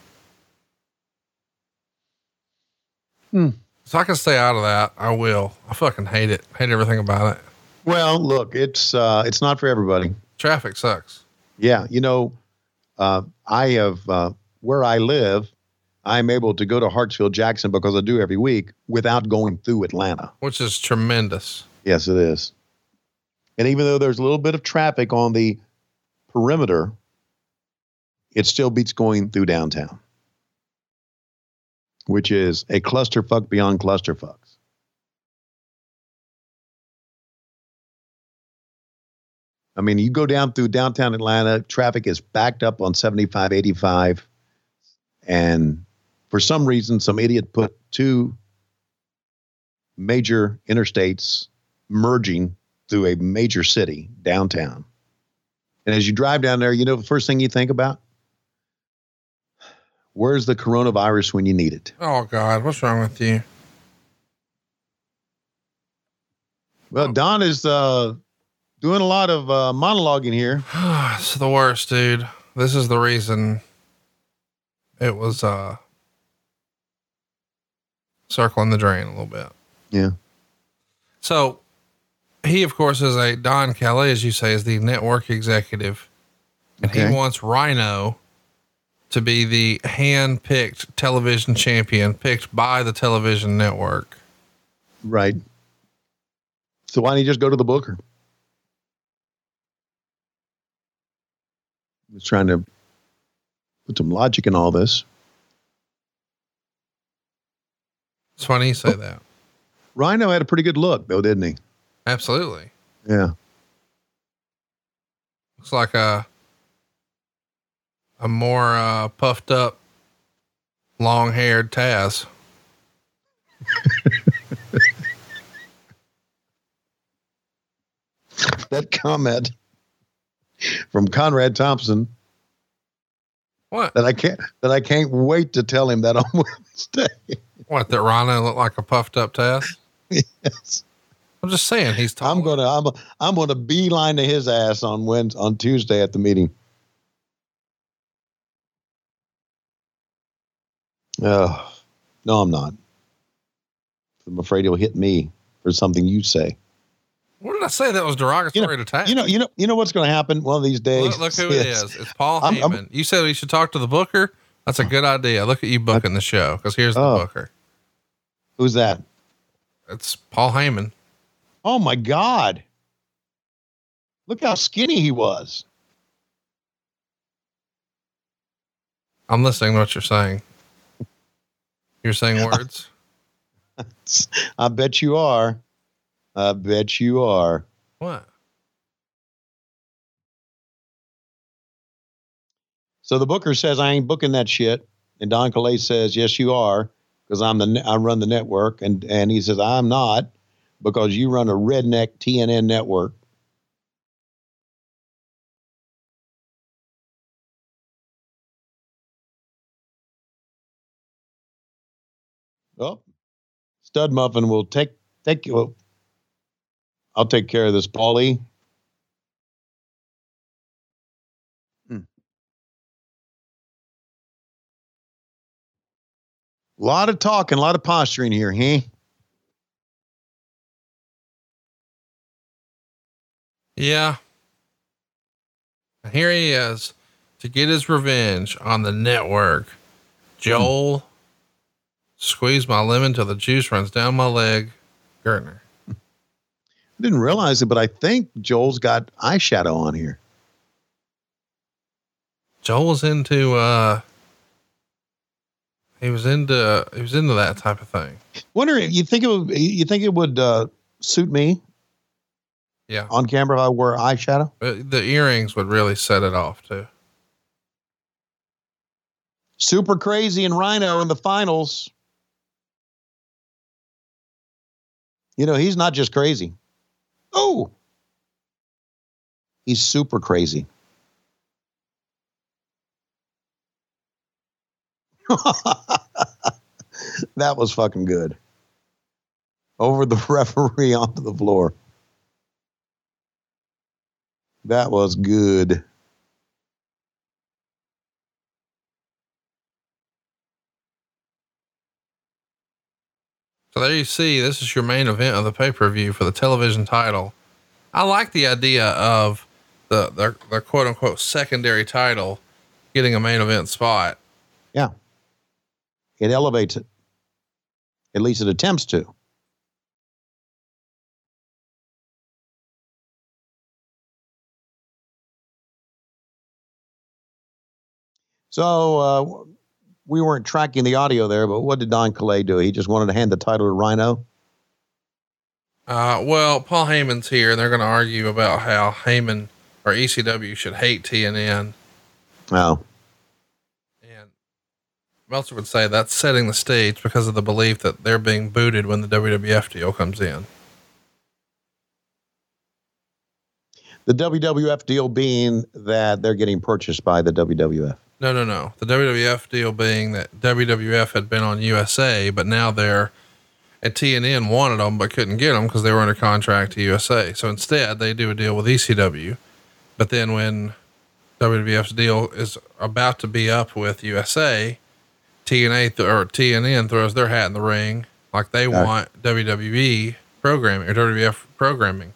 Hmm. So I can stay out of that. I will. I fucking hate it. Hate everything about it. Well, look, it's uh it's not for everybody. Traffic sucks. Yeah, you know, uh, I have uh, where I live. I'm able to go to Hartsfield Jackson because I do every week without going through Atlanta. which is tremendous. Yes, it is. And even though there's a little bit of traffic on the perimeter, it still beats going through downtown, which is a clusterfuck beyond clusterfucks. I mean, you go down through downtown Atlanta, traffic is backed up on 75, 85. And for some reason, some idiot put two major interstates merging through a major city downtown. And as you drive down there, you know the first thing you think about? Where's the coronavirus when you need it? Oh God, what's wrong with you? Well, Don is uh, doing a lot of uh, monologuing here. it's the worst, dude. This is the reason it was uh circling the drain a little bit. Yeah. So he, of course, is a Don Kelly, as you say, is the network executive, and Okay. he wants Rhino to be the hand-picked television champion, picked by the television network. Right. So why don't you just go to the Booker? I was trying to put some logic in all this. It's funny you say oh. that. Rhino had a pretty good look, though, didn't he? Absolutely, Yeah. looks like a a more uh, puffed up, long-haired Taz. That comment from Conrad Thompson What? that I can't that I can't wait to tell him that on Wednesday. What? That Rhino looked like a puffed up Taz? yes. I'm just saying he's. Talking. I'm gonna I'm I'm gonna beeline to his ass on Wednesday, on Tuesday at the meeting. Oh, no, I'm not. I'm afraid he'll hit me for something you say. What did I say that was derogatory to Taz? You know, you know, you know what's going to happen one of these days. Look, look who it's, Yes. is. It's Paul I'm- I'm- Heyman. you said we should talk to the booker. That's a good idea. Look at you booking the show because here's the Oh. booker. Who's that? It's Paul Heyman. Oh my God! Look how skinny he was. I'm listening to what you're saying. You're saying words. I bet you are. I bet you are. what? So the booker says I ain't booking that shit, and Don Callis says yes you are because I'm the ne- I run the network, and and he says I'm not because you run a redneck TNN network. Oh, Stud Muffin will take take you. I'll take care of this, Paulie. A lot of talking, a lot of posturing here, huh? Yeah. Here he is to get his revenge on the network. Joel, squeeze my lemon till the juice runs down my leg. Gertner. I didn't realize it, but I think Joel's got eyeshadow on here. Joel was into uh he was into he was into that type of thing. Wonder if you think it would you think it would uh, suit me Yeah. on camera if I wore eyeshadow? But the earrings would really set it off too. Super crazy and Rhino in the finals. You know, he's not just crazy. Oh, he's super crazy. that was fucking good. Over the referee onto the floor. That was good. So there you see, this is your main event of the pay per view for the television title. I like the idea of the their, their quote unquote secondary title getting a main event spot. Yeah. It elevates it. At least it attempts to. So uh, we weren't tracking the audio there, but what did Don Callis do? He just wanted to hand the title to Rhino. Uh, well, Paul Heyman's here, and they're going to argue about how Heyman or ECW should hate TNN. Oh, And Meltzer would say that's setting the stage because of the belief that they're being booted when the WWF deal comes in. the WWF deal being that they're getting purchased by the WWF. No, no, no. The WWF deal being that WWF had been on USA, but now they're at TNN wanted them but couldn't get them because they were under contract to USA. So instead, they do a deal with ECW. But then when WWF's deal is about to be up with USA, TNA th- or TNN throws their hat in the ring like they Okay. want WWE programming or WWF programming.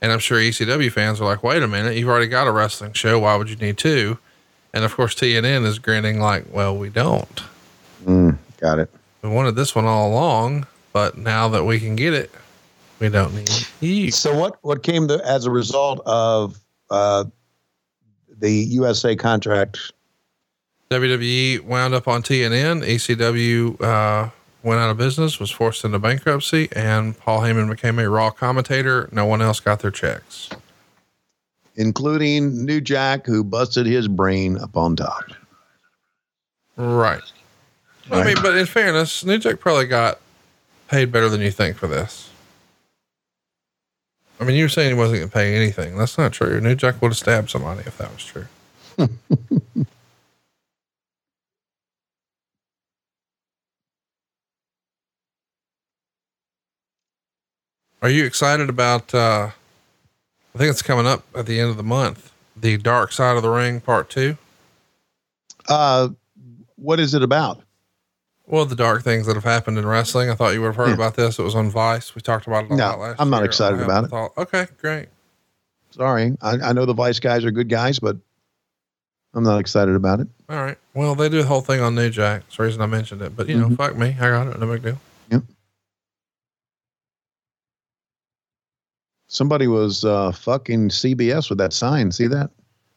And I'm sure ECW fans are like, wait a minute, you've already got a wrestling show. Why would you need two? And of course, TNN is grinning like, well, we don't. Mm, got it. We wanted this one all along, but now that we can get it, we don't need you. So what what came to, as a result of uh, the USA contract? WWE wound up on TNN. ECW uh, went out of business, was forced into bankruptcy, and Paul Heyman became a Raw commentator. No one else got their checks. Including New Jack, who busted his brain up on top. Right. I mean, but in fairness, New Jack probably got paid better than you think for this. I mean, you were saying he wasn't going to pay anything. That's not true. New Jack would have stabbed somebody if that was true. Are you excited about, uh, I think it's coming up at the end of the month, the Dark Side of the Ring Part Two? Uh, what is it about? Well, the dark things that have happened in wrestling. I thought you would have heard Yeah. about this. It was on Vice. We talked about it No, I'm not year. excited about it. thought- okay, great. Sorry, I, I know the Vice guys are good guys, but I'm not excited about it. All right. Well, they do the whole thing on New Jack. That's the reason I mentioned it. But you know, Mhm. fuck me. I got it. No big deal. Somebody was uh, fucking CBS with that sign. See that?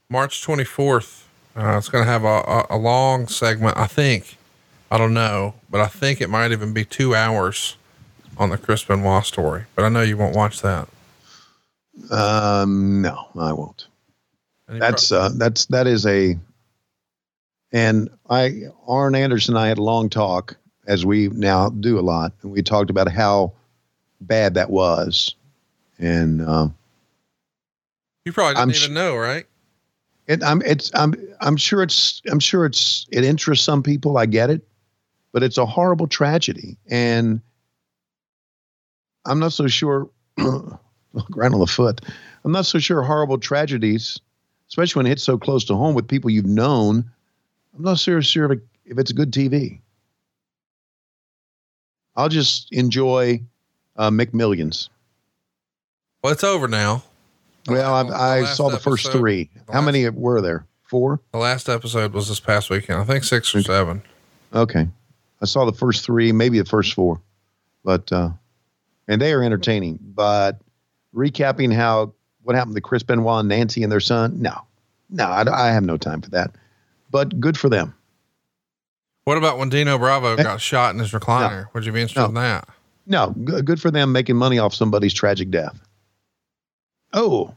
March 24th. Uh, it's going to have a, a, a long segment. I think. I don't know, but I think it might even be two hours on the Chris Benoit story. But I know you won't watch that. Um, no, I won't. Any That's uh, that's that is a. And I, Arn Anderson, and I had a long talk, as we now do a lot, and we talked about how bad that was, and uh, You probably didn't I'm even sh- know, right? it, I'm it's I'm I'm sure it's I'm sure it's it interests some people. I get it, but it's a horrible tragedy. And I'm not so sure, right on the foot, I'm not so sure horrible tragedies, especially when it hits so close to home with people you've known, I'm not so sure if, if it's good TV. I'll just enjoy uh, McMillions. Well, it's over now. Well, I, I last saw the first episode- three. How many were there? Four? The last episode was this past weekend. I think six or seven. Okay. I saw the first three, maybe the first four, but, uh, and they are entertaining. But recapping how, what happened to Chris Benoit and Nancy and their son, no, no, I, I have no time for that. But good for them. What about when Dino Bravo got shot in his recliner? Would you be interested No. in that? No, good for them making money off somebody's tragic death. Oh.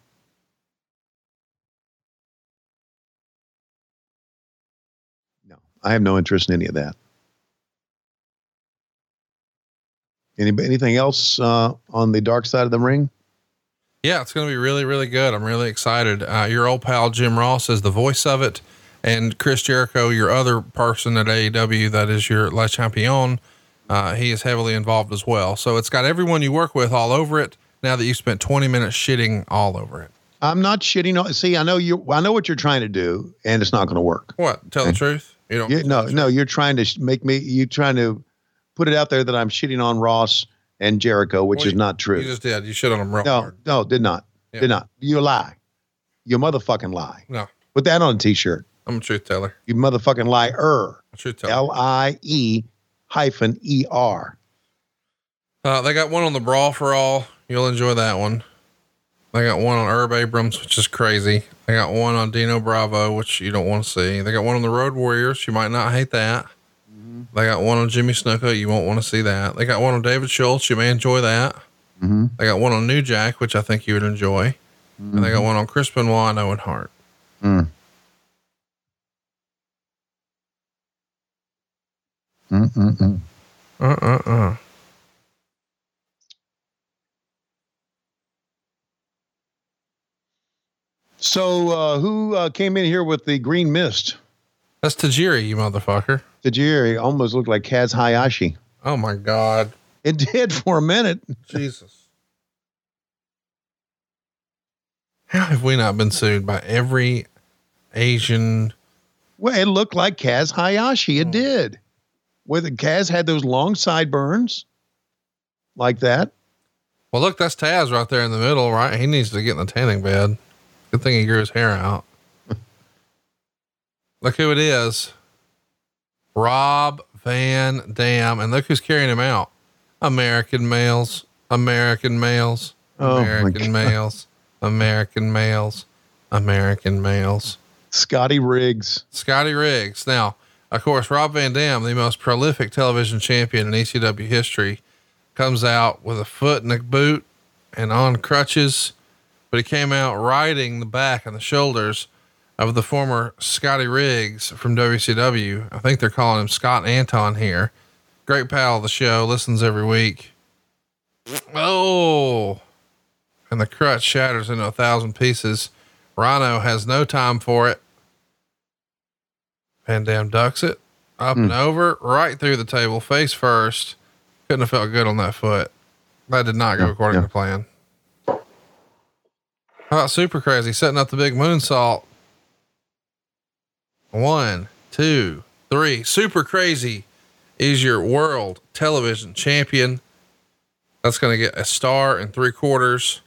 No, I have no interest in any of that. Any, anything else uh, on the dark side of the ring? Yeah, it's going to be really, really good. I'm really excited. Uh, your old pal Jim Ross is the voice of it, and Chris Jericho, your other person at AEW that is your Le Champion, uh, he is heavily involved as well. So it's got everyone you work with all over it. Now that you spent 20 minutes shitting all over it. I'm not shitting on. See, I know you. I know what you're trying to do, and it's not going to work. What? Tell the truth. You don't. You, no, no, you're trying to sh- make me. You're trying to put it out there that I'm shitting on Ross and Jericho, which Well, is not true. You just did. You shit on him real no, hard. no, did not. Yeah. Did not. You lie. You motherfucking lie. No, Put that on a t-shirt. I'm a truth teller. You motherfucking liar. Truth teller. L I E hyphen E R. Uh, they got one on the Brawl for All. You'll enjoy that one. They got one on Herb Abrams, which is crazy. They got one on Dino Bravo, which you don't want to see. They got one on the Road Warriors. You might not hate that. They got one on Jimmy Snuka. You won't want to see that. They got one on David Schultz. You may enjoy that. Mm-hmm. They got one on New Jack, which I think you would enjoy. And they got one on Chris Benoit and Owen Hart. Mm. Mm-mm-mm. Uh uh uh. So, uh, who uh, came in here with the green mist? That's Tajiri, you motherfucker. Tajiri almost looked like Kaz Hayashi. Oh my God. It did for a minute. Jesus. How have we not been sued by every Asian? Well, it looked like Kaz Hayashi. It did. With the Kaz had those long sideburns like that. Well, look, that's Taz right there in the middle, right? He needs to get in the tanning bed. Good thing he grew his hair out. look who it is Rob Van Dam. And look who's carrying him out American males, American males, Oh, American males, American males, American males. Scotty Riggs. Scotty Riggs. Now, of course, Rob Van Dam, the most prolific television champion in ECW history, comes out with a foot in a boot and on crutches, but he came out riding the back and the shoulders of the former Scotty Riggs from WCW. I think they're calling him Scott Anton here. Great pal of the show, listens every week. Oh, and the crutch shatters into a thousand pieces. Rhino has no time for it. Van Dam ducks it up hmm. and over, right through the table, face first. Couldn't have felt good on that foot. That did not go according to plan. About Super Crazy setting up the big moonsault? One, two, three. Super Crazy is your world television champion. That's going to get a star and three quarters.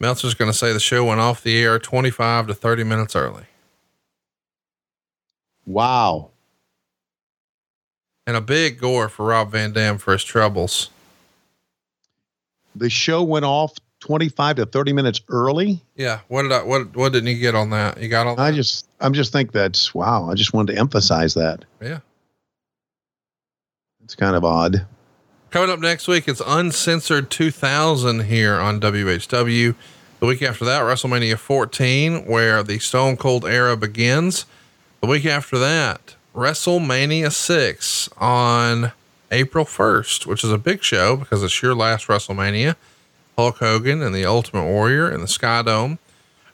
Meltzer's going to say the show went off the air 25 to 30 minutes early. Wow. And a big gore for Rob Van Dam for his troubles. The show went off 25 to 30 minutes early. Yeah. What did I, what, what didn't you get on that? You got on I just, I'm just think that's wow. I just wanted to emphasize that. Yeah. It's kind of odd. Coming up next week, it's Uncensored 2000 here on WHW. The week after that, WrestleMania 14, where the Stone Cold era begins. The week after that, WrestleMania 6 on April 1st, which is a big show because it's your last WrestleMania. Hulk Hogan and the Ultimate Warrior in the Sky Dome.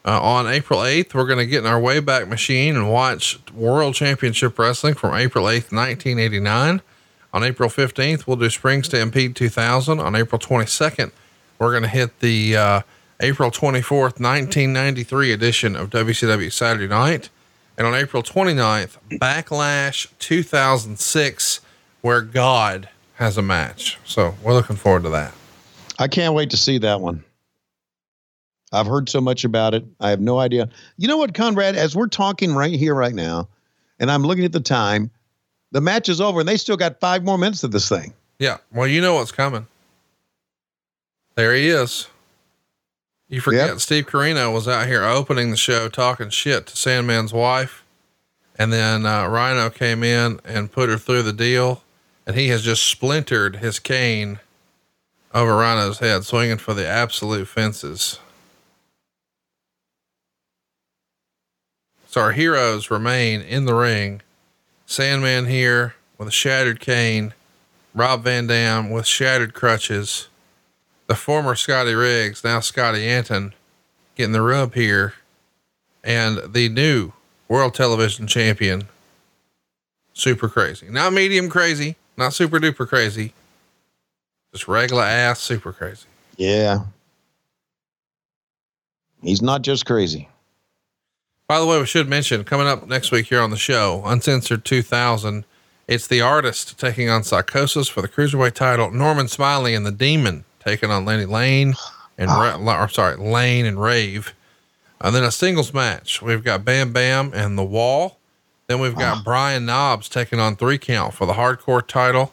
Uh, on April 8th, we're going to get in our Wayback Machine and watch World Championship Wrestling from April 8th, 1989. On April 15th, we'll do Spring Stampede 2000. On April 22nd, we're going to hit the uh, April 24th, 1993 edition of WCW Saturday Night. And on April 29th, Backlash 2006, where God has a match. So we're looking forward to that. I can't wait to see that one. I've heard so much about it. I have no idea. You know what, Conrad, as we're talking right here, right now, and I'm looking at the time, the match is over and they still got five more minutes of this thing. Yeah. Well, you know what's coming. There he is. You forget Yep. Steve Corino was out here opening the show talking shit to Sandman's wife. And then uh, Rhino came in and put her through the deal. And he has just splintered his cane over Rhino's head, swinging for the absolute fences. So our heroes remain in the ring. Sandman here with a shattered cane. Rob Van Dam with shattered crutches. The former Scotty Riggs, now Scotty Anton, getting the rub here. And the new world television champion, super crazy. Not medium crazy, not super duper crazy. Just regular ass super crazy. Yeah. He's not just crazy. By the way, we should mention coming up next week here on the show, Uncensored 2000. It's the artist taking on Psychosis for the cruiserweight title. Norman Smiley and the Demon taking on Lenny Lane and ah. Ra- or sorry, Lane and Rave. And then a singles match. We've got Bam Bam and the Wall. Then we've got ah. Brian Knobbs taking on three count for the hardcore title.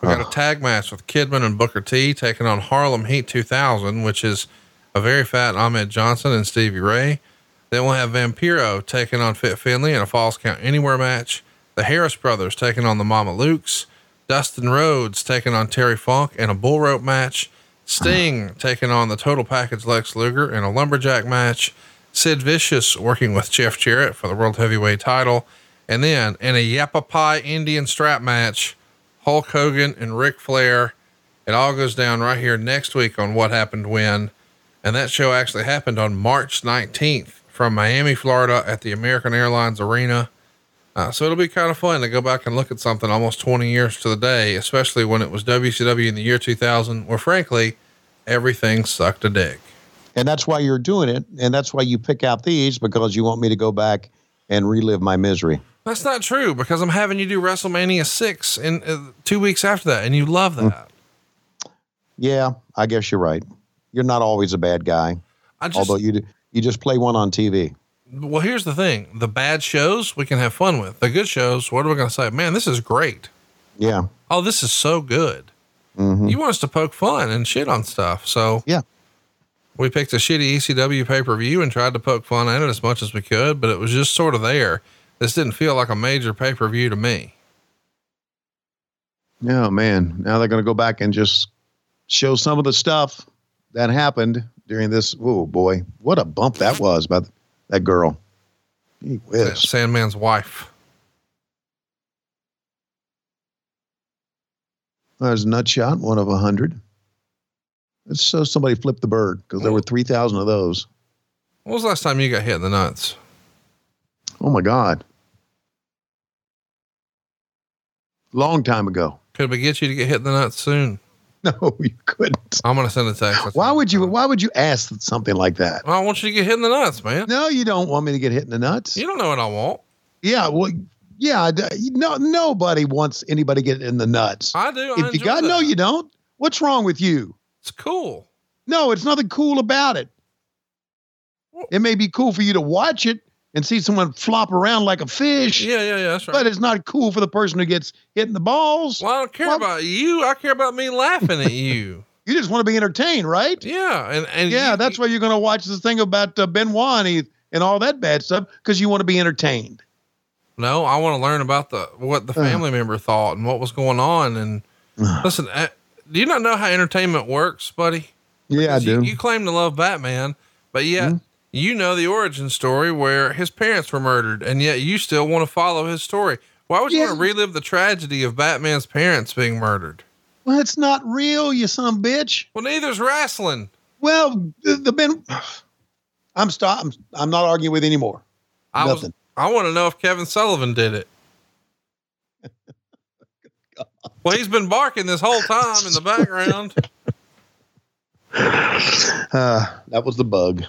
We got a uh-huh. tag match with Kidman and Booker T taking on Harlem Heat 2000, which is a very fat Ahmed Johnson and Stevie Ray. Then we'll have Vampiro taking on Fit Finlay in a Falls count anywhere match. The Harris brothers taking on the Mama Lukes. Dustin Rhodes taking on Terry Funk in a bull rope match. Sting uh-huh. taking on the total package Lex Luger in a lumberjack match. Sid Vicious working with Jeff Jarrett for the world heavyweight title. And then in a Yappapi Indian strap match, Hulk Hogan and Ric Flair. It all goes down right here next week on What Happened When. And that show actually happened on March 19th from Miami, Florida at the American Airlines Arena. Uh, so it'll be kind of fun to go back and look at something almost 20 years to the day, especially when it was WCW in the year 2000, where frankly, everything sucked a dick. And that's why you're doing it. And that's why you pick out these because you want me to go back and relive my misery. That's not true because I'm having you do WrestleMania 6 in uh, two weeks after that, and you love that. Yeah, I guess you're right. You're not always a bad guy. I just- although you you just play one on TV. Well, here's the thing the bad shows we can have fun with. The good shows, what are we going to say? Man, this is great. Yeah. Oh, this is so good. Mhm. You want us to poke fun and shit on stuff. So, yeah, we picked a shitty ECW pay per view and tried to poke fun at it as much as we could, but it was just sort of there. This didn't feel like a major pay per view to me. Yeah, man. Now they're going to go back and just show some of the stuff that happened during this. Oh boy, what a bump that was by that girl. Gee whiz. Sandman's wife. There's a nut shot, one of a hundred. Let's show somebody flipped the bird because there were three thousand of those. When was the last time you got hit in the nuts? Oh my God. Long time ago. Could we get you to get hit in the nuts soon? No, you couldn't. I'm going to send a text. Why would you? Why would you ask something like that? I want you to get hit in the nuts, man. No, you don't want me to get hit in the nuts. You don't know what I want. Yeah, well, yeah. No, nobody wants anybody get in the nuts. I do. I if you got no, you don't. What's wrong with you? It's cool. No, it's nothing cool about it. It may be cool for you to watch it and see someone flop around like a fish. Yeah, yeah, yeah. That's right. But it's not cool for the person who gets hit in the balls. Well, I don't care about you. I care about me laughing at you. You just want to be entertained, right? Yeah, and, and yeah, that's why you're going to watch this thing about uh, Benoit and, he, and all that bad stuff because you want to be entertained. No, I want to learn about the what the family member thought and what was going on. And listen, uh, do you not know how entertainment works, buddy? Yeah, I You, do. you claim to love Batman, but yet you know the origin story where his parents were murdered, and yet you still want to follow his story. Why would you want to relive the tragedy of Batman's parents being murdered? Well, it's not real, you son of a bitch. Well, neither's wrestling. Well, the, the Ben, I'm stop. I'm, I'm not arguing with anymore. I Nothing. was. I want to know if Kevin Sullivan did it. Well, he's been barking this whole time in the background. Uh, that was the bug.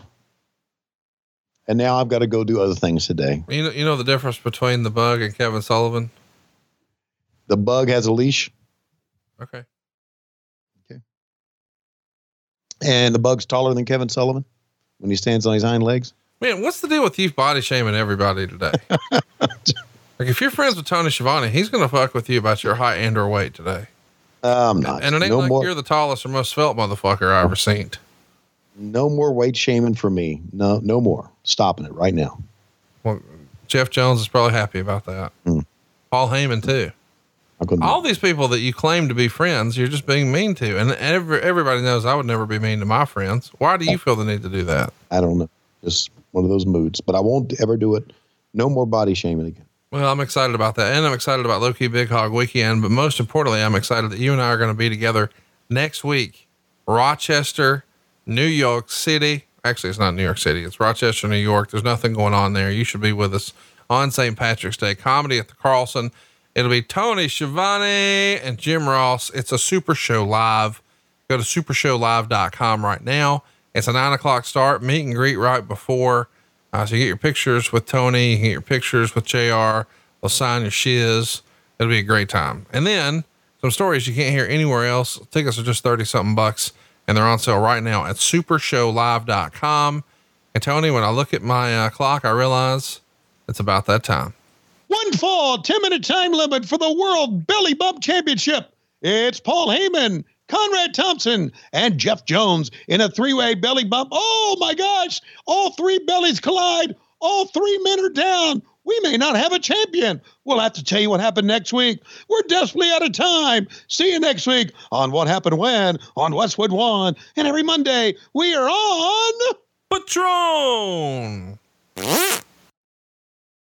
And now I've got to go do other things today. You know, you know the difference between the bug and Kevin Sullivan. The bug has a leash, Okay. Okay. And the bug's taller than Kevin Sullivan when he stands on his hind legs. Man, what's the deal with you body shaming everybody today? like, if you're friends with Tony Schiavone, he's going to fuck with you about your height and or weight today. I'm not. And it ain't no like more. you're the tallest or most svelte motherfucker I ever seen. No more weight shaming for me. No, no more. Stopping it right now. Well, Jeff Jones is probably happy about that. Mm. Paul Heyman too. All these people that you claim to be friends, you're just being mean to. And every, everybody knows I would never be mean to my friends. Why do you feel the need to do that? I don't know. Just one of those moods. But I won't ever do it. No more body shaming again. Well, I'm excited about that. And I'm excited about Loki Big Hog Weekend. But most importantly, I'm excited that you and I are going to be together next week. Rochester, New York City. Actually, it's not New York City. It's Rochester, New York. There's nothing going on there. You should be with us on St. Patrick's Day. Comedy at the Carlson. It'll be Tony Schiavone and Jim Ross. It's a super show live. Go to supershowlive.com right now. It's a nine o'clock start, meet and greet right before. Uh, so you get your pictures with Tony, you get your pictures with JR. They'll sign your shiz. It'll be a great time. And then some stories you can't hear anywhere else. Tickets are just 30 something bucks and they're on sale right now at supershowlive.com. And Tony, when I look at my uh, clock, I realize it's about that time. One fall, 10 minute time limit for the World Belly Bump Championship. It's Paul Heyman, Conrad Thompson, and Jeff Jones in a three way belly bump. Oh my gosh, all three bellies collide. All three men are down. We may not have a champion. We'll have to tell you what happened next week. We're desperately out of time. See you next week on What Happened When on Westwood One. And every Monday, we are on Patreon.